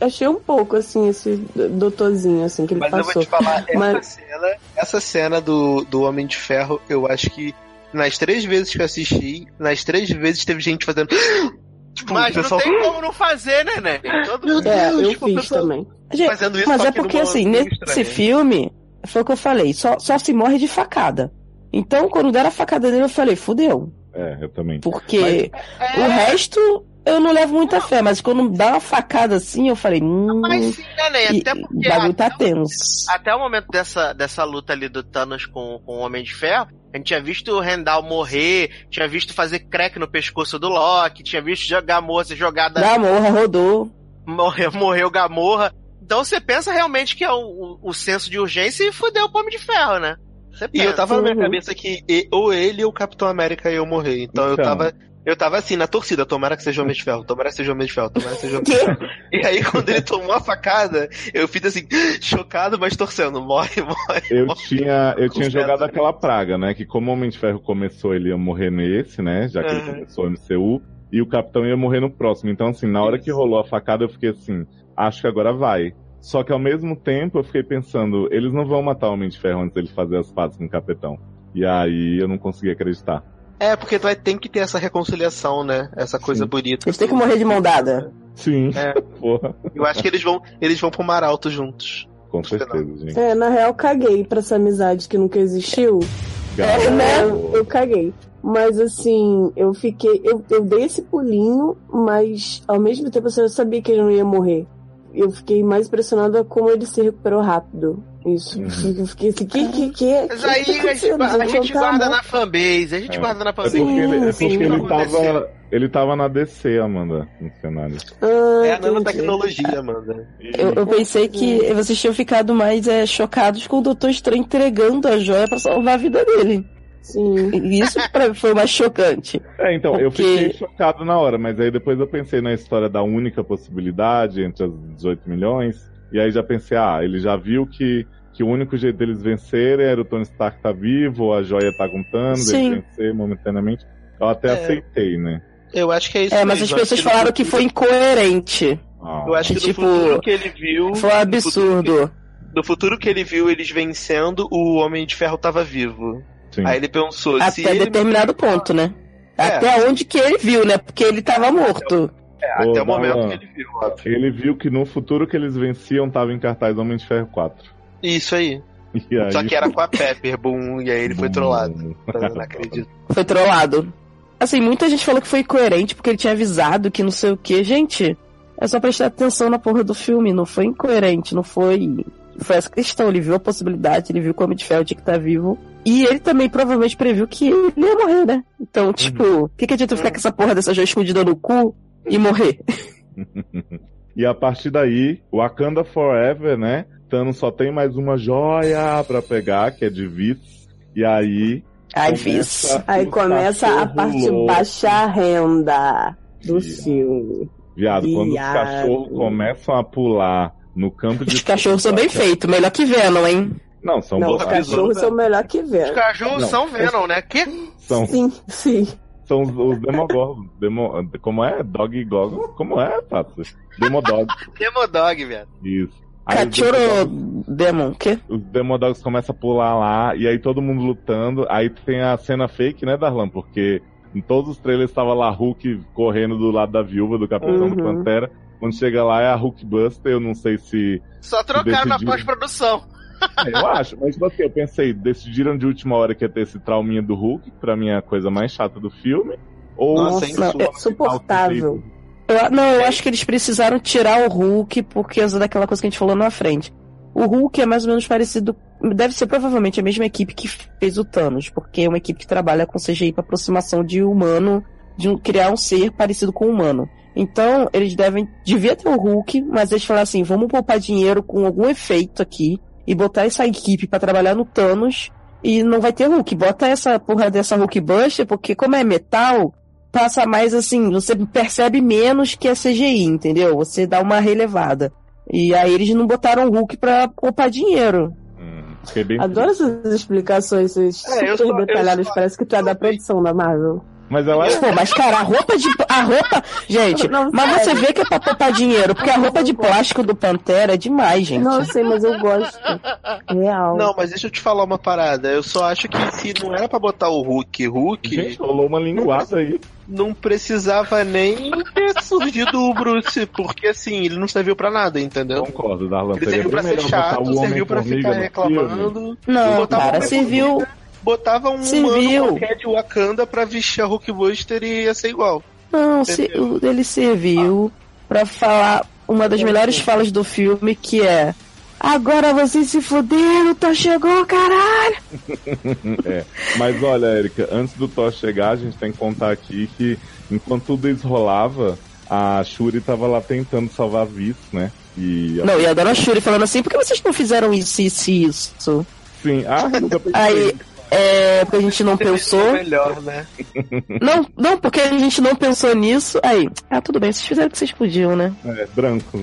Achei um pouco, assim, esse doutorzinho, assim, que ele Mas eu vou passou. te falar, essa Mas- cena, essa cena do, do Homem de Ferro, eu acho que nas três vezes que eu assisti, nas três vezes teve gente fazendo. Tipo, Mas o não pessoal. tem como não fazer, né, né? Todo Meu mundo. É, Deus, eu tipo, fiz pessoal- também. Gente, Fazendo isso, mas é que porque assim, nesse filme, foi o que eu falei, só, só se morre de facada. Então, quando deram a facada nele, eu falei, fudeu. É, eu também. Porque É, o resto eu não levo muita fé, mas quando dá uma facada assim, eu falei, hum, Mas sim, né, Até o porque bagulho tá até, tenso. até o momento dessa, dessa luta ali do Thanos com, com o Homem de Ferro, a gente tinha visto o Rendal morrer, tinha visto fazer crack no pescoço do Loki, tinha visto jogar moça jogada Gamorra rodou. morreu, morreu Gamorra. Então você pensa realmente que é o, o, o senso de urgência e fudeu o Homem de Ferro, né? Você E pensa. eu tava na minha Uhum. cabeça que ou ele ou o Capitão América iam morrer. Então, eu Então. tava. Eu tava assim, na torcida, tomara que seja o Homem de Ferro, tomara que seja o Homem de Ferro, tomara que seja o Homem de Ferro. E aí, quando ele tomou a facada, eu fiz assim, chocado, mas torcendo. Morre, morre. Eu morre. tinha, eu tinha jogado aquela praga, né? Que como o Homem de Ferro começou, ele ia morrer nesse, né? Já que ele Uhum. começou o MCU. E o Capitão ia morrer no próximo. Então, assim, na hora que rolou a facada, eu fiquei assim, acho que agora vai. Só que ao mesmo tempo eu fiquei pensando, eles não vão matar o Homem de Ferro antes dele fazer as pazes com o Capitão. E aí eu não consegui acreditar. É, porque vai ter que ter essa reconciliação, né? Essa coisa Sim. bonita. Eles têm que morrer de mão dada. Sim, É. porra. Eu acho que eles vão, eles vão pro mar alto juntos. Com certeza, gente. É, na real, caguei pra essa amizade que nunca existiu. Garoto. né? Eu caguei. Mas assim, eu fiquei. Eu, eu dei esse pulinho, mas ao mesmo tempo assim, eu sabia que ele não ia morrer. Eu fiquei mais impressionada como ele se recuperou rápido. Isso. Eu fiquei assim, que, que, que. Mas aí que a gente, acontecendo? a gente guarda morto. na fanbase, a gente É. guarda na É porque fanbase. ele, é porque sim, ele tava. Ele tava na DC, Amanda, no cenário. Ah, É a nanotecnologia, Amanda. Eu, eu pensei que vocês tinham ficado mais é, chocados com o Doutor Estranho entregando a joia pra salvar a vida dele. Sim. E Isso pra mim foi mais chocante. É, então, eu Porque- fiquei chocado na hora, mas aí depois eu pensei na história da única possibilidade entre as 18 milhões, e aí já pensei, ah, ele já viu que, que o único jeito deles vencerem era o Tony Stark tá vivo, a joia tá com Thanos, Sim. ele vencer momentaneamente. Eu até É. aceitei, né? Eu acho que é isso É, mas mesmo. as pessoas no falaram que foi incoerente. Ah, Eu acho que, que, do tipo, futuro que ele viu. Foi um absurdo. Do futuro que ele viu eles vencendo, o Homem de Ferro tava vivo. sim. Aí ele pensou, se Até ele. determinado ponto, né? É. Até onde que ele viu, né? Porque ele tava morto. É, até Ô, o momento que ele viu, óbvio. Ele viu que no futuro que eles venciam tava em cartaz Homem de Ferro 4. Isso aí. E aí, Só que era com a Pepper, boom, e aí ele foi trollado. Eu não acredito. Foi trollado. Assim, muita gente falou que foi incoerente porque ele tinha avisado que não sei o que. Gente, é só prestar atenção na porra do filme. Não foi incoerente, não foi. Foi essa questão. Ele viu a possibilidade, ele viu que o Homem de tinha que estar vivo. E ele também provavelmente previu que ele ia morrer, né? Então, tipo, o que, que adianta eu ficar com essa porra dessa joia escondida no cu e morrer? E a partir daí, Wakanda Forever, né? Thanos só tem mais uma joia pra pegar, que é de Viz. E aí. Ai, começa Aí começa a parte louco. baixa renda do filme. Viado, quando os Viado. cachorros começam a pular no campo de. Os cachorros são bem feitos, melhor que Venom, hein? Não, são Não, os cachorros são melhor que Os ver. cachorros Não. são Venom, né? Que? São, Sim, sim. são os, os Demogorgons. Demo, como é? Dog Gogon? Como é, Tato? Demodog. Demodog, velho. Isso. Cachorro Demodogs- Demon, o quê? os Demodogs começam a pular lá, e aí todo mundo lutando. Aí tem a cena fake, né, Darlan? Porque em todos os trailers estava lá Hulk correndo do lado da viúva, do Capitão do Uhum. Pantera. Quando chega lá é a Hulk Buster, eu não sei se. Só trocaram na pós-produção. É, eu acho, mas tipo assim, eu pensei, decidiram de última hora que ia ter esse trauminha do Hulk, que pra mim é a coisa mais chata do filme. Ou Nossa, sua- é suportável. Eu- não, eu acho que eles precisaram tirar o Hulk por causa daquela coisa que a gente falou na frente. O Hulk é mais ou menos parecido. Deve ser provavelmente a mesma equipe que fez o Thanos, porque é uma equipe que trabalha com CGI para aproximação de humano, de criar um ser parecido com o humano. Então, eles devem. Devia ter o Hulk, mas eles falaram assim: vamos poupar dinheiro com algum efeito aqui e botar essa equipe para trabalhar no Thanos e não vai ter Hulk. Bota essa porra dessa Hulk Buster, porque como é metal, passa mais assim, você percebe menos que é CGI, entendeu? Você dá uma relevada. E aí eles não botaram o Hulk pra poupar dinheiro. Bem Adoro essas explicações essas É, super só- detalhadas. só- Parece que tu é da produção da Marvel. Mas ela é. Pô, mas cara, a roupa de. A roupa. Gente, Não, mas você sério. vê que é pra poupar dinheiro, porque a roupa de plástico do Pantera é demais, gente. Não, eu sei, mas eu gosto. Real. Não, mas deixa eu te falar uma parada. Eu só acho que se não era pra botar o Hulk, Hulk, Gente, rolou uma linguada aí. Não precisava nem ter surgido o Bruce, porque assim, ele não serviu pra nada, entendeu? Concordo, Darlan. Ele serviu pra ser chato, serviu pra ficar reclamando. Não, Botava cara, serviu. Botava um Serviu. humano qualquer de Wakanda pra vestir a Hulkbuster e ia ser igual. Não, se- ele serviu pra falar uma das melhores falas do filme, que é. Agora vocês se fuderam, Thor chegou, caralho! É. Mas olha, Erika, antes do Thor chegar, a gente tem que contar aqui que enquanto tudo isso rolava, a Shuri tava lá tentando salvar a Viz, né? E Não, e a dona Shuri falando assim, por que vocês não fizeram isso, isso e isso? sim, ah, nunca pensei. Aí, é, porque a gente não pensou. Melhor, né? Não, não, porque a gente não pensou nisso. Aí, ah, tudo bem, vocês fizeram o que vocês podiam, né? É, branco, né?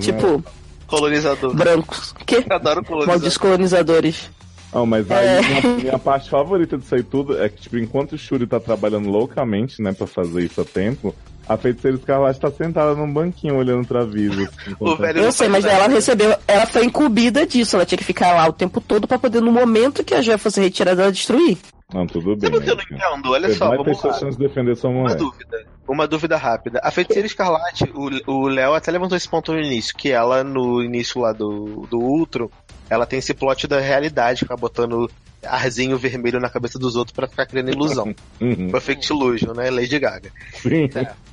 Tipo, Colonizador. brancos. Que? Adoro colonizador. Malditos colonizadores. Não, mas aí É. minha, minha parte favorita disso aí tudo é que, tipo, enquanto o Shuri tá trabalhando loucamente, né, pra fazer isso a tempo, a feiticeira Escarlate tá sentada num banquinho olhando pra Viz. assim, Eu sei, mas ela recebeu. Ela foi incumbida disso. Ela tinha que ficar lá o tempo todo pra poder, no momento que a joia fosse retirada, ela destruir. Não, tudo bem. Sabe o que eu não entendo? Olha Você só, vamos lá. de defender sua Uma mulher. dúvida. Uma dúvida rápida. A feiticeira escarlate, o o Léo até levantou esse ponto no início, que ela, no início lá do, do Ultron, ela tem esse plot da realidade, ficar botando arzinho vermelho na cabeça dos outros pra ficar criando ilusão. Uhum. Perfect Illusion, né? Lady Gaga. Sim.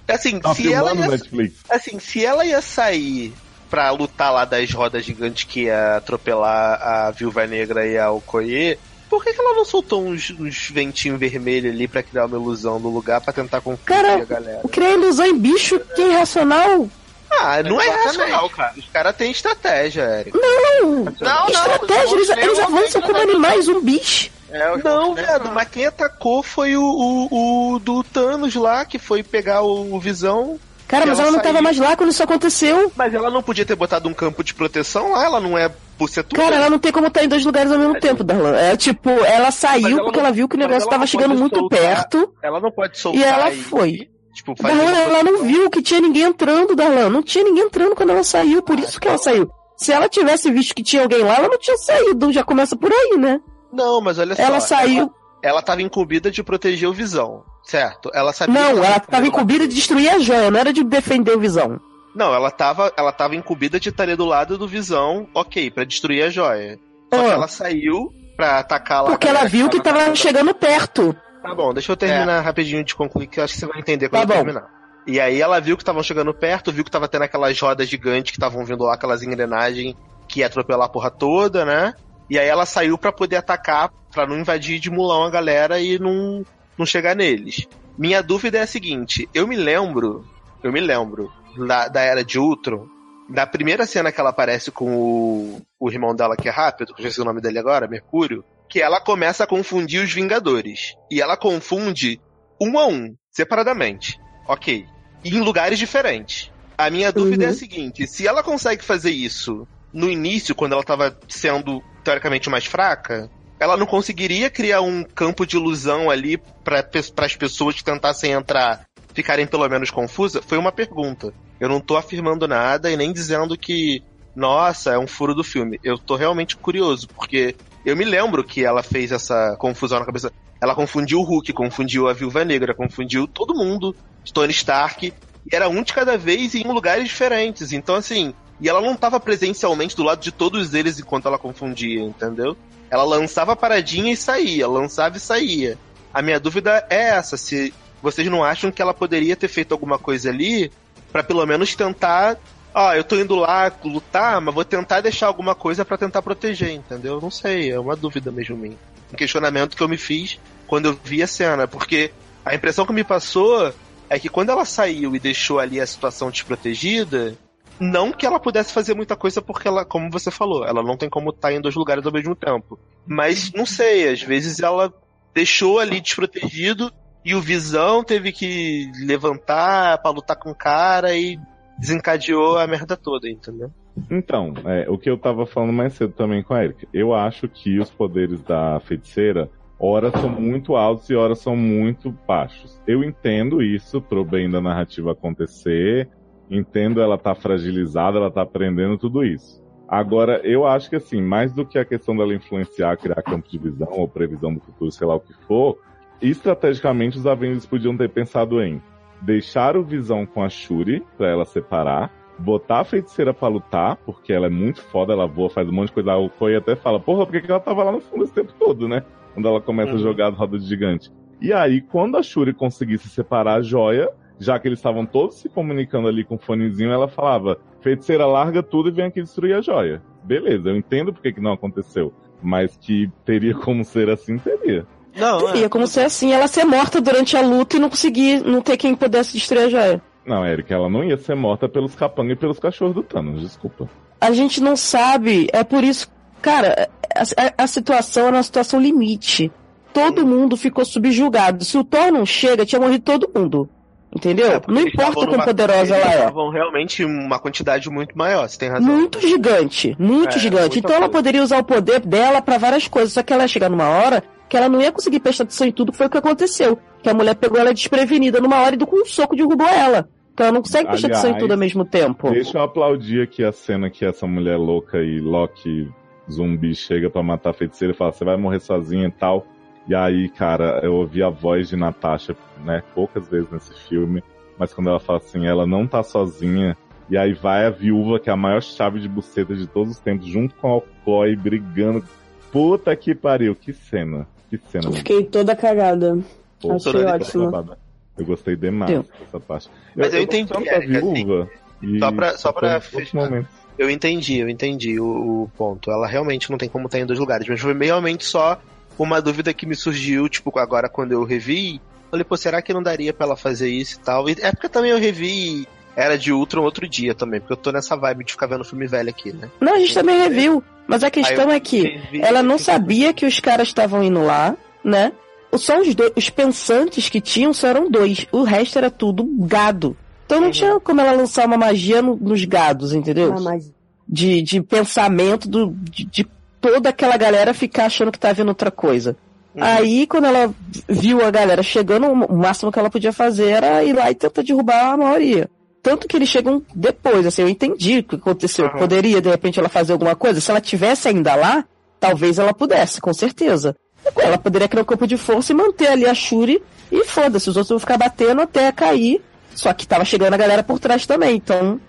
Assim, Tá se ela, ia, Netflix. assim, se ela ia sair pra lutar lá das rodas gigantes que ia atropelar a Viúva Negra e a Okoye, por que, que ela não soltou uns, uns ventinhos vermelhos ali pra criar uma ilusão no lugar pra tentar confundir Cara, a galera? Criar ilusão em bicho que é irracional. Ah, não é Exatamente. racional, cara. Os caras têm estratégia, Eric. Não! Não, não. Estratégia, eles, eles avançam como animais zumbis. É, Não, viado, mas quem atacou foi o, o, o do Thanos lá, que foi pegar o, o Visão. Cara, mas ela ela não tava mais lá quando isso aconteceu. Mas ela não podia ter botado um campo de proteção lá, ela não é bucetuda. Cara, ela não tem como estar em dois lugares ao mesmo tempo, Darlan. É tipo, ela saiu ela porque não- ela viu que o negócio ela tava chegando muito soltar. perto. Ela não pode soltar. E ela foi. Tipo, Darlan, ela não viu que tinha ninguém entrando, Darlan. Não tinha ninguém entrando quando ela saiu, por isso que ela saiu. Se ela tivesse visto que tinha alguém lá, ela não tinha saído. Já começa por aí, né? Não, mas olha só. Ela saiu. Ela, ela tava incumbida de proteger o Visão, certo? Ela sabia. Não, ela ia tava incumbida de destruir a joia, não era de defender o Visão. Não, ela tava, ela tava incumbida de estar ali do lado do Visão, ok, pra destruir a joia. Só que Ah. ela saiu pra atacar lá. Porque ela viu que tava na- chegando perto. Tá bom, deixa eu terminar rapidinho de concluir, que eu acho que você vai entender quando Tá eu bom. terminar. E aí ela viu que estavam chegando perto, viu que tava tendo aquelas rodas gigantes que estavam vindo lá, aquelas engrenagens que ia atropelar a porra toda, né? E aí ela saiu pra poder atacar, pra não invadir de mulão a galera e não, não chegar neles. Minha dúvida é a seguinte, eu me lembro, eu me lembro da, da era de Ultron, na primeira cena que ela aparece com o, o irmão dela que é rápido, que eu já sei o nome dele agora, Mercúrio, que ela começa a confundir os Vingadores. E ela confunde um a um, separadamente. Ok. E em lugares diferentes. A minha dúvida é a seguinte: se ela consegue fazer isso no início, quando ela tava sendo teoricamente mais fraca, ela não conseguiria criar um campo de ilusão ali para as pessoas que tentassem entrar ficarem pelo menos confusas? Foi uma pergunta. Eu não tô afirmando nada e nem dizendo que, nossa, é um furo do filme. Eu tô realmente curioso, porque eu me lembro que ela fez essa confusão na cabeça. Ela confundiu o Hulk, confundiu a Viúva Negra, confundiu todo mundo Tony Stark. E era um de cada vez e em lugares diferentes. Então, assim, e ela não tava presencialmente do lado de todos eles enquanto ela confundia, entendeu? Ela lançava a paradinha e saía, lançava e saía. A minha dúvida é essa, se vocês não acham que ela poderia ter feito alguma coisa ali pra pelo menos tentar, ó, eu tô indo lá lutar, mas vou tentar deixar alguma coisa pra tentar proteger, entendeu? Não sei, é uma dúvida mesmo minha. Um questionamento que eu me fiz quando eu vi a cena, porque a impressão que me passou é que quando ela saiu e deixou ali a situação desprotegida, não que ela pudesse fazer muita coisa porque ela, como você falou, ela não tem como estar em dois lugares ao mesmo tempo. Mas não sei, às vezes ela deixou ali desprotegido e o Visão teve que levantar pra lutar com o cara e desencadeou a merda toda, entendeu? Então, é, o que eu tava falando mais cedo também com a Erika, eu acho que os poderes da feiticeira, ora são muito altos e ora são muito baixos. Eu entendo isso pro bem da narrativa acontecer, entendo ela tá fragilizada, ela tá aprendendo tudo isso. Agora, eu acho que assim, mais do que a questão dela influenciar, criar campo de visão ou previsão do futuro, sei lá o que for, estrategicamente os Avengers podiam ter pensado em deixar o Visão com a Shuri pra ela separar, botar a feiticeira pra lutar, porque ela é muito foda, ela voa, faz um monte de coisa. O Koi até fala, porra, por que ela tava lá no fundo esse tempo todo, né? Quando ela começa a jogar as rodas de gigante. E aí, quando a Shuri conseguisse separar a joia, já que eles estavam todos se comunicando ali com o fonezinho, ela falava: feiticeira, larga tudo e vem aqui destruir a joia. Beleza, eu entendo porque que não aconteceu. Mas que teria como ser assim, teria. Não, Teria como ser assim, ela ser morta durante a luta e não conseguir, não ter quem pudesse destruir a joia. Não, Erika, ela não ia ser morta pelos capangas e pelos cachorros do Thanos, desculpa. A gente não sabe, é por isso. Cara, a, a- a situação era uma situação limite. Todo mundo ficou subjugado. Se o Thor não chega, tinha morrido todo mundo. Entendeu? não Eles importa estavam quão poderosa ela é. estavam realmente uma quantidade muito maior, você tem razão. Muito gigante, muito É, gigante. Então ela poderia usar o poder dela pra várias coisas, só que ela ia chegar numa hora que ela não ia conseguir prestar atenção em tudo que foi o que aconteceu. Que a mulher pegou ela desprevenida numa hora e com um soco derrubou ela. Então ela não consegue prestar atenção em Aliás, tudo ao mesmo tempo. Deixa eu aplaudir aqui a cena que essa mulher louca e Loki zumbi chega pra matar a feiticeira e fala: Você vai morrer sozinha e tal. E aí, cara, eu ouvi a voz de Natasha, né, poucas vezes nesse filme, mas quando ela fala assim: Ela não tá sozinha. E aí vai a viúva, que é a maior chave de buceta de todos os tempos, junto com a Alcoy brigando. Puta que pariu, que cena. Que cena. Eu fiquei toda cagada. Pô, Achei toda ótimo. babada. Eu gostei demais Deu. dessa parte. Mas eu gosto entendi, tanto Erika, assim, viúva. e só pra- só pra fechar. Eu entendi, eu entendi o, o ponto. Ela realmente não tem como estar em dois lugares, mas foi realmente só uma dúvida que me surgiu, tipo, agora quando eu revi. Falei, pô, será que não daria pra ela fazer isso e tal? E é porque também eu revi Era de Ultron outro dia também, porque eu tô nessa vibe de ficar vendo filme velho aqui, né? Não, a gente também reviu. Mas a questão é que ela não sabia que os caras estavam indo lá, né? Só os, dois, os pensantes que tinham só eram dois. O resto era tudo gado. Então não tinha como ela lançar uma magia no- nos gados, entendeu? Uma magia. De, de pensamento do, de, de toda aquela galera ficar achando que tá vendo outra coisa. Aí, quando ela viu a galera chegando, o máximo que ela podia fazer era ir lá e tentar derrubar a maioria. Tanto que eles chegam depois, assim, eu entendi o que aconteceu. Poderia, de repente, ela fazer alguma coisa. Se ela tivesse ainda lá, talvez ela pudesse, com certeza. Ela poderia criar um campo de força e manter ali a Shuri e foda-se, os outros vão ficar batendo até cair. Só que tava chegando a galera por trás também, então.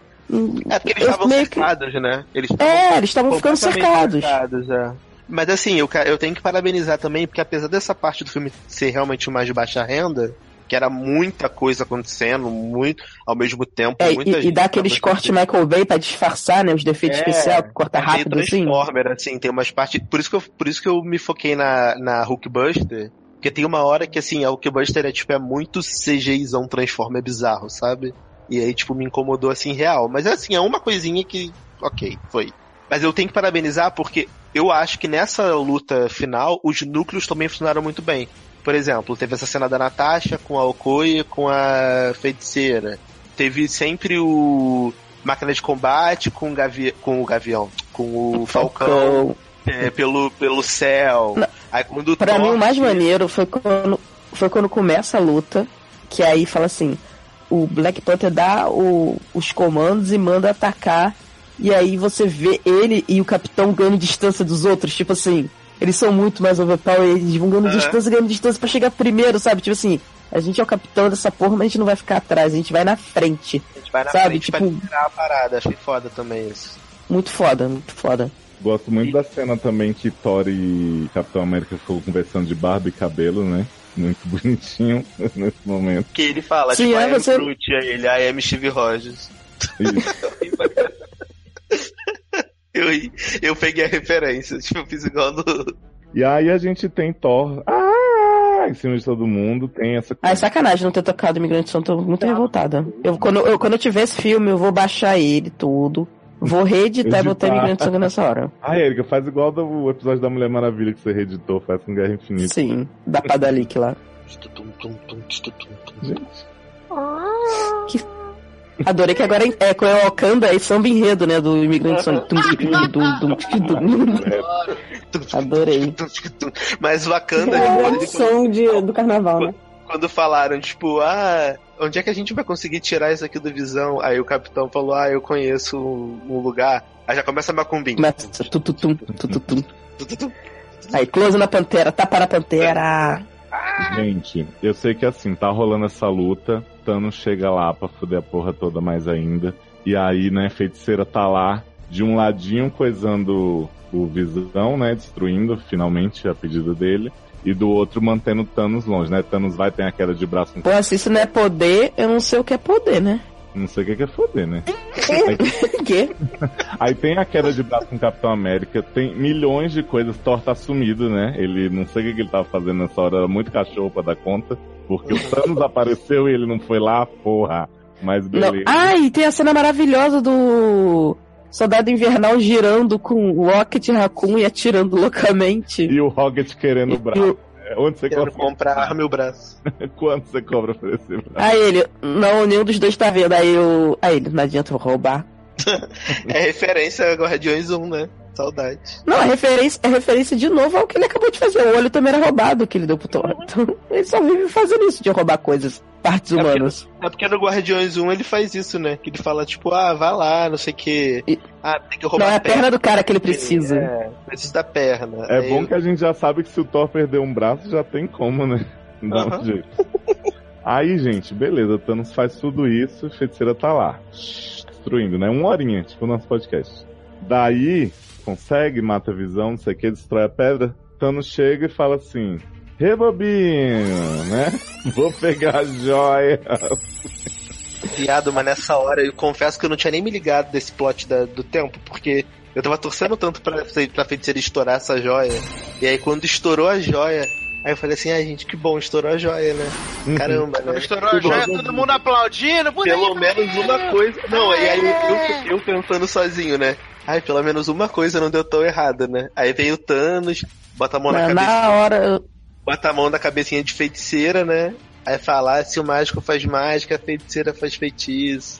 É porque eles estavam meio que- cercados, né? Eles É, eles estavam ficando cercados. cercados, é. Mas assim, eu, eu tenho que parabenizar também, porque apesar dessa parte do filme ser realmente mais de baixa renda, que era muita coisa acontecendo, muito ao mesmo tempo, É, muita e, e dá aqueles cortes Michael Bay pra disfarçar, né? Os defeitos É, especiais, corta é rápido assim. Transformer, assim, tem umas partes. Por isso que eu, por isso que eu me foquei na, na Hulkbuster. Porque tem uma hora que, assim, a Hulkbuster é, tipo, é muito CGIzão Transformer bizarro, sabe? E aí, tipo, me incomodou, assim, real. Mas, assim, é uma coisinha que, ok, foi. Mas eu tenho que parabenizar porque eu acho que nessa luta final, os núcleos também funcionaram muito bem. Por exemplo, teve essa cena da Natasha com a Okoye com a feiticeira. Teve sempre o máquina de combate com o, gavi com o gavião, com o Falcão, é, pelo, pelo céu. Aí quando Pra mim, o mais maneiro foi quando, foi quando começa a luta, que aí fala assim, o Black Panther dá o- os comandos e manda atacar, e aí você vê ele e o Capitão ganhando distância dos outros, tipo assim, eles são muito mais overpower, eles vão ganhando Aham. distância, ganhando distância pra chegar primeiro, sabe? Tipo assim, a gente é o capitão dessa porra, mas a gente não vai ficar atrás, a gente vai na frente. a gente vai na sabe? frente Tipo, pra tirar a parada. Achei foda também isso. muito foda, muito foda. Gosto muito da cena também que Thor e Capitão América ficou conversando de barba e cabelo, né? Muito bonitinho nesse momento. Que ele fala, Sim, tipo, é, I am você- Groot, aí ele, I am Steve Rogers. eu, eu peguei a referência, tipo, eu fiz igual no... E aí a gente tem Thor ah, em cima de todo mundo, tem essa Ah, é sacanagem não ter tocado Imigrante Som, tô muito revoltada. Eu, quando, eu, quando eu tiver esse filme, eu vou baixar ele tudo, vou reeditar e botar. Imigrante Som nessa hora. Ah, Erika, faz igual do episódio da Mulher Maravilha que você reeditou, faz com Guerra Infinita. Sim, da Padalic lá. Adorei que agora é com o Wakanda e samba enredo, né, do Imigrante tum. Adorei. Mas Wakanda, É tipo, o quando, grande som de, do carnaval, né? quando falaram, tipo, ah, onde é que a gente vai conseguir tirar isso aqui do Visão? Aí o capitão falou, ah, eu conheço um, um lugar. Aí já começa a macumbim. Começa tu, tu, tum, tu, tu, tum. Aí, close na pantera, tapa na pantera. Gente, eu sei que assim, tá rolando essa luta, Thanos chega lá pra fuder a porra toda mais ainda. E aí, né, feiticeira tá lá, de um ladinho coisando o Visão, né, destruindo finalmente a pedido dele. E do outro mantendo Thanos longe, né? Thanos vai, tem a queda de braço com Pô, se isso não é poder, eu não sei o que é poder, né? Não sei o que é foder, né? que? Aí tem a queda de braço com o Capitão América, tem milhões de coisas, Thor tá sumido, né? Ele não sei o que ele tava fazendo nessa hora, era muito cachorro pra dar conta, porque o Thanos apareceu e ele não foi lá, porra. Mas Não. beleza. Ah, e tem a cena maravilhosa do Soldado Invernal girando com o Rocket Raccoon e atirando loucamente. E o Rocket querendo o braço. É, Onde você Quero cobra? comprar meu braço. Quanto você cobra por esse braço? Aí ele, não, nenhum dos dois tá vendo. Aí eu. Aí ele, não adianta eu roubar. É referência a Guardiões 1, né? Saudade. Não, é referência, é referência de novo ao que ele acabou de fazer. O olho também era roubado que ele deu pro Thor. Então, ele só vive fazendo isso de roubar coisas, partes É porque- humanas. É porque no Guardiões 1 ele faz isso, né? Que ele fala, tipo, ah, vai lá, não sei o que. Ah, tem que roubar Não, é a perna do cara que ele precisa. É, precisa da perna. É Aí bom eu- que a gente já sabe que se o Thor perder um braço, já tem como, né? Dá um jeito. Aí, gente, beleza, Thanos faz tudo isso, a feiticeira tá lá, destruindo, né? Uma horinha, tipo o nosso podcast. Daí, consegue, mata a visão, não sei o que, destrói a pedra. Thanos chega e fala assim: Rebobina, né? Vou pegar a joia. Viado, mas nessa hora eu confesso que eu não tinha nem me ligado desse plot da- do tempo, porque eu tava torcendo tanto pra, pra feiticeira estourar essa joia. E aí quando estourou a joia, aí eu falei assim, ai gente, que bom, estourou a joia, né? Caramba, né? Estourou a joia, todo mundo aplaudindo. Pelo menos uma coisa. Não, e aí eu, eu pensando sozinho, né? Ai, pelo menos uma coisa não deu tão errada, né? Aí veio o Thanos, bota a mão na Na, cabeça. na hora. eu- Bota a mão na cabecinha de feiticeira, né? Aí fala, ah, se o mágico faz mágica, a feiticeira faz feitiço.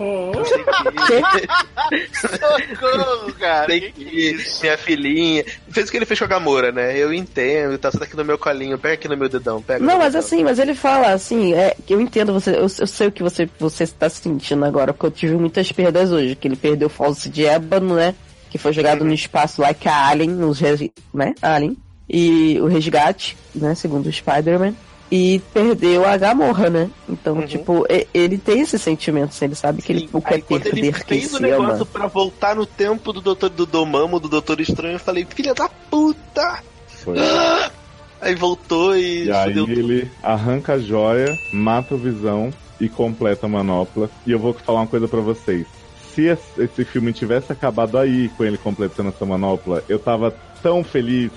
Quê. Socorro, cara. Sei que, minha filhinha. Fez o que ele fez com a Gamora, né? Eu entendo, tá tudo aqui no meu colinho, pega aqui no meu dedão, pega. Não, mas meu assim, mas ele fala assim, é, que eu entendo você, eu, eu sei o que você, você está sentindo agora, porque eu tive muitas perdas hoje, que ele perdeu o falso de ébano, né? Que foi jogado no espaço lá que a Alien, os res- né? Alien. E o resgate, né? Segundo o Spider-Man. e perdeu a Gamorra, né? Então, Uhum. tipo, ele tem esse sentimento, assim, ele sabe que ele não quer Aí quando ele perder quem fez o negócio ama. pra voltar no tempo do Doutor do Domamo, do Doutor Estranho, eu falei, filha da puta! Foi. Aí voltou e, E aí fudeu tudo. ele arranca a joia, mata o Visão e completa a manopla. E eu vou falar uma coisa pra vocês. Se esse esse filme tivesse acabado aí, com ele completando essa manopla, eu tava tão feliz,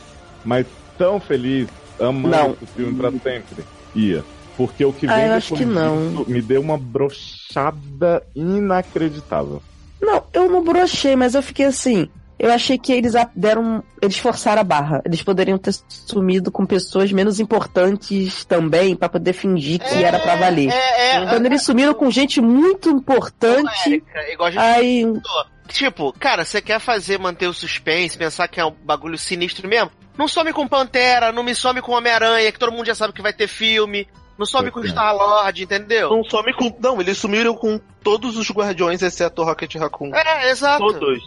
mas tão feliz, amando esse filme pra sempre. Ia. Porque o que Ah, vem eu acho depois que não. disso me deu uma brochada inacreditável. Não, eu não brochei, mas eu fiquei assim. Eu achei que eles deram. Eles forçaram a barra. Eles poderiam ter sumido com pessoas menos importantes também, pra poder fingir que era pra valer. É, é, Quando eles sumiram com gente muito importante. é igual a gente Aí. comentou. Tipo, cara, você quer fazer, manter o suspense, pensar que é um bagulho sinistro mesmo? Não some com Pantera, não me some com Homem-Aranha, que todo mundo já sabe que vai ter filme. Não some com é. Star-Lord, entendeu? Não some com. Não, eles sumiram com todos os guardiões, exceto o Rocket Raccoon. É, exato. Todos.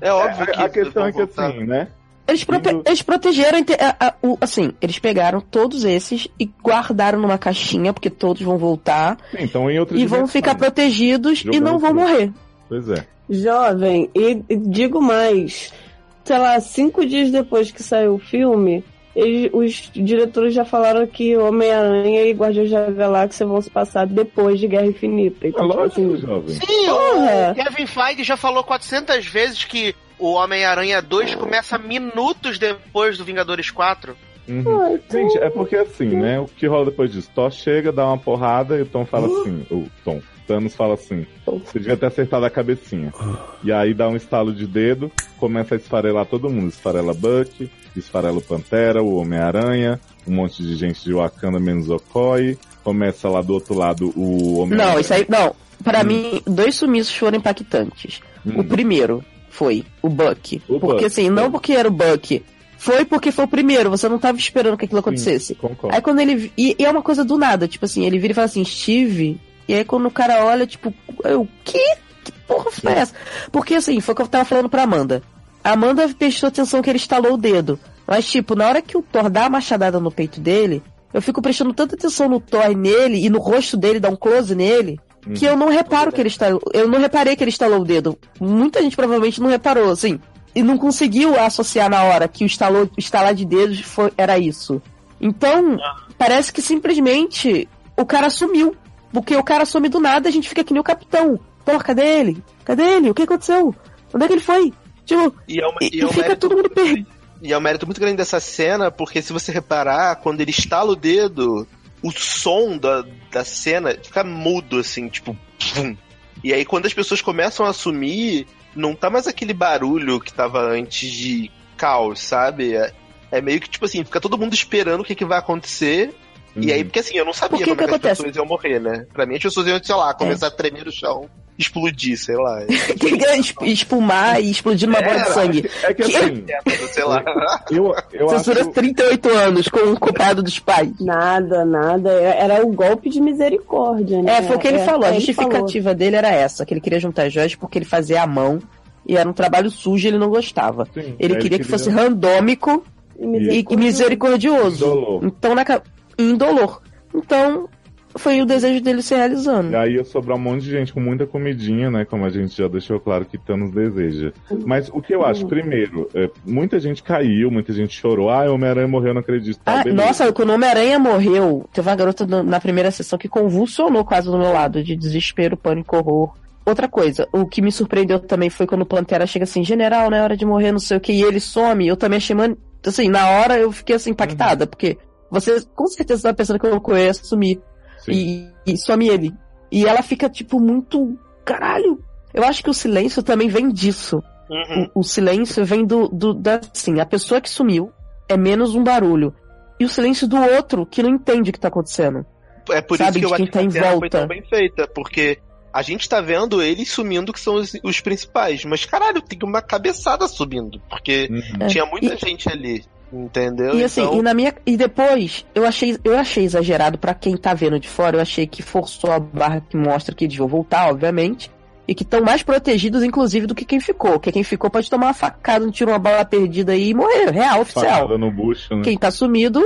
É óbvio É, que. a questão é que voltar. assim, né? Eles, prote- eles protegeram, assim, eles pegaram todos esses e guardaram numa caixinha, porque todos vão voltar, Sim, então em outra e vão ficar protegidos e não vão tudo. morrer. Pois é. Jovem, e e digo mais, sei lá, cinco dias depois que saiu o filme, eles- os diretores já falaram que Homem-Aranha e Guardiões da Galáxia vão se passar depois de Guerra Infinita. É Então, tipo assim, jovem. Sim, Porra. o Kevin Feige já falou 400 vezes que o Homem-Aranha 2 começa minutos depois do Vingadores 4. Uhum. Gente, é porque assim, né? O que rola depois disso? Thor chega, dá uma porrada e o Tom fala assim. O Tom, Thanos fala assim. Você devia ter acertado a cabecinha. E aí dá um estalo de dedo, começa a esfarelar todo mundo. Esfarela Buck, esfarela o Pantera, o Homem-Aranha, um monte de gente de Wakanda menos Okoi. Começa lá do outro lado o Homem-Aranha. Não, isso aí, não. Hum. Pra mim, dois sumiços foram impactantes. O primeiro foi o Buck. O porque Buck, assim, não porque era o Buck. Foi porque foi o primeiro, você não tava esperando que aquilo acontecesse. concordo. Aí quando ele. E, e é uma coisa do nada, tipo assim, ele vira e fala assim, Steve. E aí quando o cara olha, tipo, eu, que? Que porra foi essa? Porque assim, foi o que eu tava falando pra Amanda. A Amanda prestou atenção que ele estalou o dedo. Mas, tipo, na hora que o Thor dá a machadada no peito dele, eu fico prestando tanta atenção no Thor e nele e no rosto dele, dá um close nele, que eu não reparo que ele estalou. Eu não reparei que ele estalou o dedo. Muita gente provavelmente não reparou, assim. E não conseguiu associar na hora que o, estalou, o estalar de dedos foi, era isso. Então, parece que simplesmente o cara sumiu. Porque o cara some do nada, a gente fica que nem o capitão. Thor, cadê ele? Cadê ele? O que aconteceu? Onde é que ele foi? Tipo, E, é uma, e, e é um fica todo mundo perdido. E é um mérito muito grande dessa cena, porque se você reparar, quando ele estala o dedo, o som da, da cena fica mudo, assim, tipo. pum. E aí quando as pessoas começam a assumir, não tá mais aquele barulho que tava antes de caos, sabe? É, é meio que tipo assim, fica todo mundo esperando o que, que vai acontecer. E aí, porque assim, eu não sabia Por que como que é que as acontece? pessoas iam morrer, né? Pra mim, as pessoas iam, sei lá, começar a tremer no chão, explodir, sei lá. Es- espumar e explodir numa bola de sangue. É que assim, sei lá. eu, eu Censura acho... 38 anos com o culpado dos pais. Nada, nada. Era o golpe de misericórdia, né? É, foi o que ele É, falou. A ele justificativa dele era essa, que ele queria juntar as joias porque ele fazia à mão e era um trabalho sujo e ele não gostava. Sim, ele aí queria ele que fosse queria- randômico e, e misericordioso. Indolor. Então, na, ca- indolor. Então, foi o desejo dele se realizando. E aí ia sobrar um monte de gente com muita comidinha, né? Como a gente já deixou claro que Thanos deseja. Mas o que eu acho, primeiro, é, muita gente caiu, muita gente chorou. Ah, o Homem-Aranha morreu, não acredito. Tá, Ah, nossa, quando o Homem-Aranha morreu, teve uma garota na- primeira sessão que convulsionou quase do meu lado, de desespero, pânico, horror. Outra coisa, o que me surpreendeu também foi quando o Pantera chega assim, general, não é hora de morrer, não sei o que, e ele some. Eu também achei, man... assim, na hora eu fiquei assim, impactada, porque você com certeza tá pensando que eu conheço sumir. E, e some ele. E ela fica, tipo, muito. Caralho! Eu acho que o silêncio também vem disso. O, o silêncio vem do, do. da- Assim, a pessoa que sumiu é menos um barulho. E o silêncio do outro que não entende o que tá acontecendo. É por Sabe, isso que eu acho tá que em a cena foi volta. tão bem feita, porque a gente tá vendo eles sumindo, que são os, os principais. Mas, caralho, tem uma cabeçada subindo, porque tinha muita gente ali, entendeu? E assim, então, e na minha. E depois, eu achei, eu achei exagerado pra quem tá vendo de fora, eu achei que forçou a barra que mostra que eles vão voltar, obviamente. E que estão mais protegidos, inclusive, do que quem ficou. Porque quem ficou pode tomar uma facada, um tiro, uma bala perdida aí e morrer. Real, oficial. Facada no bucho, né? Quem tá sumido,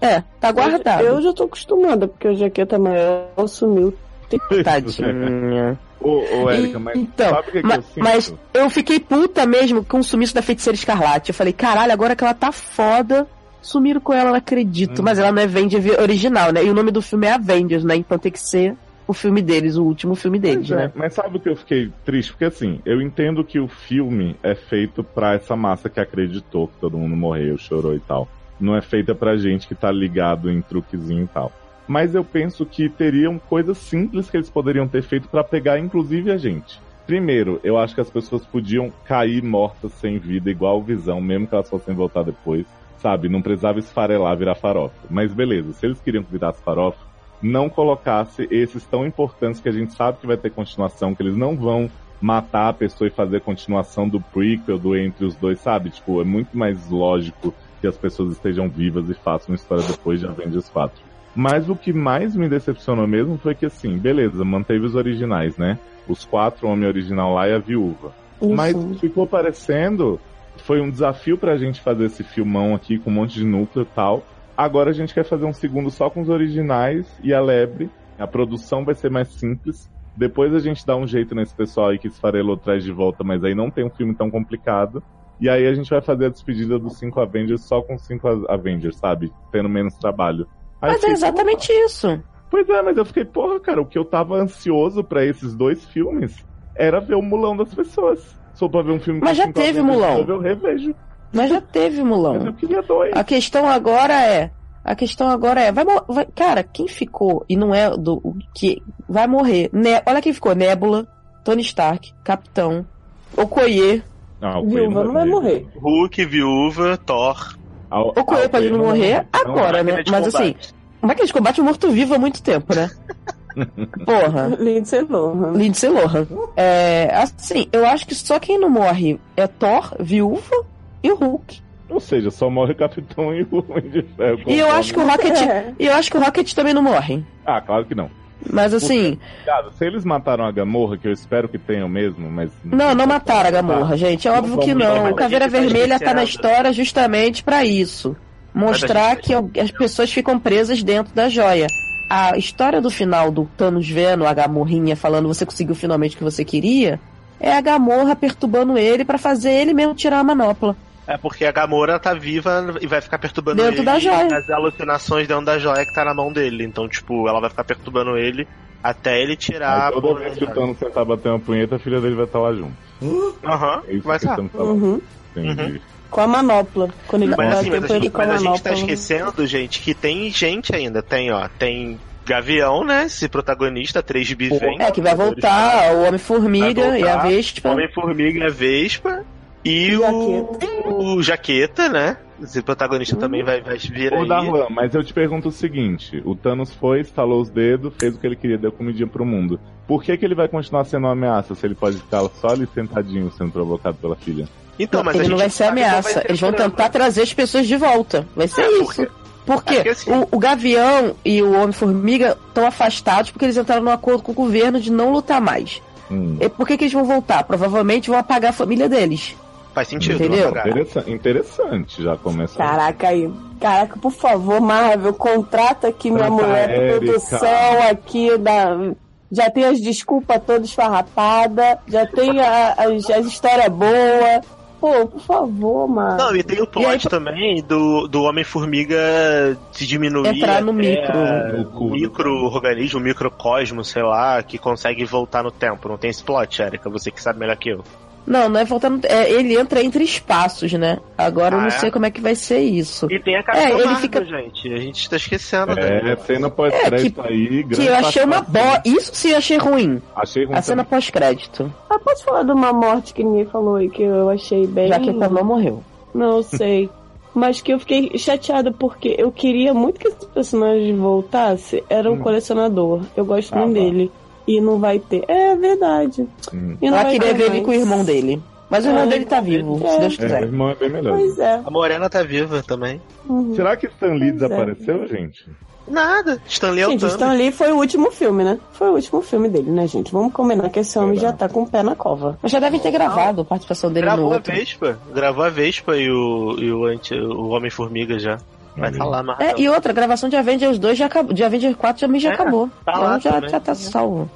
É, tá guardado. Eu já tô acostumada, porque a jaqueta amarela sumiu. Tadinha. Ô, ô Érica, mas Então, sabe o que, que ma- eu sinto? mas eu fiquei puta mesmo com o sumiço da feiticeira escarlate. Eu falei, caralho, agora que ela tá foda, sumiram com ela, eu não acredito. Hum. Mas ela não é Avengers original, né? E o nome do filme é Avengers, né? Então tem que ser o filme deles, o último filme deles, Pois é, né? Mas sabe o que eu fiquei triste? Porque assim, eu entendo que o filme é feito pra essa massa que acreditou que todo mundo morreu, chorou e tal. Não é feita pra gente que tá ligado em truquezinho e tal. Mas eu penso que teriam coisas simples que eles poderiam ter feito pra pegar inclusive a gente. Primeiro, eu acho que as pessoas podiam cair mortas sem vida, igual Visão, mesmo que elas fossem voltar depois. Sabe, não precisava esfarelar, virar farofa. Mas beleza, se eles queriam que virasse farofa, não colocasse esses tão importantes que a gente sabe que vai ter continuação, que eles não vão matar a pessoa e fazer continuação do prequel, do entre os dois, sabe? Tipo, é muito mais lógico que as pessoas estejam vivas e façam história depois de Avengers 4. Mas o que mais me decepcionou mesmo foi que, assim, beleza, manteve os originais, né? Os quatro, o homem original lá e a viúva. Isso. Mas ficou parecendo. Foi um desafio pra gente fazer esse filmão aqui com um monte de núcleo e tal. Agora a gente quer fazer um segundo só com os originais e a lebre. A produção vai ser mais simples. Depois a gente dá um jeito nesse pessoal aí que esfarelou traz de volta, mas aí não tem um filme tão complicado. E aí a gente vai fazer a despedida dos cinco Avengers só com cinco Avengers, sabe? Tendo menos trabalho. Aí Mas é fiquei, exatamente isso. Pois é, mas eu fiquei, porra, cara, o que eu tava ansioso pra esses dois filmes era ver o mulão das pessoas. Só pra ver um filme Mas já teve Mulão. Eu revejo. Mas já teve, Mas eu Mulão. queria dois. A questão agora é. A questão agora é. Vai, vai- cara, quem ficou e não é do. o que vai morrer. Ne- olha quem ficou: Nebula, Tony Stark, Capitão, Okoye. Ah, o Viúva não vai morrer. Hulk, Viúva, Thor. Ah, o- Okoye ah, o pode Coelho não morrer agora, né? máquina de Mas assim, combate. máquina de combate morto-vivo há muito tempo, né? Porra. Lindsay Lohan. Lindsay Lohan. É, assim, eu acho que só quem não morre é Thor, Viúva e o Hulk. Ou seja, só morre o Capitão e o Homem de Ferro. E eu acho que o Rocket. É. E eu acho que o Rocket também não morre. Ah, claro que não. Mas assim, Cara, se eles mataram a Gamorra, que eu espero que tenham mesmo, mas... não, não mataram a Gamorra, gente. É óbvio que não. O Caveira tá Vermelha tá na história justamente pra isso. Mostrar que as pessoas ficam presas dentro da joia. A história do final do Thanos vendo a Gamorrinha falando você conseguiu finalmente o que você queria, é a Gamorra perturbando ele pra fazer ele mesmo tirar a manopla. É porque a Gamora tá viva e vai ficar perturbando Dentro ele da joia. nas alucinações dentro da joia que tá na mão dele. Então, tipo, ela vai ficar perturbando ele até ele tirar Aí a toda vez que o. Thanos tentar bater uma punheta, a filha dele vai estar lá junto. Aham, É isso vai estar. Uhum. Entendi. Com a manopla. Quando ele Mas, assim, mas, a gente, com a mas a gente tá manopla. esquecendo, gente, que tem gente ainda. Tem, ó, tem Gavião, né? Esse protagonista, 3 b vem. É, que vai voltar o Homem-Formiga e a. Vespa. Homem-Formiga e a Vespa. E o, o Jaqueta, né? Esse protagonista também vai, vai vir Ô, aí. Darlan, mas eu te pergunto o seguinte: o Thanos foi, estalou os dedos, fez o que ele queria, deu comidinha pro mundo. Por que, que ele vai continuar sendo uma ameaça se ele pode ficar só ali sentadinho sendo provocado pela filha? Então, mas a ele não vai ser ameaça. vai Eles vão tentar trazer as pessoas de volta. Vai ser É, isso. Porque porque assim- o, o Gavião e o Homem-Formiga estão afastados porque eles entraram num acordo com o governo de não lutar mais. Hum. E por que, que eles vão voltar? Provavelmente vão apagar a família deles. Faz sentido, Entendeu? cara. Interessa- interessante, já começa. Caraca aí. Caraca, por favor, Marvel, contrata aqui minha mulher a de Erika. produção aqui da. Já tem as desculpas todas farrapadas, já tem a- as, as histórias boas. Pô, por favor, mano. Não, e tem o plot aí- também do, do Homem-Formiga se diminuir. Entrar no micro. cu. o micro-organismo, microcosmo, sei lá, que consegue voltar no tempo. Não tem esse plot, Erika? Você que sabe melhor que eu. Não, não é voltando. é, ele entra entre espaços, né? Agora eu Ah, não é? sei como é que vai ser isso. E tem a Capitã É, ele Marvel, fica- gente. A gente tá esquecendo. É, né? cena pós-crédito aí, Que eu achei uma boa. Isso sim eu achei ruim. Achei ruim A cena pós-crédito. Ah, posso falar de uma morte que ninguém falou aí que eu achei bem. Já que a não morreu. Não eu sei. Mas que eu fiquei chateada porque eu queria muito que esse personagem voltasse. Era um Hum. colecionador. Eu gosto Ah, muito tá. dele. E não vai ter. É verdade. Hum. E não Ela vai queria ter ver ele com o irmão dele. Mas o irmão É, dele tá vivo, se Deus É, o quiser. irmão é bem melhor. Pois é. A Morena tá viva também. Uhum. Será que Stan Lee Pois é. desapareceu, gente? Nada. Stanley é o Gente. Stan Lee foi o último filme, né? Foi o último filme dele, né, gente? Vamos combinar que esse homem já tá com o pé na cova. Mas já devem ter gravado a participação dele no Gravou a outro. Vespa. Gravou a Vespa e o, e o, anti, o Homem-Formiga já. Vai estar lá, Marvel. É, e outra, a gravação de Avengers 2 já acabou. De Avengers 4 também já É, acabou. tá então lá já, também. já tá salvo.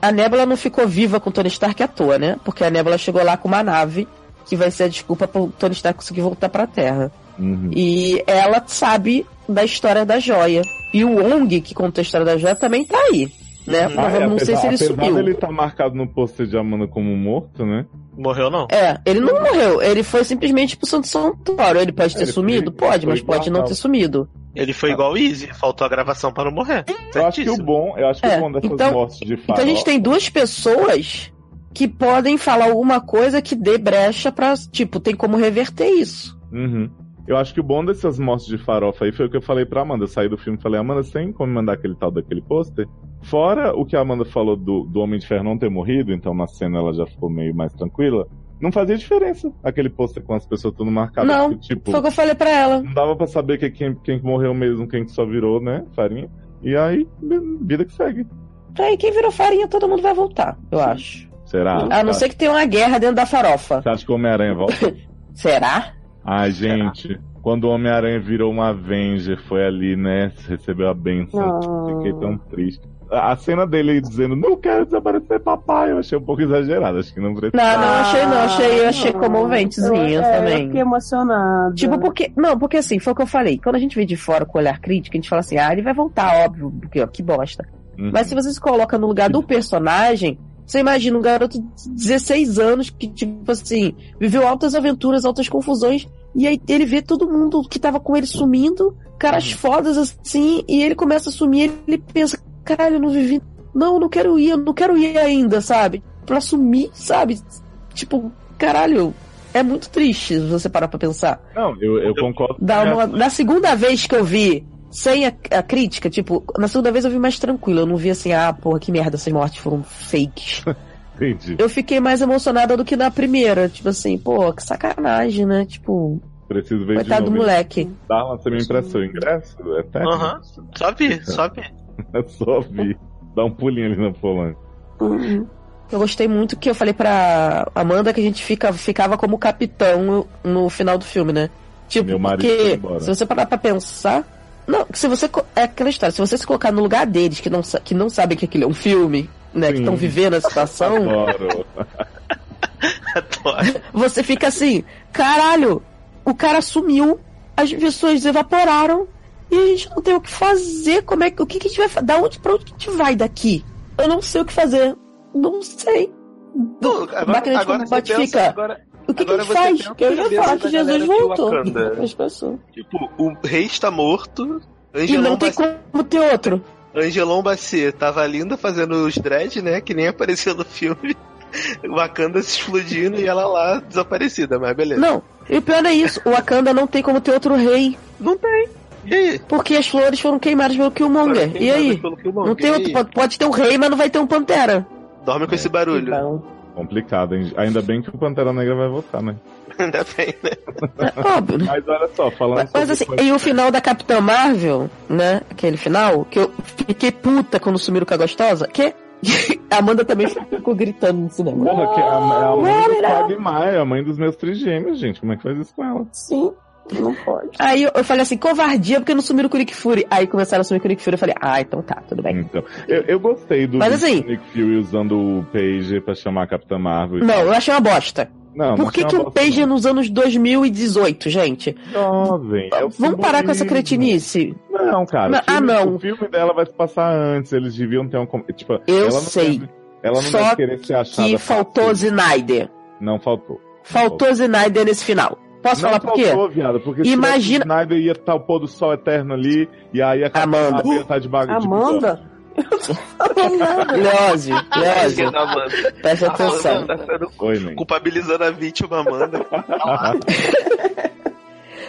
A Nebula não ficou viva com o Tony Stark à toa, né? Porque a Nebula chegou lá com uma nave que vai ser a desculpa pro Tony Stark conseguir voltar pra Terra. Uhum. E ela sabe da história da joia. E o Wong, que conta a história da joia, também tá aí. Né? Uhum. Mas Ah, é, não sei apesar, se ele apesar sumiu. dele tá marcado no pôster de Amanda como morto, né? Morreu não? É, ele não morreu, ele foi simplesmente pro Santo Santuário. Ele pode ter Ele sumido? foi- pode, foi mas pode não ter sumido. Ele foi igual o Easy, faltou a gravação pra não morrer. Eu acho que o bom, eu acho que É, o bom dessas então- mortes de Então a gente tem duas pessoas que podem falar alguma coisa que dê brecha pra, tipo, tem como reverter isso. Uhum. Eu acho que o bom dessas mortes de farofa aí foi o que eu falei pra Amanda. Eu saí do filme e falei, Amanda, você tem como mandar aquele tal daquele pôster? Fora o que a Amanda falou do, do Homem de Ferro não ter morrido, então na cena ela já ficou meio mais tranquila. Não fazia diferença aquele pôster com as pessoas tudo marcadas. Não, porque, tipo, Foi o que eu falei pra ela. não dava pra saber que, quem, quem morreu mesmo, quem que só virou, né? Farinha. E aí, vida que segue. Aí quem virou farinha, todo mundo vai voltar, eu acho. Será? A não ser que tenha uma guerra dentro da farofa. Você acha que o Homem-Aranha volta? Será? Ai, gente, quando o Homem-Aranha virou um Avenger, foi ali, né? Recebeu a benção. Fiquei tão triste. A cena dele dizendo, não quero desaparecer papai, eu achei um pouco exagerado, acho que não precisa. Não, não, achei não, achei, eu achei eu, é, Eu também. fiquei emocionada. Tipo, porque. Não, porque assim, foi o que eu falei. Quando a gente vê de fora com o olhar crítico, a gente fala assim, ah, ele vai voltar, óbvio, porque ó, que bosta. Uhum. Mas se você se coloca no lugar do personagem, você imagina um garoto de 16 anos que, tipo assim, viveu altas aventuras, altas confusões, e aí ele vê todo mundo que tava com ele sumindo, caras fodas assim, e ele começa a sumir, ele pensa, caralho, eu não vivi. Não, eu não quero ir, eu não quero ir ainda, sabe? Pra sumir, sabe? Tipo, caralho, é muito triste se você parar pra pensar. Não, eu, eu concordo. Da, uma- na segunda vez que eu vi, sem a, a crítica, tipo, na segunda vez eu vi mais tranquilo. Eu não vi assim, ah, porra, que merda, essas mortes foram fakes. Entendi. eu fiquei mais emocionada do que na primeira. Tipo assim, pô, que sacanagem, né? Tipo, Preciso ver coitado de do novo. moleque. Darlan, você me emprestou o ingresso? É técnico? Aham. Só vi, só vi. É só vi. Dá um pulinho ali na Polônia. Eu gostei muito que eu falei pra Amanda que a gente fica, ficava como capitão no final do filme, né? Tipo, Meu marido foi porque se você parar pra pensar. Não, que se você. É aquela história, se você se colocar no lugar deles, que não, que não sabem que aquilo é um filme, né? Que Sim. estão vivendo a situação, Adoro. Adoro. você fica assim, caralho, o cara sumiu, as pessoas evaporaram e a gente não tem o que fazer. Como é que. O que, que a gente vai fazer? Da onde pra onde que a gente vai daqui? Eu não sei o que fazer. Não sei. Não, agora, agora fica. agora, O que, que a agora gente faz? pensa Eu ia falar cabeça que Jesus voltou. As pessoas. tipo, o rei está morto, E Angelon, não tem Bac... como ter outro. Angelon Bacier tava linda fazendo os dread, né, que nem apareceu no filme. Wakanda se explodindo e ela lá desaparecida, mas beleza. Não, e o pior é isso, o Wakanda não tem como ter outro rei. Não tem. E aí? Porque as flores foram queimadas pelo Killmonger. E aí? pelo Killmonger. Não tem E outro, pode, ter um rei, mas não vai ter um pantera. Dorme com esse barulho. Complicado, hein? Ainda bem que o Pantera Negra vai voltar, né? Ainda bem, né? É óbvio, né? Mas olha só, falando Mas, mas assim, coisa- e o final da Capitã Marvel, né? Aquele final, que eu fiquei puta quando sumiram com a gostosa, que a Amanda também ficou gritando no cinema. Porra, que é a, é a mãe do Maia, a mãe dos meus trigêmeos, gente. Como é que faz isso com ela? Sim, não pode. Aí eu, eu falei assim, covardia, porque não sumiram com o Nick Fury. Aí começaram a sumir com o Nick Fury, eu falei, ah, então tá, tudo bem. Então, eu, eu gostei do Mas do assim- Nick Fury usando o Page pra chamar a Capitã Marvel. Não, eu achei uma bosta. não, Por que, que Page é nos anos 2018, gente? Jovem, é o Vamos parar com essa cretice. Não, cara. Não, o filme- ah, não. O filme dela vai se passar antes, eles deviam ter um... Tipo, Eu ela não sei. deve- ela não Só deve querer ser achada Que faltou fácil. Snyder. Não faltou. Faltou Snyder nesse final. Posso não falar por quê? viado, porque se Imagina- tivesse o Snyder ia estar o pôr do sol eterno ali, e aí a Amanda. Estar de bagulho. Amanda? Leose, Leose, Amanda. preste atenção. Amanda tá sendo Oi, culpabilizando a vítima, Amanda.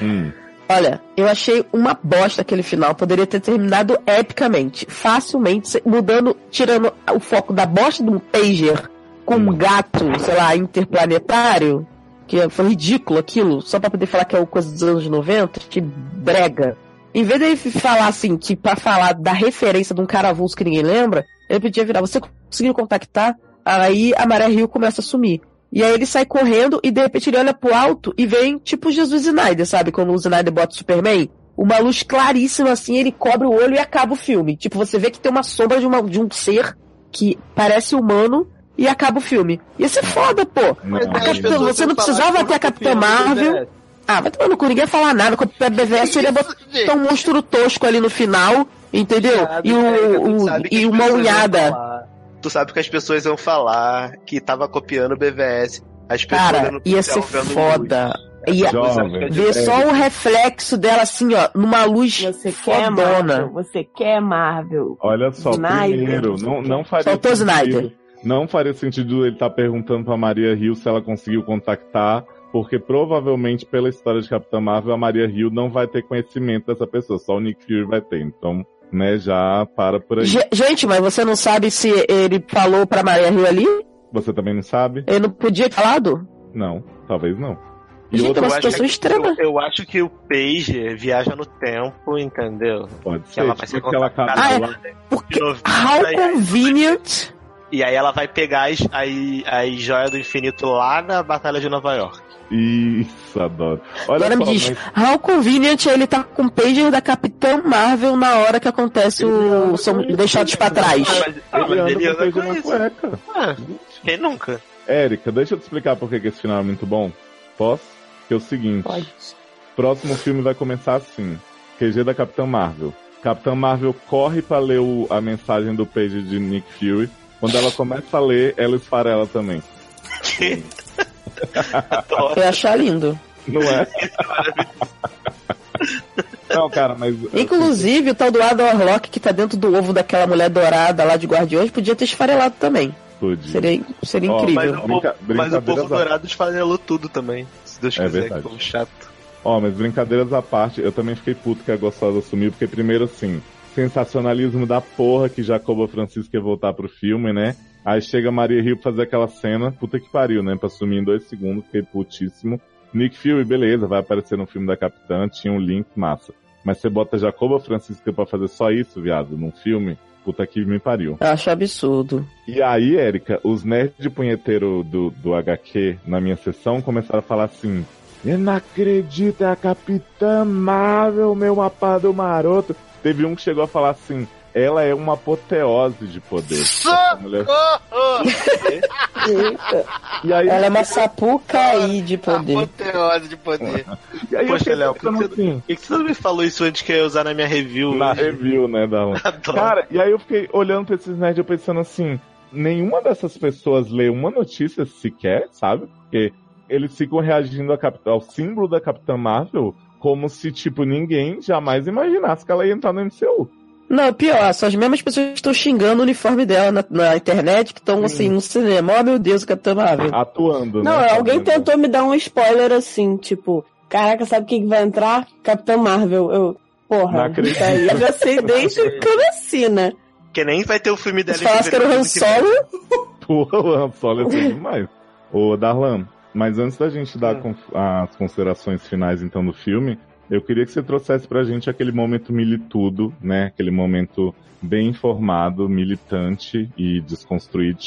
hum. Olha, eu achei uma bosta aquele final. Poderia ter terminado epicamente. Facilmente, se- mudando, tirando o foco da bosta de um pager com um gato, sei lá, interplanetário. Que foi ridículo aquilo, só pra poder falar que é uma coisa dos anos 90, que brega. Em vez dele falar assim, que pra falar da referência de um cara avulso que ninguém lembra, ele podia virar, você conseguiu contactar? Aí a Maré Rio começa a sumir. E aí ele sai correndo e de repente ele olha pro alto e vem tipo Jesus Snyder, sabe? Quando o Snyder bota o Superman, uma luz claríssima assim, ele cobre o olho e acaba o filme. Tipo, você vê que tem uma sombra de, uma, de um ser que parece humano e acaba o filme. Ia ser foda, pô. Não, você não precisava ter a Capitã o Marvel. Ah, vai tomar no cu, ninguém ia falar nada. Com a BVS seria botar um monstro tosco ali no final, entendeu? E, o, o- e uma unhada. Tu sabe que as pessoas vão falar que tava copiando o BVS. As pessoas Cara, ia ser foda. Ia ver só o reflexo dela assim, ó, numa luz Você quer Marvel? fodona. Você quer Marvel? Olha só, Snyder. primeiro, não, não faria Faltou sentido. Snyder. Não faria sentido ele estar perguntando pra Maria Hill se ela conseguiu contactar, porque provavelmente pela história de Capitã Marvel, a Maria Hill não vai ter conhecimento dessa pessoa, só o Nick Fury vai ter. Então, né, já para por aí. Ge- Gente, mas você não sabe se ele falou pra Maria Rio ali? Você também não sabe? Ele não podia ter falado? Não, talvez não. Gente, outra- uma Eu acho situação que- extrema. Eu, eu acho que o Pager viaja no tempo, entendeu? Pode Que ser, ela vai ser tipo aquela contratada Ah, é. lá Porque how Aí- convenient. E aí ela vai pegar as, as, as joias do infinito lá na Batalha de Nova York. Isso, adoro. Olha Agora me só, diz, mas- how convenient ele tá com o pager da Capitã Marvel na hora que acontece o. são deixados pra trás. Ah, mas, ah, anda ele com com cueca. Ah, quem nunca? Érica, deixa eu te explicar por que esse final é muito bom. Posso? Que é o seguinte. Próximo filme vai começar assim. QG da Capitã Marvel. Capitã Marvel corre pra ler o- a mensagem do page de Nick Fury. Quando ela começa a ler, ela esfarela também. Eu ia achar lindo. Não é? Não, cara, mas. Inclusive, o tal do Adam Warlock que tá dentro do ovo daquela mulher dourada lá de Guardiões podia ter esfarelado também. Podia. Seria, seria Ó, incrível. Mas, o, Brinca- povo- mas o povo dourado esfarelou tudo também. Se Deus É quiser, verdade. que povo chato. Ó, mas brincadeiras à parte, eu também fiquei puto que a Gostosa sumiu, porque primeiro assim, sensacionalismo da porra que Jacoba Francisco ia voltar pro filme, né? Aí chega Maria Rio pra fazer aquela cena, puta que pariu, né? Pra sumir em dois segundos, fiquei putíssimo. Nick Fury, beleza, vai aparecer no filme da Capitã, tinha um link, massa. Mas você bota Jacoba Francisco pra fazer só isso, viado, num filme, puta que me pariu. Eu acho absurdo. E aí, Érica, os nerds de punheteiro do, do HQ na minha sessão começaram a falar assim: Eu não acredito, é a Capitã Marvel, meu mapa do maroto. Teve um que chegou a falar assim: Ela é uma apoteose de poder. Mulher- E aí, Ela é uma sapuca aí de poder. Apoteose de poder. e aí eu Poxa, Léo, por que, assim, que você não me falou isso antes que eu ia usar na minha review? na hoje? review, né, da Adoro. Cara, e aí eu fiquei olhando pra esses nerds e eu pensando assim, nenhuma dessas pessoas lê uma notícia sequer, sabe? Porque eles ficam reagindo Cap- ao símbolo da Capitã Marvel como se, tipo, ninguém jamais imaginasse que ela ia entrar no MCU. Não, pior, são as mesmas pessoas que estão xingando o uniforme dela na, na internet, que estão assim no cinema. Oh meu Deus, o Capitão Marvel. Atuando, Não, né? alguém Fazendo- tentou me dar um spoiler assim, tipo, caraca, sabe quem que vai entrar? Capitã Marvel. Eu, Não porra, acredito. isso aí eu já sei desde que eu nasci, né? Que nem vai ter o filme dela Se falasse que era o Han Solo, Porra, o Han Solo ser demais. Ô, Darlan, mas antes da gente dar con- as considerações finais, então, do filme, eu queria que você trouxesse pra gente aquele momento militudo, né? Aquele momento bem informado, militante e desconstruído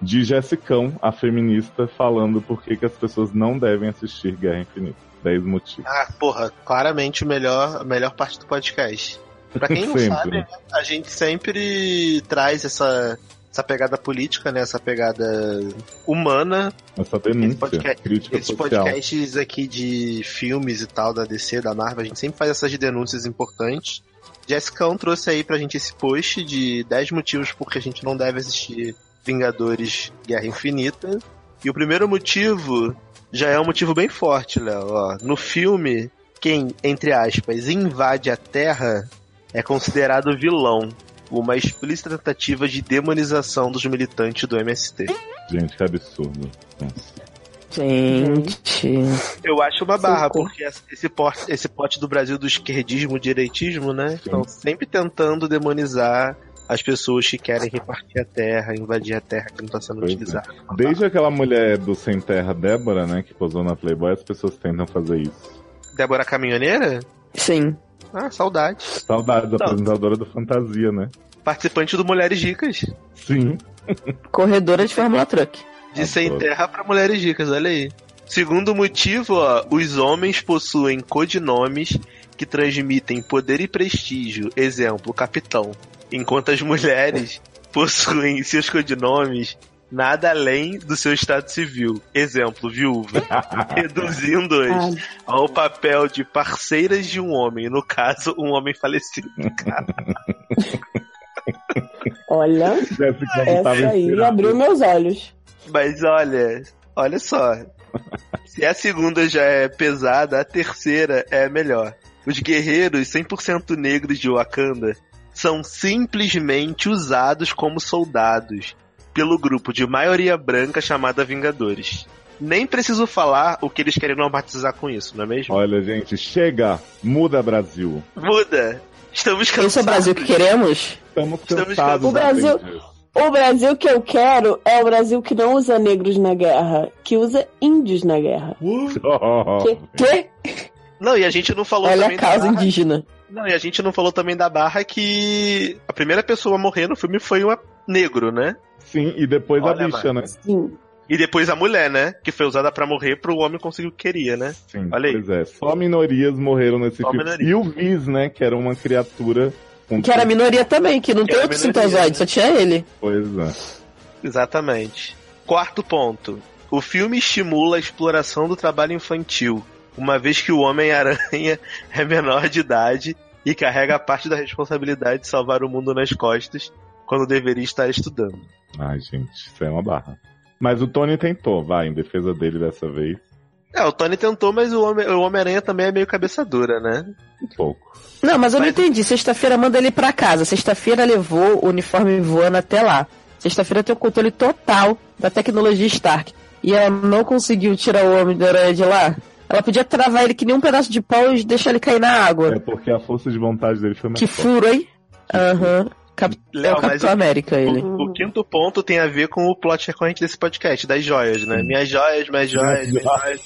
de Jessicão, a feminista, falando por que, que as pessoas não devem assistir Guerra Infinita. 10 motivos. Ah, porra, claramente o melhor, a melhor parte do podcast. Pra quem não sabe, a gente sempre traz essa, essa pegada política, né? Essa pegada humana. Essa denúncia, podcast- crítica Esses social. podcasts aqui de filmes e tal, da DC, da Marvel, a gente sempre faz essas denúncias importantes. Jessicão trouxe aí pra gente esse post de 10 motivos por que a gente não deve assistir Vingadores Guerra Infinita. E o primeiro motivo já é um motivo bem forte, Léo. No filme, quem, entre aspas, invade a Terra é considerado vilão. Uma explícita tentativa de demonização dos militantes do MST. Gente, que absurdo. Nossa. Gente. Eu acho uma barra, Socorro. porque esse pote, esse pote do Brasil do esquerdismo, direitismo, né? Estão sempre tentando demonizar as pessoas que querem repartir a terra, invadir a terra que não está sendo Pois é. utilizada. Desde aquela mulher do Sem Terra, Débora, né, que posou na Playboy, as pessoas tentam fazer isso. Débora Caminhoneira? Sim. Ah, saudade. Saudades, Não. apresentadora do Fantasia, né? Participante do Mulheres Dicas. Sim. Corredora de Fórmula Truck. De sem terra para Mulheres Dicas, olha aí. Segundo motivo, ó, os homens possuem codinomes que transmitem poder e prestígio, exemplo, capitão, enquanto as mulheres possuem em seus codinomes nada além do seu estado civil, exemplo, viúva, reduzindo-as ao papel de parceiras de um homem, no caso, um homem falecido. Olha, essa aí abriu meus olhos. Mas olha, olha só. Se a segunda já é pesada, a terceira é a melhor. Os guerreiros 100% negros de Wakanda são simplesmente usados como soldados pelo grupo de maioria branca chamada Vingadores. Nem preciso falar o que eles querem normatizar com isso, não é mesmo? Olha, gente, chega! Muda, Brasil! Muda! Estamos cansados. Esse é o Brasil que queremos? Estamos Estamos cansados. O Brasil, o Brasil que eu quero é o Brasil que não usa negros na guerra, que usa índios na guerra. Que? que? Não, e a gente não falou Olha também a causa indígena. Não, e a gente não falou também da barra que a primeira pessoa a morrer no filme foi um negro, né? Sim, e depois Olha, a bicha, né? Sim. E depois a mulher, né? Que foi usada pra morrer pro homem conseguir o que queria, né? Sim, Olha aí. pois é. Só minorias morreram nesse Só filme. minorias. E o Viz, né? Que era uma criatura. Com... Que era minoria também, que não Que tem outro minoria, sintozoide, né? só tinha ele. Pois é. Exatamente. Quarto ponto. O filme estimula a exploração do trabalho infantil, uma vez que o Homem-Aranha é menor de idade e carrega parte da responsabilidade de salvar o mundo nas costas, quando deveria estar estudando. Ai, gente, isso é uma barra. Mas o Tony tentou, vai, em defesa dele dessa vez. É, o Tony tentou, mas o Homem- o Homem-Aranha também é meio cabeça dura, né? Um pouco. Não, mas eu não entendi. Sexta-feira manda ele pra casa. Sexta-feira levou o uniforme voando até lá. Sexta-feira tem o controle total da tecnologia Stark. E ela não conseguiu tirar o homem da aranha de lá. Ela podia travar ele que nem um pedaço de pau e deixar ele cair na água. É porque a força de vontade dele foi mais Que forte. furo, hein? Aham. Cap- É Léo, o mas Capitão o- América, ele. O, o quinto ponto tem a ver com o plot recorrente desse podcast, das joias, né? Minhas joias, minhas joias, minhas joias.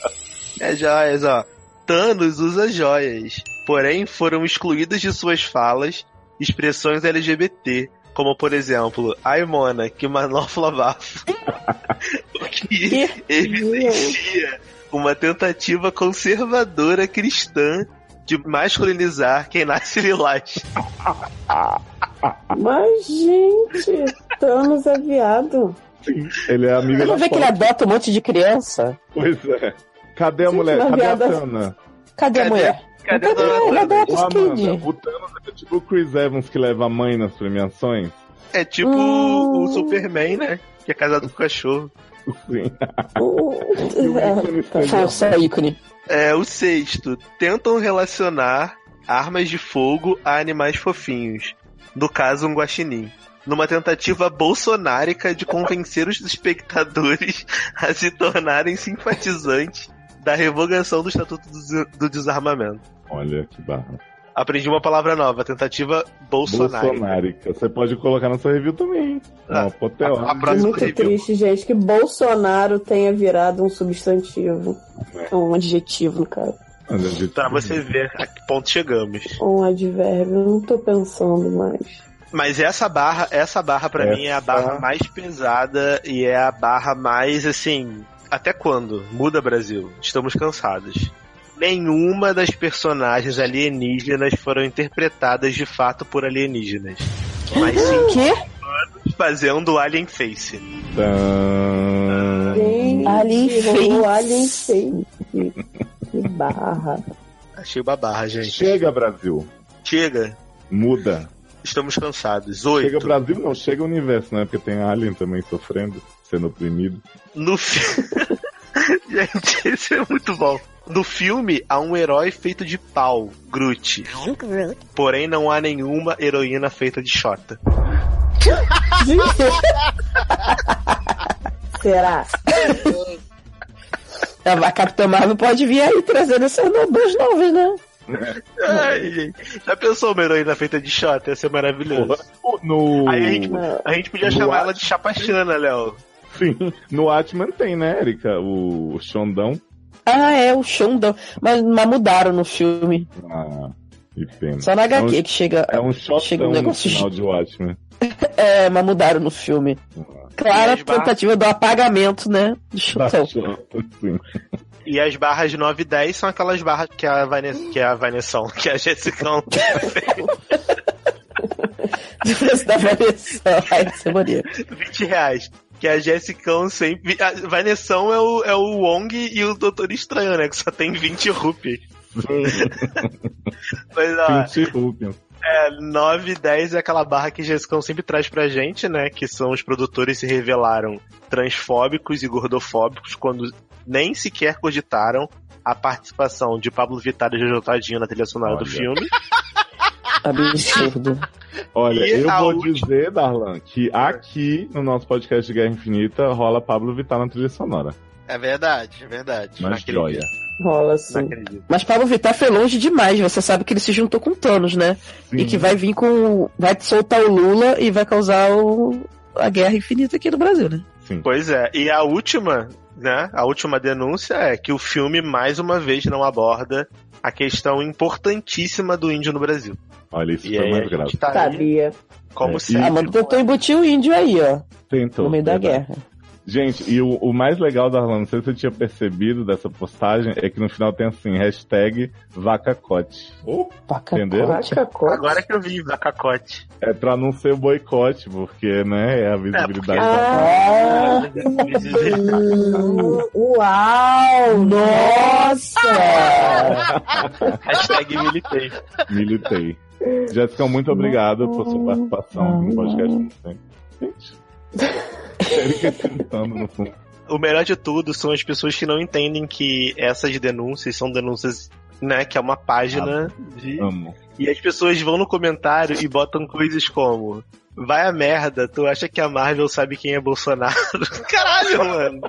Minhas joias, ó. Thanos usa joias, porém foram excluídas de suas falas expressões LGBT, como por exemplo, ai Mona, que manopla bafo. o que evidencia uma tentativa conservadora cristã de masculinizar quem nasce lilás. Mas, gente, Thanos é viado. Ele é amigo Você não vê que ele adota um monte de criança? Pois é. Cadê a Gente, mulher? Cadê a viada- Tana? Cadê, a Cadê- mulher? cadê Cadê a adota Ô, os Amanda, o Thanos é tipo o Chris Evans que leva a mãe nas premiações? É tipo Hum. o Superman, né? Que é casado com o cachorro. Sim. Força, ícone. É, o sexto, tentam relacionar armas de fogo a animais fofinhos. No caso, um guaxinim. Numa tentativa bolsonárica de convencer os espectadores a se tornarem simpatizantes da revogação do Estatuto do Desarmamento. Olha que barra. Aprendi uma palavra nova, tentativa bolsonárica. Bolsonárica. Você pode colocar na sua review também, hein? É Ah, uma a- a próxima Muito review. triste, gente, que Bolsonaro tenha virado um substantivo. Um adjetivo, no caso. Olha, gente, Pra você ver a que ponto chegamos. Um advérbio. Não tô pensando mais. Mas essa barra, essa barra para Essa- mim é a barra mais pesada e é a barra mais assim. Até quando? Muda Brasil. Estamos cansados. Nenhuma das personagens alienígenas foram interpretadas de fato por alienígenas. Mas sim Quê? fazendo Alien Face. Gente, Alien Face. Alien Face. Que barra. Achei uma barra, gente. Chega, Brasil. Chega. Muda. Estamos cansados. Chega, Oito. Brasil não. Chega o universo, né? Porque tem Alien também sofrendo, sendo oprimido. No fi... Gente, isso é muito bom. No filme, há um herói feito de pau, Groot. Porém, não há nenhuma heroína feita de Xota. Será? A Capitã Marvel pode vir aí trazendo essas boas novas, né? Ai, gente. Já pensou uma heroína feita de Xota? Ia ser maravilhoso. No... Aí a gente, a gente podia No chamar ar- ela de Chapachana, Léo. Sim, no Atman tem, né, Erika? O, o Xondão. Ah, é, o Shondão. Mas, mas mudaram no filme. Ah, que pena. Só na HQ é um, que chega. É um shotão um negócio. no final de Watchmen. É, mas mudaram no filme. clara as barras- tentativa do apagamento, né? Do chutão. Sim. E as barras 9 e 10 são aquelas barras que a Vanessa, que a Vanessa, que a Jessica Do preço da variação. Ai, isso é maneiro. 20 reais. Que a Jessica sempre. A Vanessa é o, é o Wong e o Doutor Estranho, né? Que só tem 20 rupias. Mas ó, 20 rupias. é, 9 e 10 é aquela barra que a Jessica sempre traz pra gente, né? Que são os produtores se revelaram transfóbicos e gordofóbicos quando nem sequer cogitaram a participação de Pablo Vittar e Jojo Todinho na trilha sonora do Olha. filme. Absurdo. Olha, E eu vou última- dizer, Darlan, que aqui no nosso podcast de Guerra Infinita rola Pablo Vittar na trilha sonora. É verdade, é verdade. Mas acredito. joia. Rola acredito. Mas Pablo Vittar foi longe demais. Você sabe que ele se juntou com Thanos, né? Sim. E que vai vir com. Vai soltar o Lula e vai causar o... a guerra infinita aqui no Brasil, né? Sim. Pois é, e a última, né? A última denúncia é que o filme mais uma vez não aborda a questão importantíssima do índio no Brasil. Olha, isso E foi mais grave. tá aí Sabia. como É, sempre. Ah, mas tentou embutir o índio aí, ó. Tentou. No meio da verdade. guerra. Gente, e o, o mais legal, Darlan, não sei se você tinha percebido dessa postagem, é que no final tem assim, hashtag vacacote. Entendeu? Pacacote. Agora que eu vi Vacacote. É pra não ser boicote, porque, né, é a visibilidade Ah, uau! Nossa! Hashtag militei. da militei. Jéssica, muito obrigado por sua participação no podcast. Gente, Erika tentando no fundo. O melhor de tudo são as pessoas que não entendem que essas denúncias são denúncias, né? Que é uma página de. Amo. E as pessoas vão no comentário e botam coisas como. Vai a merda, tu acha que a Marvel sabe quem é Bolsonaro? Caralho, mano!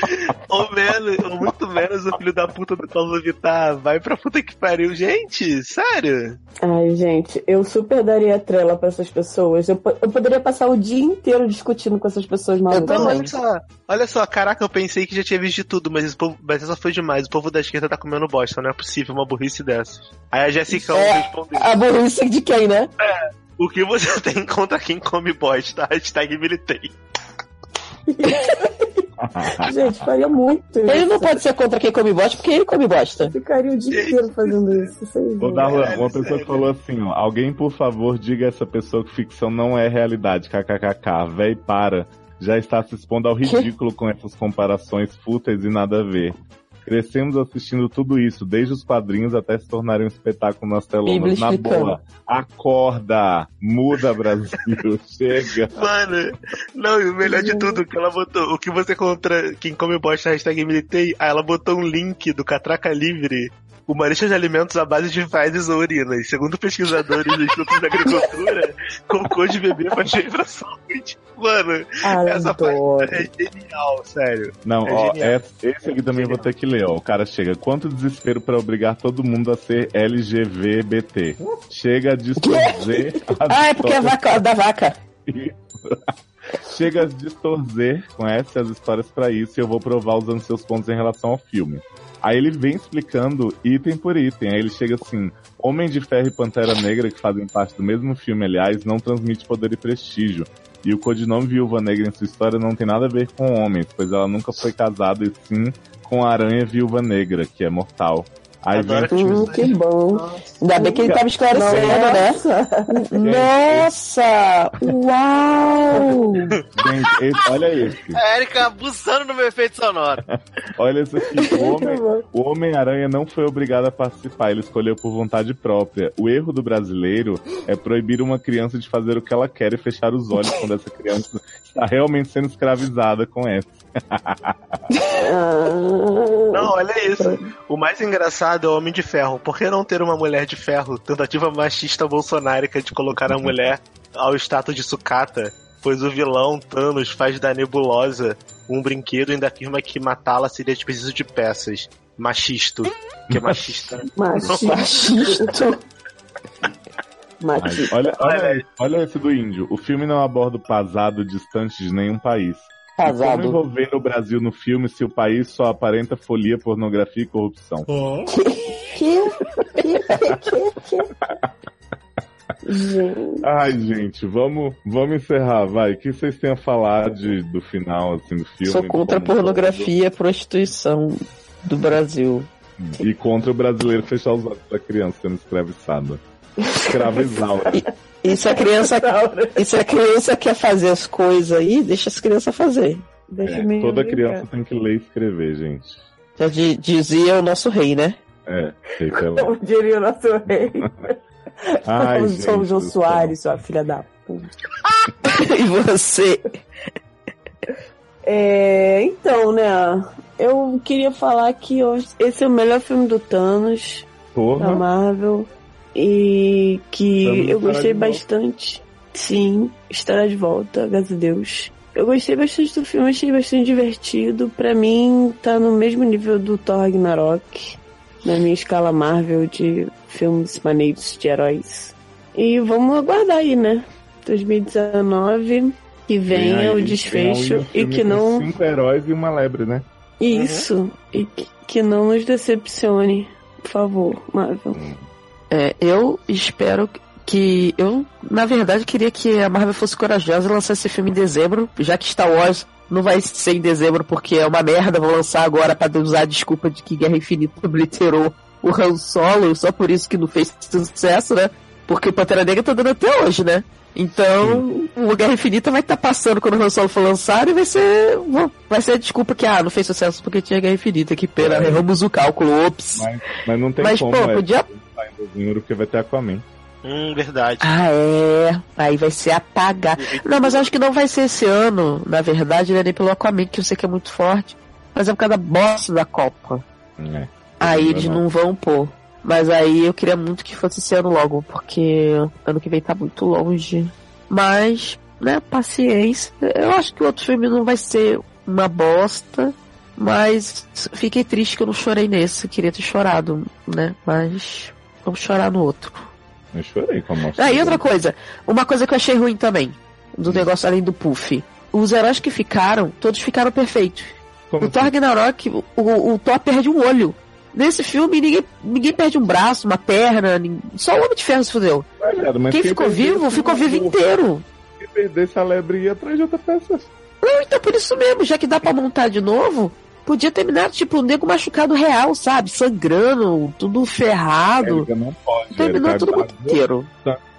ou menos, ou muito menos o filho da puta do Paulo Vittar. Vai pra puta que pariu. Gente, sério? Ai, gente, eu super daria trela pra essas pessoas. Eu, eu poderia passar o dia inteiro discutindo com essas pessoas malucas. Não, olha só, olha só, caraca, eu pensei que já tinha visto de tudo, mas, esse povo, mas essa foi demais. O povo da esquerda tá comendo bosta, não é possível uma burrice dessas. Aí a Jessica É. respondeu: A burrice de quem, né? O que você tem contra quem come bosta? Hashtag militei. Gente, faria muito isso. Ele não pode ser contra quem come bosta, porque ele come bosta. Ficaria o dia inteiro fazendo isso. Vocês Ô. Darlan, uma pessoa que falou assim, ó, alguém, por favor, diga a essa pessoa que ficção não é realidade, kkkk, véi, para. Já está se expondo ao ridículo com essas comparações fúteis e nada a ver. Crescemos assistindo tudo isso, desde os quadrinhos até se tornarem um espetáculo nas telonas. Na boa, acorda, muda Brasil, chega. Mano, não, e o melhor de tudo, que ela botou, o que você contra quem come bosta, hashtag militei, aí ela botou um link do Catraca Livre, uma lista de alimentos à base de fezes ou urinas. Segundo pesquisadores do Instituto de Agricultura, cocô de bebê faz bem pra saúde. Mano, essa página é genial, sério. Não, É ó, genial. esse, esse aqui também eu vou ter que ler, ó. O cara chega. Quanto desespero pra obrigar todo mundo a ser LGVBT? Chega a distorcer. as Ah, é porque é vaca, da vaca. Chega a distorcer, conhece as histórias pra isso e eu vou provar usando seus pontos em relação ao filme. Aí ele vem explicando item por item. Aí ele chega assim: Homem de Ferro e Pantera Negra, que fazem parte do mesmo filme, aliás, não transmite poder e prestígio. E o codinome Viúva Negra em sua história não tem nada a ver com homens, pois ela nunca foi casada e sim com a Aranha Viúva Negra, que é mortal. Aí vem Adoro Hum, que bom. Ainda bem que ele tava esclarecendo, né? Nossa! Uau! Gente, esse- olha esse. A Erika abusando do meu efeito sonoro. Olha isso aqui. O Homem- O Homem-Aranha não foi obrigado a participar, ele escolheu por vontade própria. O erro do brasileiro é proibir uma criança de fazer o que ela quer e fechar os olhos quando essa criança está realmente sendo escravizada com essa. Não, olha isso. O mais engraçado é o Homem de Ferro. Por que não ter uma mulher de ferro? Tentativa machista bolsonárica de colocar a mulher ao status de sucata, pois o vilão Thanos faz da nebulosa um brinquedo e ainda afirma que matá-la seria desperdício de peças. Machisto. Que é machista. Machista. Machista. olha, olha, olha esse do índio. O filme não aborda o pasado distante de nenhum país. E Pasado. Como envolver o Brasil no filme se o país só aparenta folia, pornografia e corrupção? Que? Que? Que? Que? Gente. Ai, gente, vamos, vamos encerrar, vai. O que vocês têm a falar de, do final, assim, do filme? Sou contra a pornografia e a prostituição do Brasil. E contra o brasileiro fechar os olhos pra criança sendo escraviçada. Escrava Isaura. E se a criança, e se a criança quer fazer as coisas aí, deixa as crianças fazer. Deixa É, toda brincar. criança tem que ler e escrever, gente. Já di- dizia o nosso rei, né? É, sei ela. Como diria o nosso rei. Ai, Somos gente somos céu. Soares, sua filha da puta. e você? É, então, né? Eu queria falar que hoje, esse é o melhor filme do Thanos, da Porra. Marvel. E que Thanos eu gostei volta. bastante. Sim, estará de volta, graças a Deus. Eu gostei bastante do filme, achei bastante divertido. Pra mim, tá no mesmo nível do Thor Ragnarok, na minha escala Marvel de filmes maneiros de heróis. E vamos aguardar aí, né? 2019, que venha Vem aí- o desfecho um e que não. Cinco heróis e uma lebre, né? Isso, e que, que não nos decepcione, por favor, Marvel. É, eu espero que. Eu, na verdade, queria que a Marvel fosse corajosa e lançasse esse filme em dezembro, já que Star Wars não vai ser em dezembro porque é uma merda, vou lançar agora pra usar a desculpa de que Guerra Infinita obliterou o Han Solo, só por isso que não fez sucesso, né? Porque o Pantera Negra tá dando até hoje, né? Então, o Guerra Infinita vai estar passando quando o Han Solo for lançado e vai ser. Vai ser a desculpa que, ah, não fez sucesso porque tinha Guerra Infinita, que pena, É. erramos o cálculo, ops. Mas, mas não tem Mas, como, pô, é, podia- tá dezembro porque vai ter Aquaman. Hum, verdade. Ah, é. Aí vai ser apagar. Não, mas eu acho que não vai ser esse ano, na verdade, né? Nem pelo Aquaman, que eu sei que é muito forte. Mas é por causa da bosta da Copa. É. Aí eles não vão pôr. Mas aí eu queria muito que fosse esse ano logo, porque ano que vem tá muito longe. Mas, né, paciência. Eu acho que o outro filme não vai ser uma bosta. Mas fiquei triste que eu não chorei nesse. Queria ter chorado, né? Mas vamos chorar no outro. Eu chorei com a morte. Ah, e outra coisa, uma coisa que eu achei ruim também, do negócio além do Puff. Os heróis que ficaram, todos ficaram perfeitos. Como no Thor Ragnarok, o, o, o Thor perde um olho. Nesse filme, ninguém, ninguém perde um braço, uma perna, nin- só o Homem de Ferro se fudeu. Olha, mas Quem ficou perdesse vivo, ficou vivo o- inteiro. Quem perdesse a lebre ia atrás de outra peça. Não, então por isso mesmo, já que dá pra montar de novo, podia terminar, tipo, o nego machucado real, sabe? Sangrando, tudo ferrado. Érica não pode. Terminou Érica, tudo a- muito inteiro.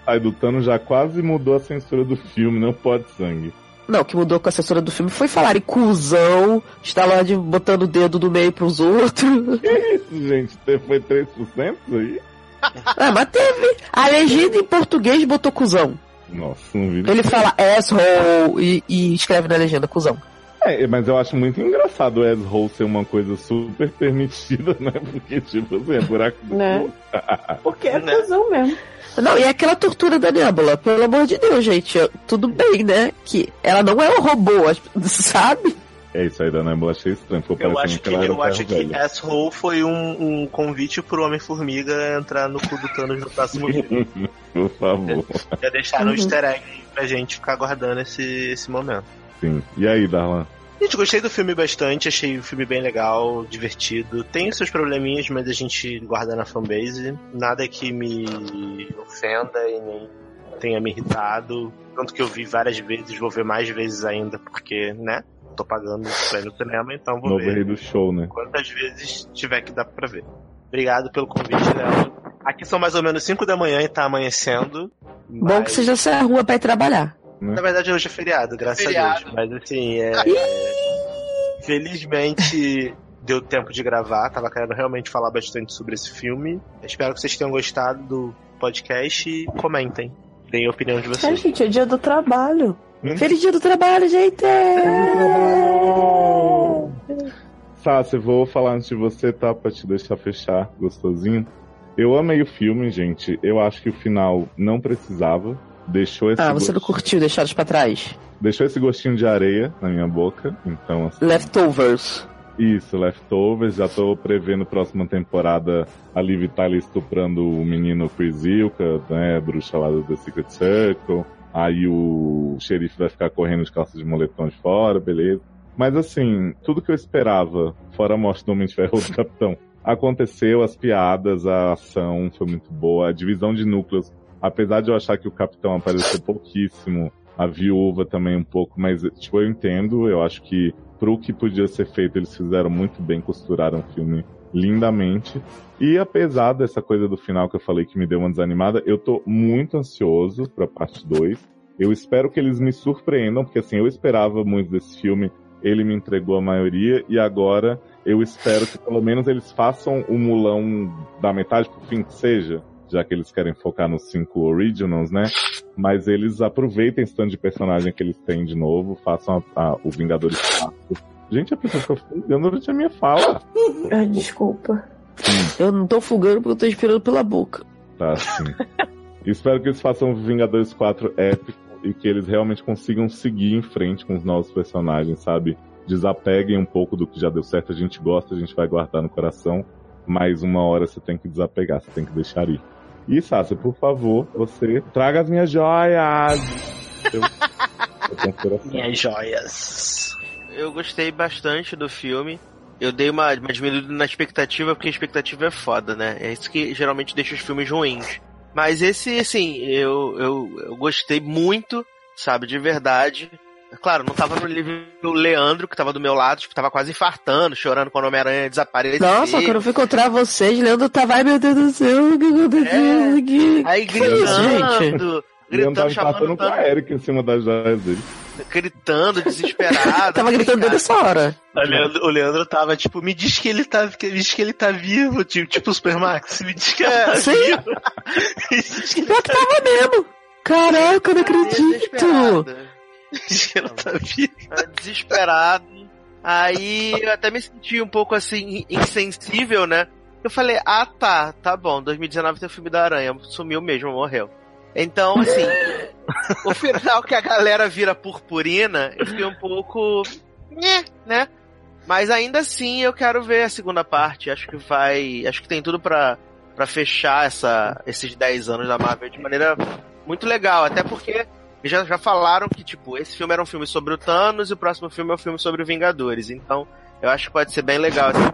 Sai do Thanos já quase mudou a censura do filme, não pode sangue. Não, o que mudou com a censura do filme foi falar em cuzão, Stallone botando o dedo do meio pros outros. Isso, gente, te- foi 3% isso aí? ah, mas teve. A legenda em português botou cuzão. Nossa, não vi. Ele fala asshole e, e escreve na legenda cuzão. É, mas eu acho muito engraçado o asshole ser uma coisa super permitida, né? Porque, tipo assim, é buraco do Né? Porque é cuzão mesmo. Não, e é aquela tortura da Nebula, pelo amor de Deus, gente. Tudo bem, né? Que ela não é um robô, sabe? É isso aí da Nebula, achei estranho. Ficou Eu acho que, eu acho que. Asshole foi um, um convite pro Homem-Formiga entrar no cu do Thanos no próximo filme. Por favor. Já deixaram um Uhum. easter egg pra gente ficar aguardando esse, esse momento. Sim. E aí, Darlan? Gente, gostei do filme bastante, achei o filme bem legal, divertido. Tem os seus probleminhas, mas a gente guarda na fanbase. Nada que me ofenda e nem tenha me irritado. Tanto que eu vi várias vezes, vou ver mais vezes ainda, porque, né? Tô pagando pra ir no cinema, então vou Novo ver rei do show, né? quantas vezes tiver que dar pra ver. Obrigado pelo convite, Léo. Aqui são mais ou menos 5 da manhã e tá amanhecendo. Bom que você já sai à rua pra ir trabalhar. Na verdade, hoje é feriado, graças Feriado. a Deus. Mas assim, é. Felizmente deu tempo de gravar. Tava querendo realmente falar bastante sobre esse filme. Espero que vocês tenham gostado do podcast e comentem. Deem a opinião de É, vocês. gente, é dia do trabalho. Feliz dia do trabalho, gente! Sácia, vou falar antes de você, tá? Pra te deixar fechar gostosinho. Eu amei o filme, gente. Eu acho que o final não precisava. Deixou esse, Ah, você não gost- curtiu Deixados pra Trás? Deixou esse gostinho de areia na minha boca. Então, assim, Leftovers. Isso, Leftovers. Já tô prevendo próxima temporada a Liv Tyler estuprando o menino Chris Ilka, né? Bruxa lá do The Secret Circle. Aí o xerife vai ficar correndo de calça de moletom de fora, beleza. Mas assim, tudo que eu esperava, fora a morte do Homem de Ferro do Capitão, aconteceu, as piadas, a ação foi muito boa, a divisão de núcleos Apesar de eu achar que o Capitão apareceu pouquíssimo, a Viúva também um pouco, mas, tipo, eu entendo, eu acho que pro que podia ser feito, eles fizeram muito bem, costuraram o filme lindamente. E apesar dessa coisa do final que eu falei que me deu uma desanimada, eu tô muito ansioso pra parte 2. Eu espero que eles me surpreendam, porque assim, eu esperava muito desse filme, ele me entregou a maioria, e agora eu espero que pelo menos eles façam o mulão da metade pro fim que seja, já que eles querem focar nos cinco originals, né? Mas eles aproveitem esse tanto de personagem que eles têm de novo, façam a- a- o Vingadores 4. Gente, a pessoa ficou fudendo durante a minha fala. Ah, desculpa. Eu não tô fugando porque eu tô esperando pela boca. Tá, sim. Espero que eles façam o Vingadores 4 épico e que eles realmente consigam seguir em frente com os novos personagens, sabe? Desapeguem um pouco do que já deu certo, a gente gosta, a gente vai guardar no coração, mas uma hora você tem que desapegar, você tem que deixar ir. E Sácia, por favor, você traga as minhas joias! Eu, eu. Minhas joias. Eu gostei bastante do filme. Eu dei uma, uma diminuída na expectativa, porque a expectativa é foda, né? É isso que geralmente deixa os filmes ruins. Mas esse, assim, eu, eu, eu gostei muito, sabe, de verdade. Claro, não tava no nível do Leandro, que tava do meu lado, tipo, tava quase infartando, chorando quando o Homem-Aranha desapareceu. Nossa, quando eu fui encontrar vocês, Leandro tava, ai meu Deus do céu, o que aconteceu aqui? Aí Que isso, gente? gritando, gritando, tava chamando com a Erika em cima das joias dele. gritando, desesperado. Tava gritando desde essa hora. O Leandro, o Leandro tava tipo, me diz que ele tá, que- me diz que ele tá vivo, tipo, tipo o Supermax, me diz que ele tá sim. vivo. Me diz que ele que tava mesmo. Caraca, eu não acredito. Desesperado. tá. Aí eu até me senti um pouco assim, insensível, né? Eu falei, ah tá, tá bom, 2019 tem o filme da Aranha, sumiu mesmo, morreu. Então, assim, o final que a galera vira purpurina, eu fiquei um pouco. Né? Mas ainda assim eu quero ver a segunda parte. Acho que vai. Acho que tem tudo pra, pra fechar essa, esses 10 anos da Marvel de maneira muito legal. Até porque já, já falaram que, tipo, esse filme era um filme sobre o Thanos e o próximo filme é um filme sobre o Vingadores. Então, eu acho que pode ser bem legal esse,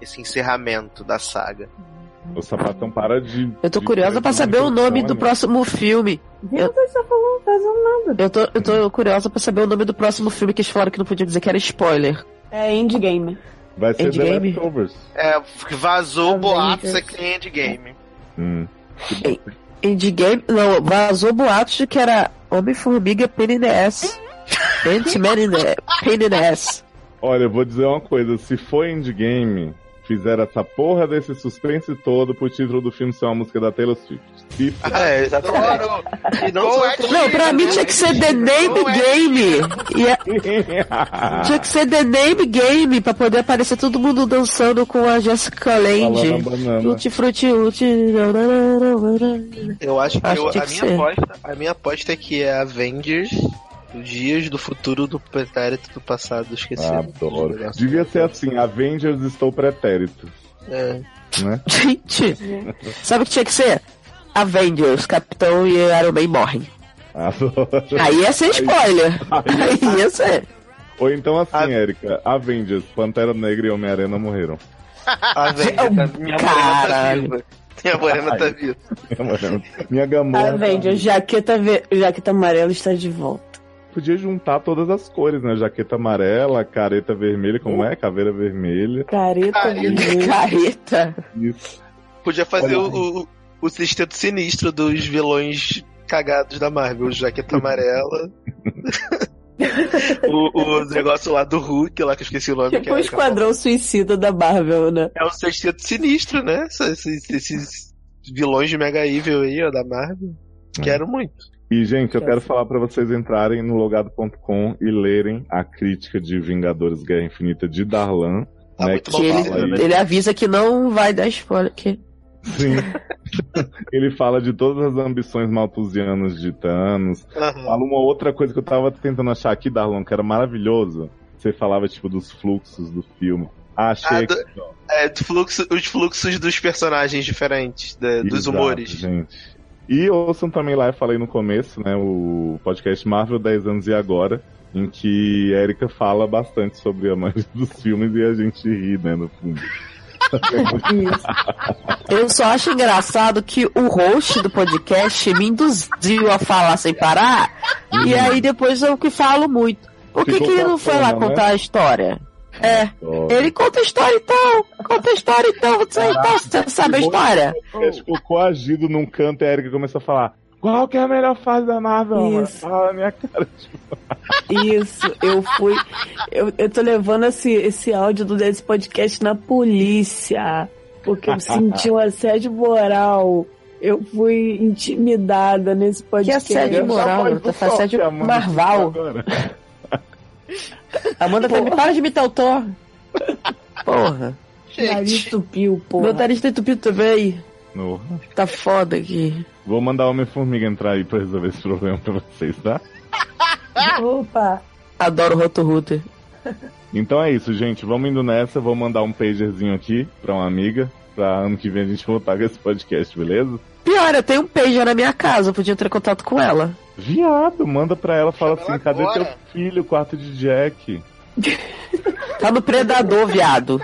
esse encerramento da saga. O sapatão para de. Eu tô de curiosa pra fazer saber o nome do próximo filme. Eu, só falou fazendo nada. eu, tô, eu tô curiosa pra saber o nome do próximo filme que eles falaram que não podia dizer que era spoiler. É Endgame. Vai ser The Endgame? Leftovers. É, vazou boatos aqui em Endgame. Hum. Endgame, não, vazou boatos de que era Homem-Formiga Pain in the Ass. Ant-Man in the. Olha, eu vou dizer uma coisa, se for endgame, fizeram essa porra desse suspense todo pro título do filme ser uma música da Taylor Swift. Se É, exatamente. E não é Não, pra mim tinha que ser The Name Game. E é- tinha que ser The Name Game pra poder aparecer todo mundo dançando com a Jessica Lange. Frutti, uti. Eu acho que, Acho eu- que a, minha ser. aposta, a minha aposta é que é Avengers, dias do futuro do pretérito do passado esquecido. Adoro. Devia ser assim, Avengers estou pretérito, É. né? Gente, sabe o que tinha que ser? Avengers, Capitão e Iron Man morrem. Adoro. Aí ia ser spoiler. Aí ia ser. Ou então assim, Erika, Avengers, Pantera Negra e Homem-Aranha morreram. Avengers, a minha morena tá Caralho. viva. Minha morena tá viva. Minha Gamora. Avengers, jaqueta, ve... jaqueta amarela está de volta. Podia juntar todas as cores, né? Jaqueta amarela, careta vermelha, como é? Caveira vermelha. Careta, vermelha. Careta. Isso. Podia fazer Olha o, o, o sexteto sinistro dos vilões cagados da Marvel. Jaqueta amarela. o, o negócio lá do Hulk, lá que eu esqueci o nome. que Tipo o é, esquadrão suicida da Marvel, né? é o sexteto sinistro, né? Esses, esses vilões de Mega Evil aí, ó, da Marvel. Quero muito. E, gente, eu quero falar pra vocês entrarem no logado.com e lerem a crítica de Vingadores Guerra Infinita de Darlan. Tá né, que fala ele, ele avisa que não vai dar spoiler. Que... Sim. ele fala de todas as ambições maltusianas de Thanos. Aham. Fala uma outra coisa que eu tava tentando achar aqui, Darlan, que era maravilhoso. Você falava, tipo, dos fluxos do filme. Ah, achei Ah, do-. É, do fluxo, os fluxos dos personagens diferentes, da- dos humores. gente. E ouçam também lá, eu falei no começo, né, o podcast Marvel 10 anos e agora, em que Erika fala bastante sobre a maioria dos filmes e a gente ri, né, no fundo. Eu só acho engraçado que o host do podcast me induziu a falar sem parar, e aí depois eu que falo muito. Por que, Ficou que ele não foi lá né? contar a história? É. Ó. Ele conta a história então! Conta a história então! Você, então, você sabe a história? Ficou coagido num canto e a Erika começou a falar. Qual que é a melhor fase da Marvel? mano? Isso. Fala na minha cara. Isso, eu fui. Eu, eu tô levando esse, esse áudio do desse podcast na polícia. Porque eu senti um assédio moral. Eu fui intimidada nesse Que podcast. assédio moral, tá assédio Marval. Amanda também para de imitar o Thor. Porra. Nariz tupiu, pô. Meu nariz tá entupido também. No- Tá foda aqui. Vou mandar o Homem-Formiga entrar aí pra resolver esse problema pra vocês, tá? Opa! Adoro o Roto Router. Então é isso, gente. Vamos indo nessa. Vou mandar um pagerzinho aqui pra uma amiga. Pra ano que vem a gente voltar com esse podcast, beleza? Pior, eu tenho um pager na minha casa, eu podia ter contato com ela. Viado, manda pra ela, fala Chama assim: ela cadê agora." teu filho, quarto de Jack? Tá no Predador, viado.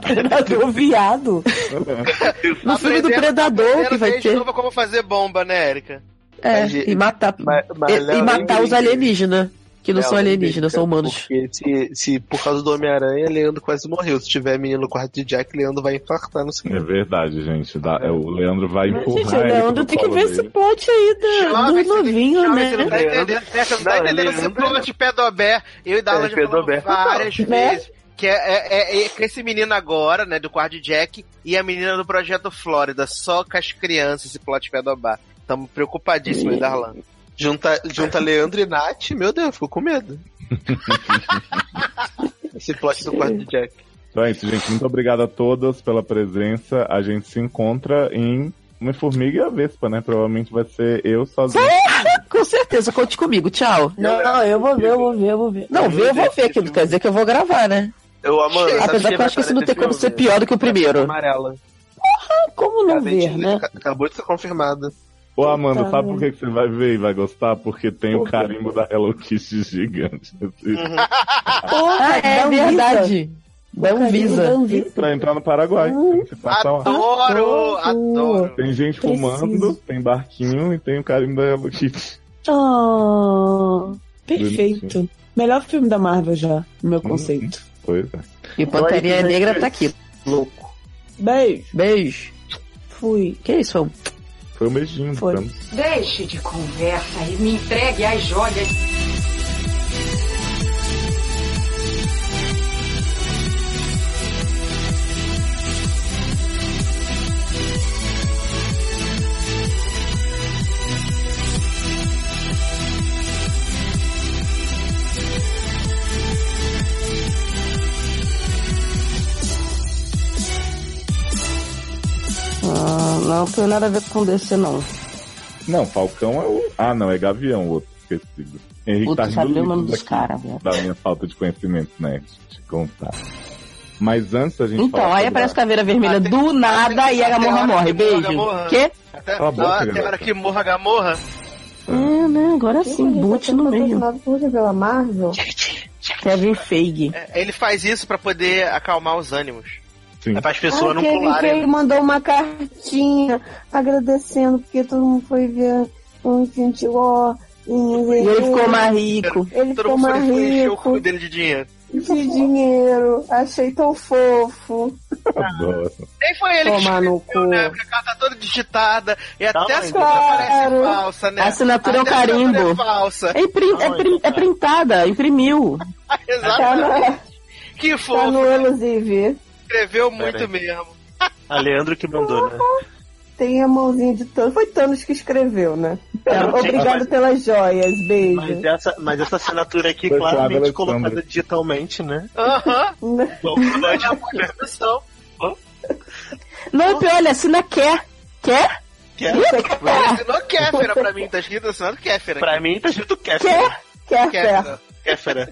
Predador viado. No filme do Predador que vai ter. novo como fazer bomba, né, Erika? É, Mas, e matar. Mas, mas, e, e matar lembre- os alienígenas. Que não Léo, são alienígenas, são cara, humanos. Porque se, se por causa do Homem-Aranha, Leandro quase morreu. Se tiver menino no quarto de Jack, Leandro vai infartar no É cinema. verdade, gente. Dá- é, o Leandro vai Mas, empurrar. gente, o ele Leandro tem que ver esse dele. plot aí Jovem, do novinho, né? Você não tá entendendo, né? Você não tá entendendo esse plot Pedobé. Eu e Darlan É, já falamos várias Né? vezes. Que é, é, é- é esse menino agora, né, do quarto de Jack, e a menina do Projeto Flórida, só com as crianças, esse plot Pedobá. Tamo preocupadíssimos, Darlan. Junta, junta Leandro e Nath, meu Deus, fico com medo. Esse plot do quarto de Jack. Então é isso, gente. Muito obrigado a todas pela presença. A gente se encontra em Homem-Formiga e a Vespa, né? Provavelmente vai ser eu sozinho. Com certeza, conte comigo. Tchau. Não, não, eu vou ver, eu vou ver, eu vou ver. Não, ver eu vou ver, que não quer dizer que eu vou gravar, né? Eu, sabe Apesar que eu acho que isso não tem como ser pior do que o primeiro. Amarela. Como não ver, né? Acabou de ser confirmada. Ô, Amanda, sabe por que que você vai ver e vai gostar? Porque tem o carimbo da Hello Kitty gigante. Ah, é Dá um verdade. Dá um visa. Dá um visa. pra entrar no Paraguai. Lá. Adoro, adoro. Tem gente Preciso. fumando, tem barquinho e tem o carimbo da Hello Kitty. Oh, perfeito. Melhor filme da Marvel já, no meu conceito. Pois é. E Panterinha Negra tá aqui. Louco. Beijo. Beijo. Fui. Que isso, foi um Foi um beijinho. Foi. então. Deixe de conversa e me entregue as joias. Não tem nada a ver com DC, não. Não, Falcão é o. Ah, não, é Gavião, o outro esquecido. Henrique Puta, tá sabe rindo o nome dos caras, velho. Da minha falta de conhecimento, né? Te contar. Mas antes a gente Então, aí aparece a- Caveira Vermelha Até- do nada até- e a Gamorra morre. Beijo. Quê? Até, Cala a boca, até hora que morra a Gamorra. É, né? Agora sim, boot no meio. pela Marvel? Kevin Feige. É, Ele faz isso pra poder acalmar os ânimos. Sim. É para as pessoas Ah, não pularem. Feige mandou uma cartinha agradecendo porque todo mundo foi ver um Infinity War. E ele ficou mais rico. Ele Todo ficou mundo mais foi encher o rico cu dele de dinheiro. de dinheiro. Achei tão fofo. Adoro. Nem foi ele que Tomar no escreveu, né? Porque a carta tá toda digitada e até a assinatura parece Claro. falsa, né? A assinatura é um assinatura carimbo. É falsa. É, imprim- é, prim- é printada, imprimiu. Tá, Exatamente. na, Que tá fofo. no Elusive. Escreveu muito mesmo. A Leandro que mandou, né? Tem a mãozinha de Thanos. Foi Thanos que escreveu, né? Não, Obrigado mas- pelas joias. Beijo. Mas essa, mas essa assinatura aqui Foi claramente Alexandre. colocada digitalmente, né? Aham. Bom, pode- Permissão. Não, e pior, ele assina quer. Quer? Quer? Assinou Kéfera pra mim, tá escrito assinado Kéfera. Pra mim tá escrito Kéfera. Quer? Quer, Kéfera. Kéfera.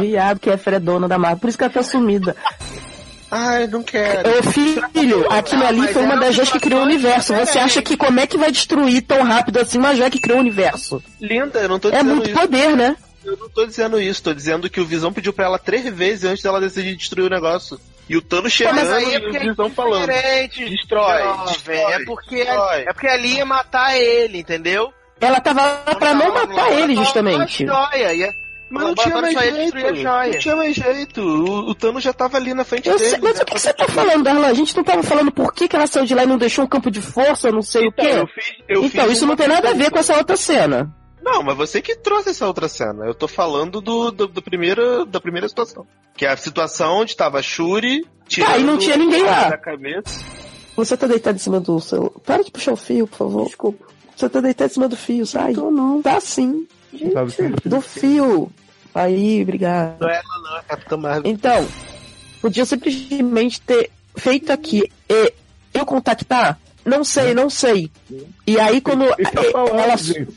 Viado, que é dona da marca. Por isso que ela tá sumida. Ai, não quero. Ô filho, aquilo Ah, ali mas foi uma das joias que criou o universo. Você acha que como é que vai destruir tão rápido assim uma joia que criou o universo? Linda, eu não tô É dizendo muito isso. poder, né? Eu não tô dizendo isso, tô dizendo que o Visão pediu pra ela três vezes antes dela decidir destruir o negócio. E o Thanos chegando mas aí é e o porque Visão falando. diferente, Destrói, destrói, é porque destrói. é porque ali ia matar ele, entendeu? Ela tava lá pra não matar ele, justamente. Joia, ia... Mas não tinha mais jeito. Não tinha mais jeito. O, o Thanos já tava ali na frente Eu dele. sei, mas o que, que você tá falando, Darlan? A gente não tava falando por que, que ela saiu de lá e não deixou um campo de força, não sei o quê? eu fiz- eu então, fiz isso não tem nada a ver com essa outra cena. Não, mas você que trouxe essa outra cena. Eu tô falando do, do, do primeiro, da primeira situação. Que é a situação onde tava a Shuri tirando Tá, e não tinha ninguém lá. Você tá deitado em cima do celular. Para de puxar o fio, por favor. Desculpa. Você tá deitado em cima do fio, sai. Tô não. Tá sim. Assim, Do fio. Aí, obrigado. Não é ela não, é a Capitã Marvel. Então, podia simplesmente ter feito aqui e eu contactar? Não sei, não sei. E aí quando ela gente.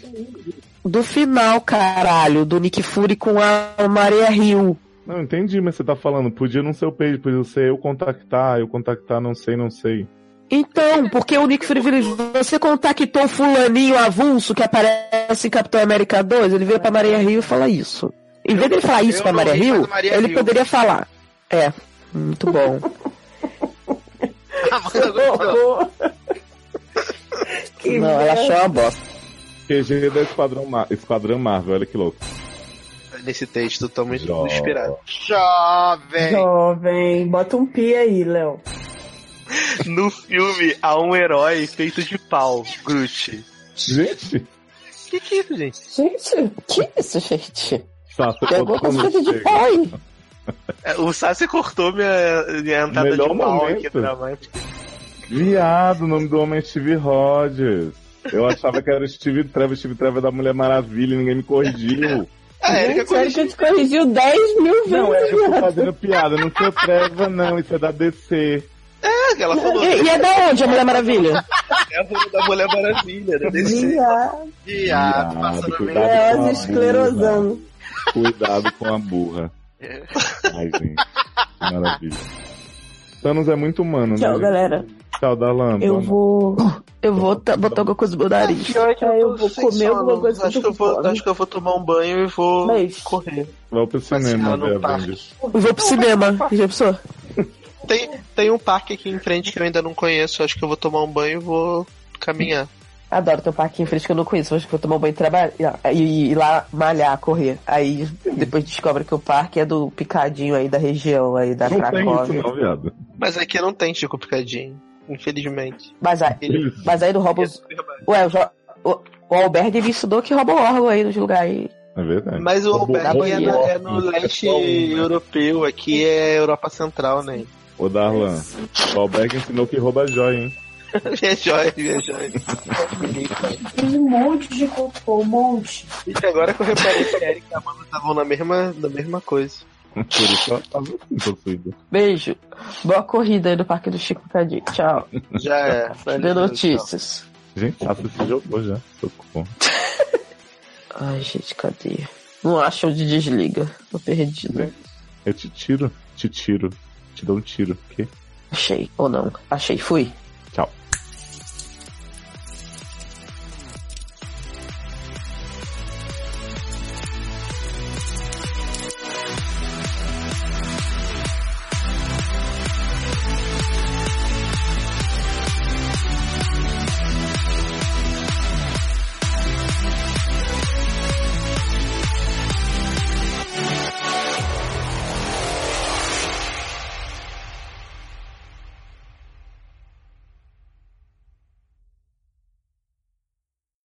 do final, caralho, do Nick Fury com a Maria Hill. Não, entendi, mas você tá falando, podia não ser o page, podia ser eu contactar, eu contactar, não sei, não sei. Então, porque o Nick Fury você contactou o fulaninho avulso que aparece em Capitão América 2, ele veio pra Maria Hill e fala isso. Em vez dele falar isso eu pra Maria a Maria ele Hill. poderia falar. É, muito bom. Gostou. Que não, ela achou uma bosta. QG da Esquadrão, Mar Esquadrão Marvel, olha que louco. Nesse texto, tô muito Jovem. inspirado. Jovem. Jovem, bota um pi aí, Léo. No filme, há um herói feito de pau, Groot. Gente, O que, que é isso, gente? Gente, Que isso, gente? Quando coisa de pau aí. É, O Sassi cortou minha, minha entrada Melhor de pau momento. aqui dramática. Viado, o nome do homem é Steve Rogers. Eu achava que era o Steve Trevor, Steve Trevor da Mulher Maravilha, e ninguém me corrigiu. A Erika Gente, que eu te corrigiu 10 mil vezes. Não, é eu tô fazendo piada, não sou Trevor, não, isso é da DC. É, ela falou. E, e é da onde a Mulher Maravilha? É a voz da Mulher Maravilha, da DC. Viado, Viado, Viado, passando cuidado. bem. é, com a as esclerosando. Cuidado com a burra. Ai, gente, que maravilha. Thanos é muito humano, Tchau, né? galera. Tchau, Dalan. Eu vou. Eu vou ta- botar alguma coisa no meu nariz. Aí eu vou Sem comer sono. alguma coisa acho que, eu vou, acho que eu vou tomar um banho e vou Beijo. correr. Vai pro cinema. Eu vou pro cinema. Já pensou? Tem, tem um parque aqui em frente que eu ainda não conheço. Acho que eu vou tomar um banho e vou caminhar. Adoro ter um parquinho em frente que eu não conheço. Acho que vou tomar um banho e trabalhar. E ir lá malhar, correr. Aí depois descobre que o parque é do picadinho aí da região aí da Não tem isso Cracóvia. não, viado. Mas aqui não tem Chico Picadinho, infelizmente. Mas aí, Isso. mas aí não rouba os. Ué, o, Jo- o, o Albergue me estudou que rouba o órgão aí nos lugares aí. É verdade. Mas o Roubou- albergue é, roubou no- roubou é no leste europeu, aqui é Europa Central, né? Ô, Darlan, o Alberg ensinou que rouba joia, hein? Minha joia, minha joia. Fiz um monte de cocô, um monte. E agora que eu reparei que a Erika e a Amanda estavam na mesma, na mesma coisa. Por isso ela tava possuída. Beijo. Boa corrida aí do Parque do Chico Picadinho. Tchau. Já é. Dê notícias. Gente, a se jogou já. Tô com fome. Ai, gente, cadê? Não acha onde desliga. Tô perdido. Eu te tiro, te tiro. Te dou um tiro. O quê? Achei. Ou não. Achei. Fui.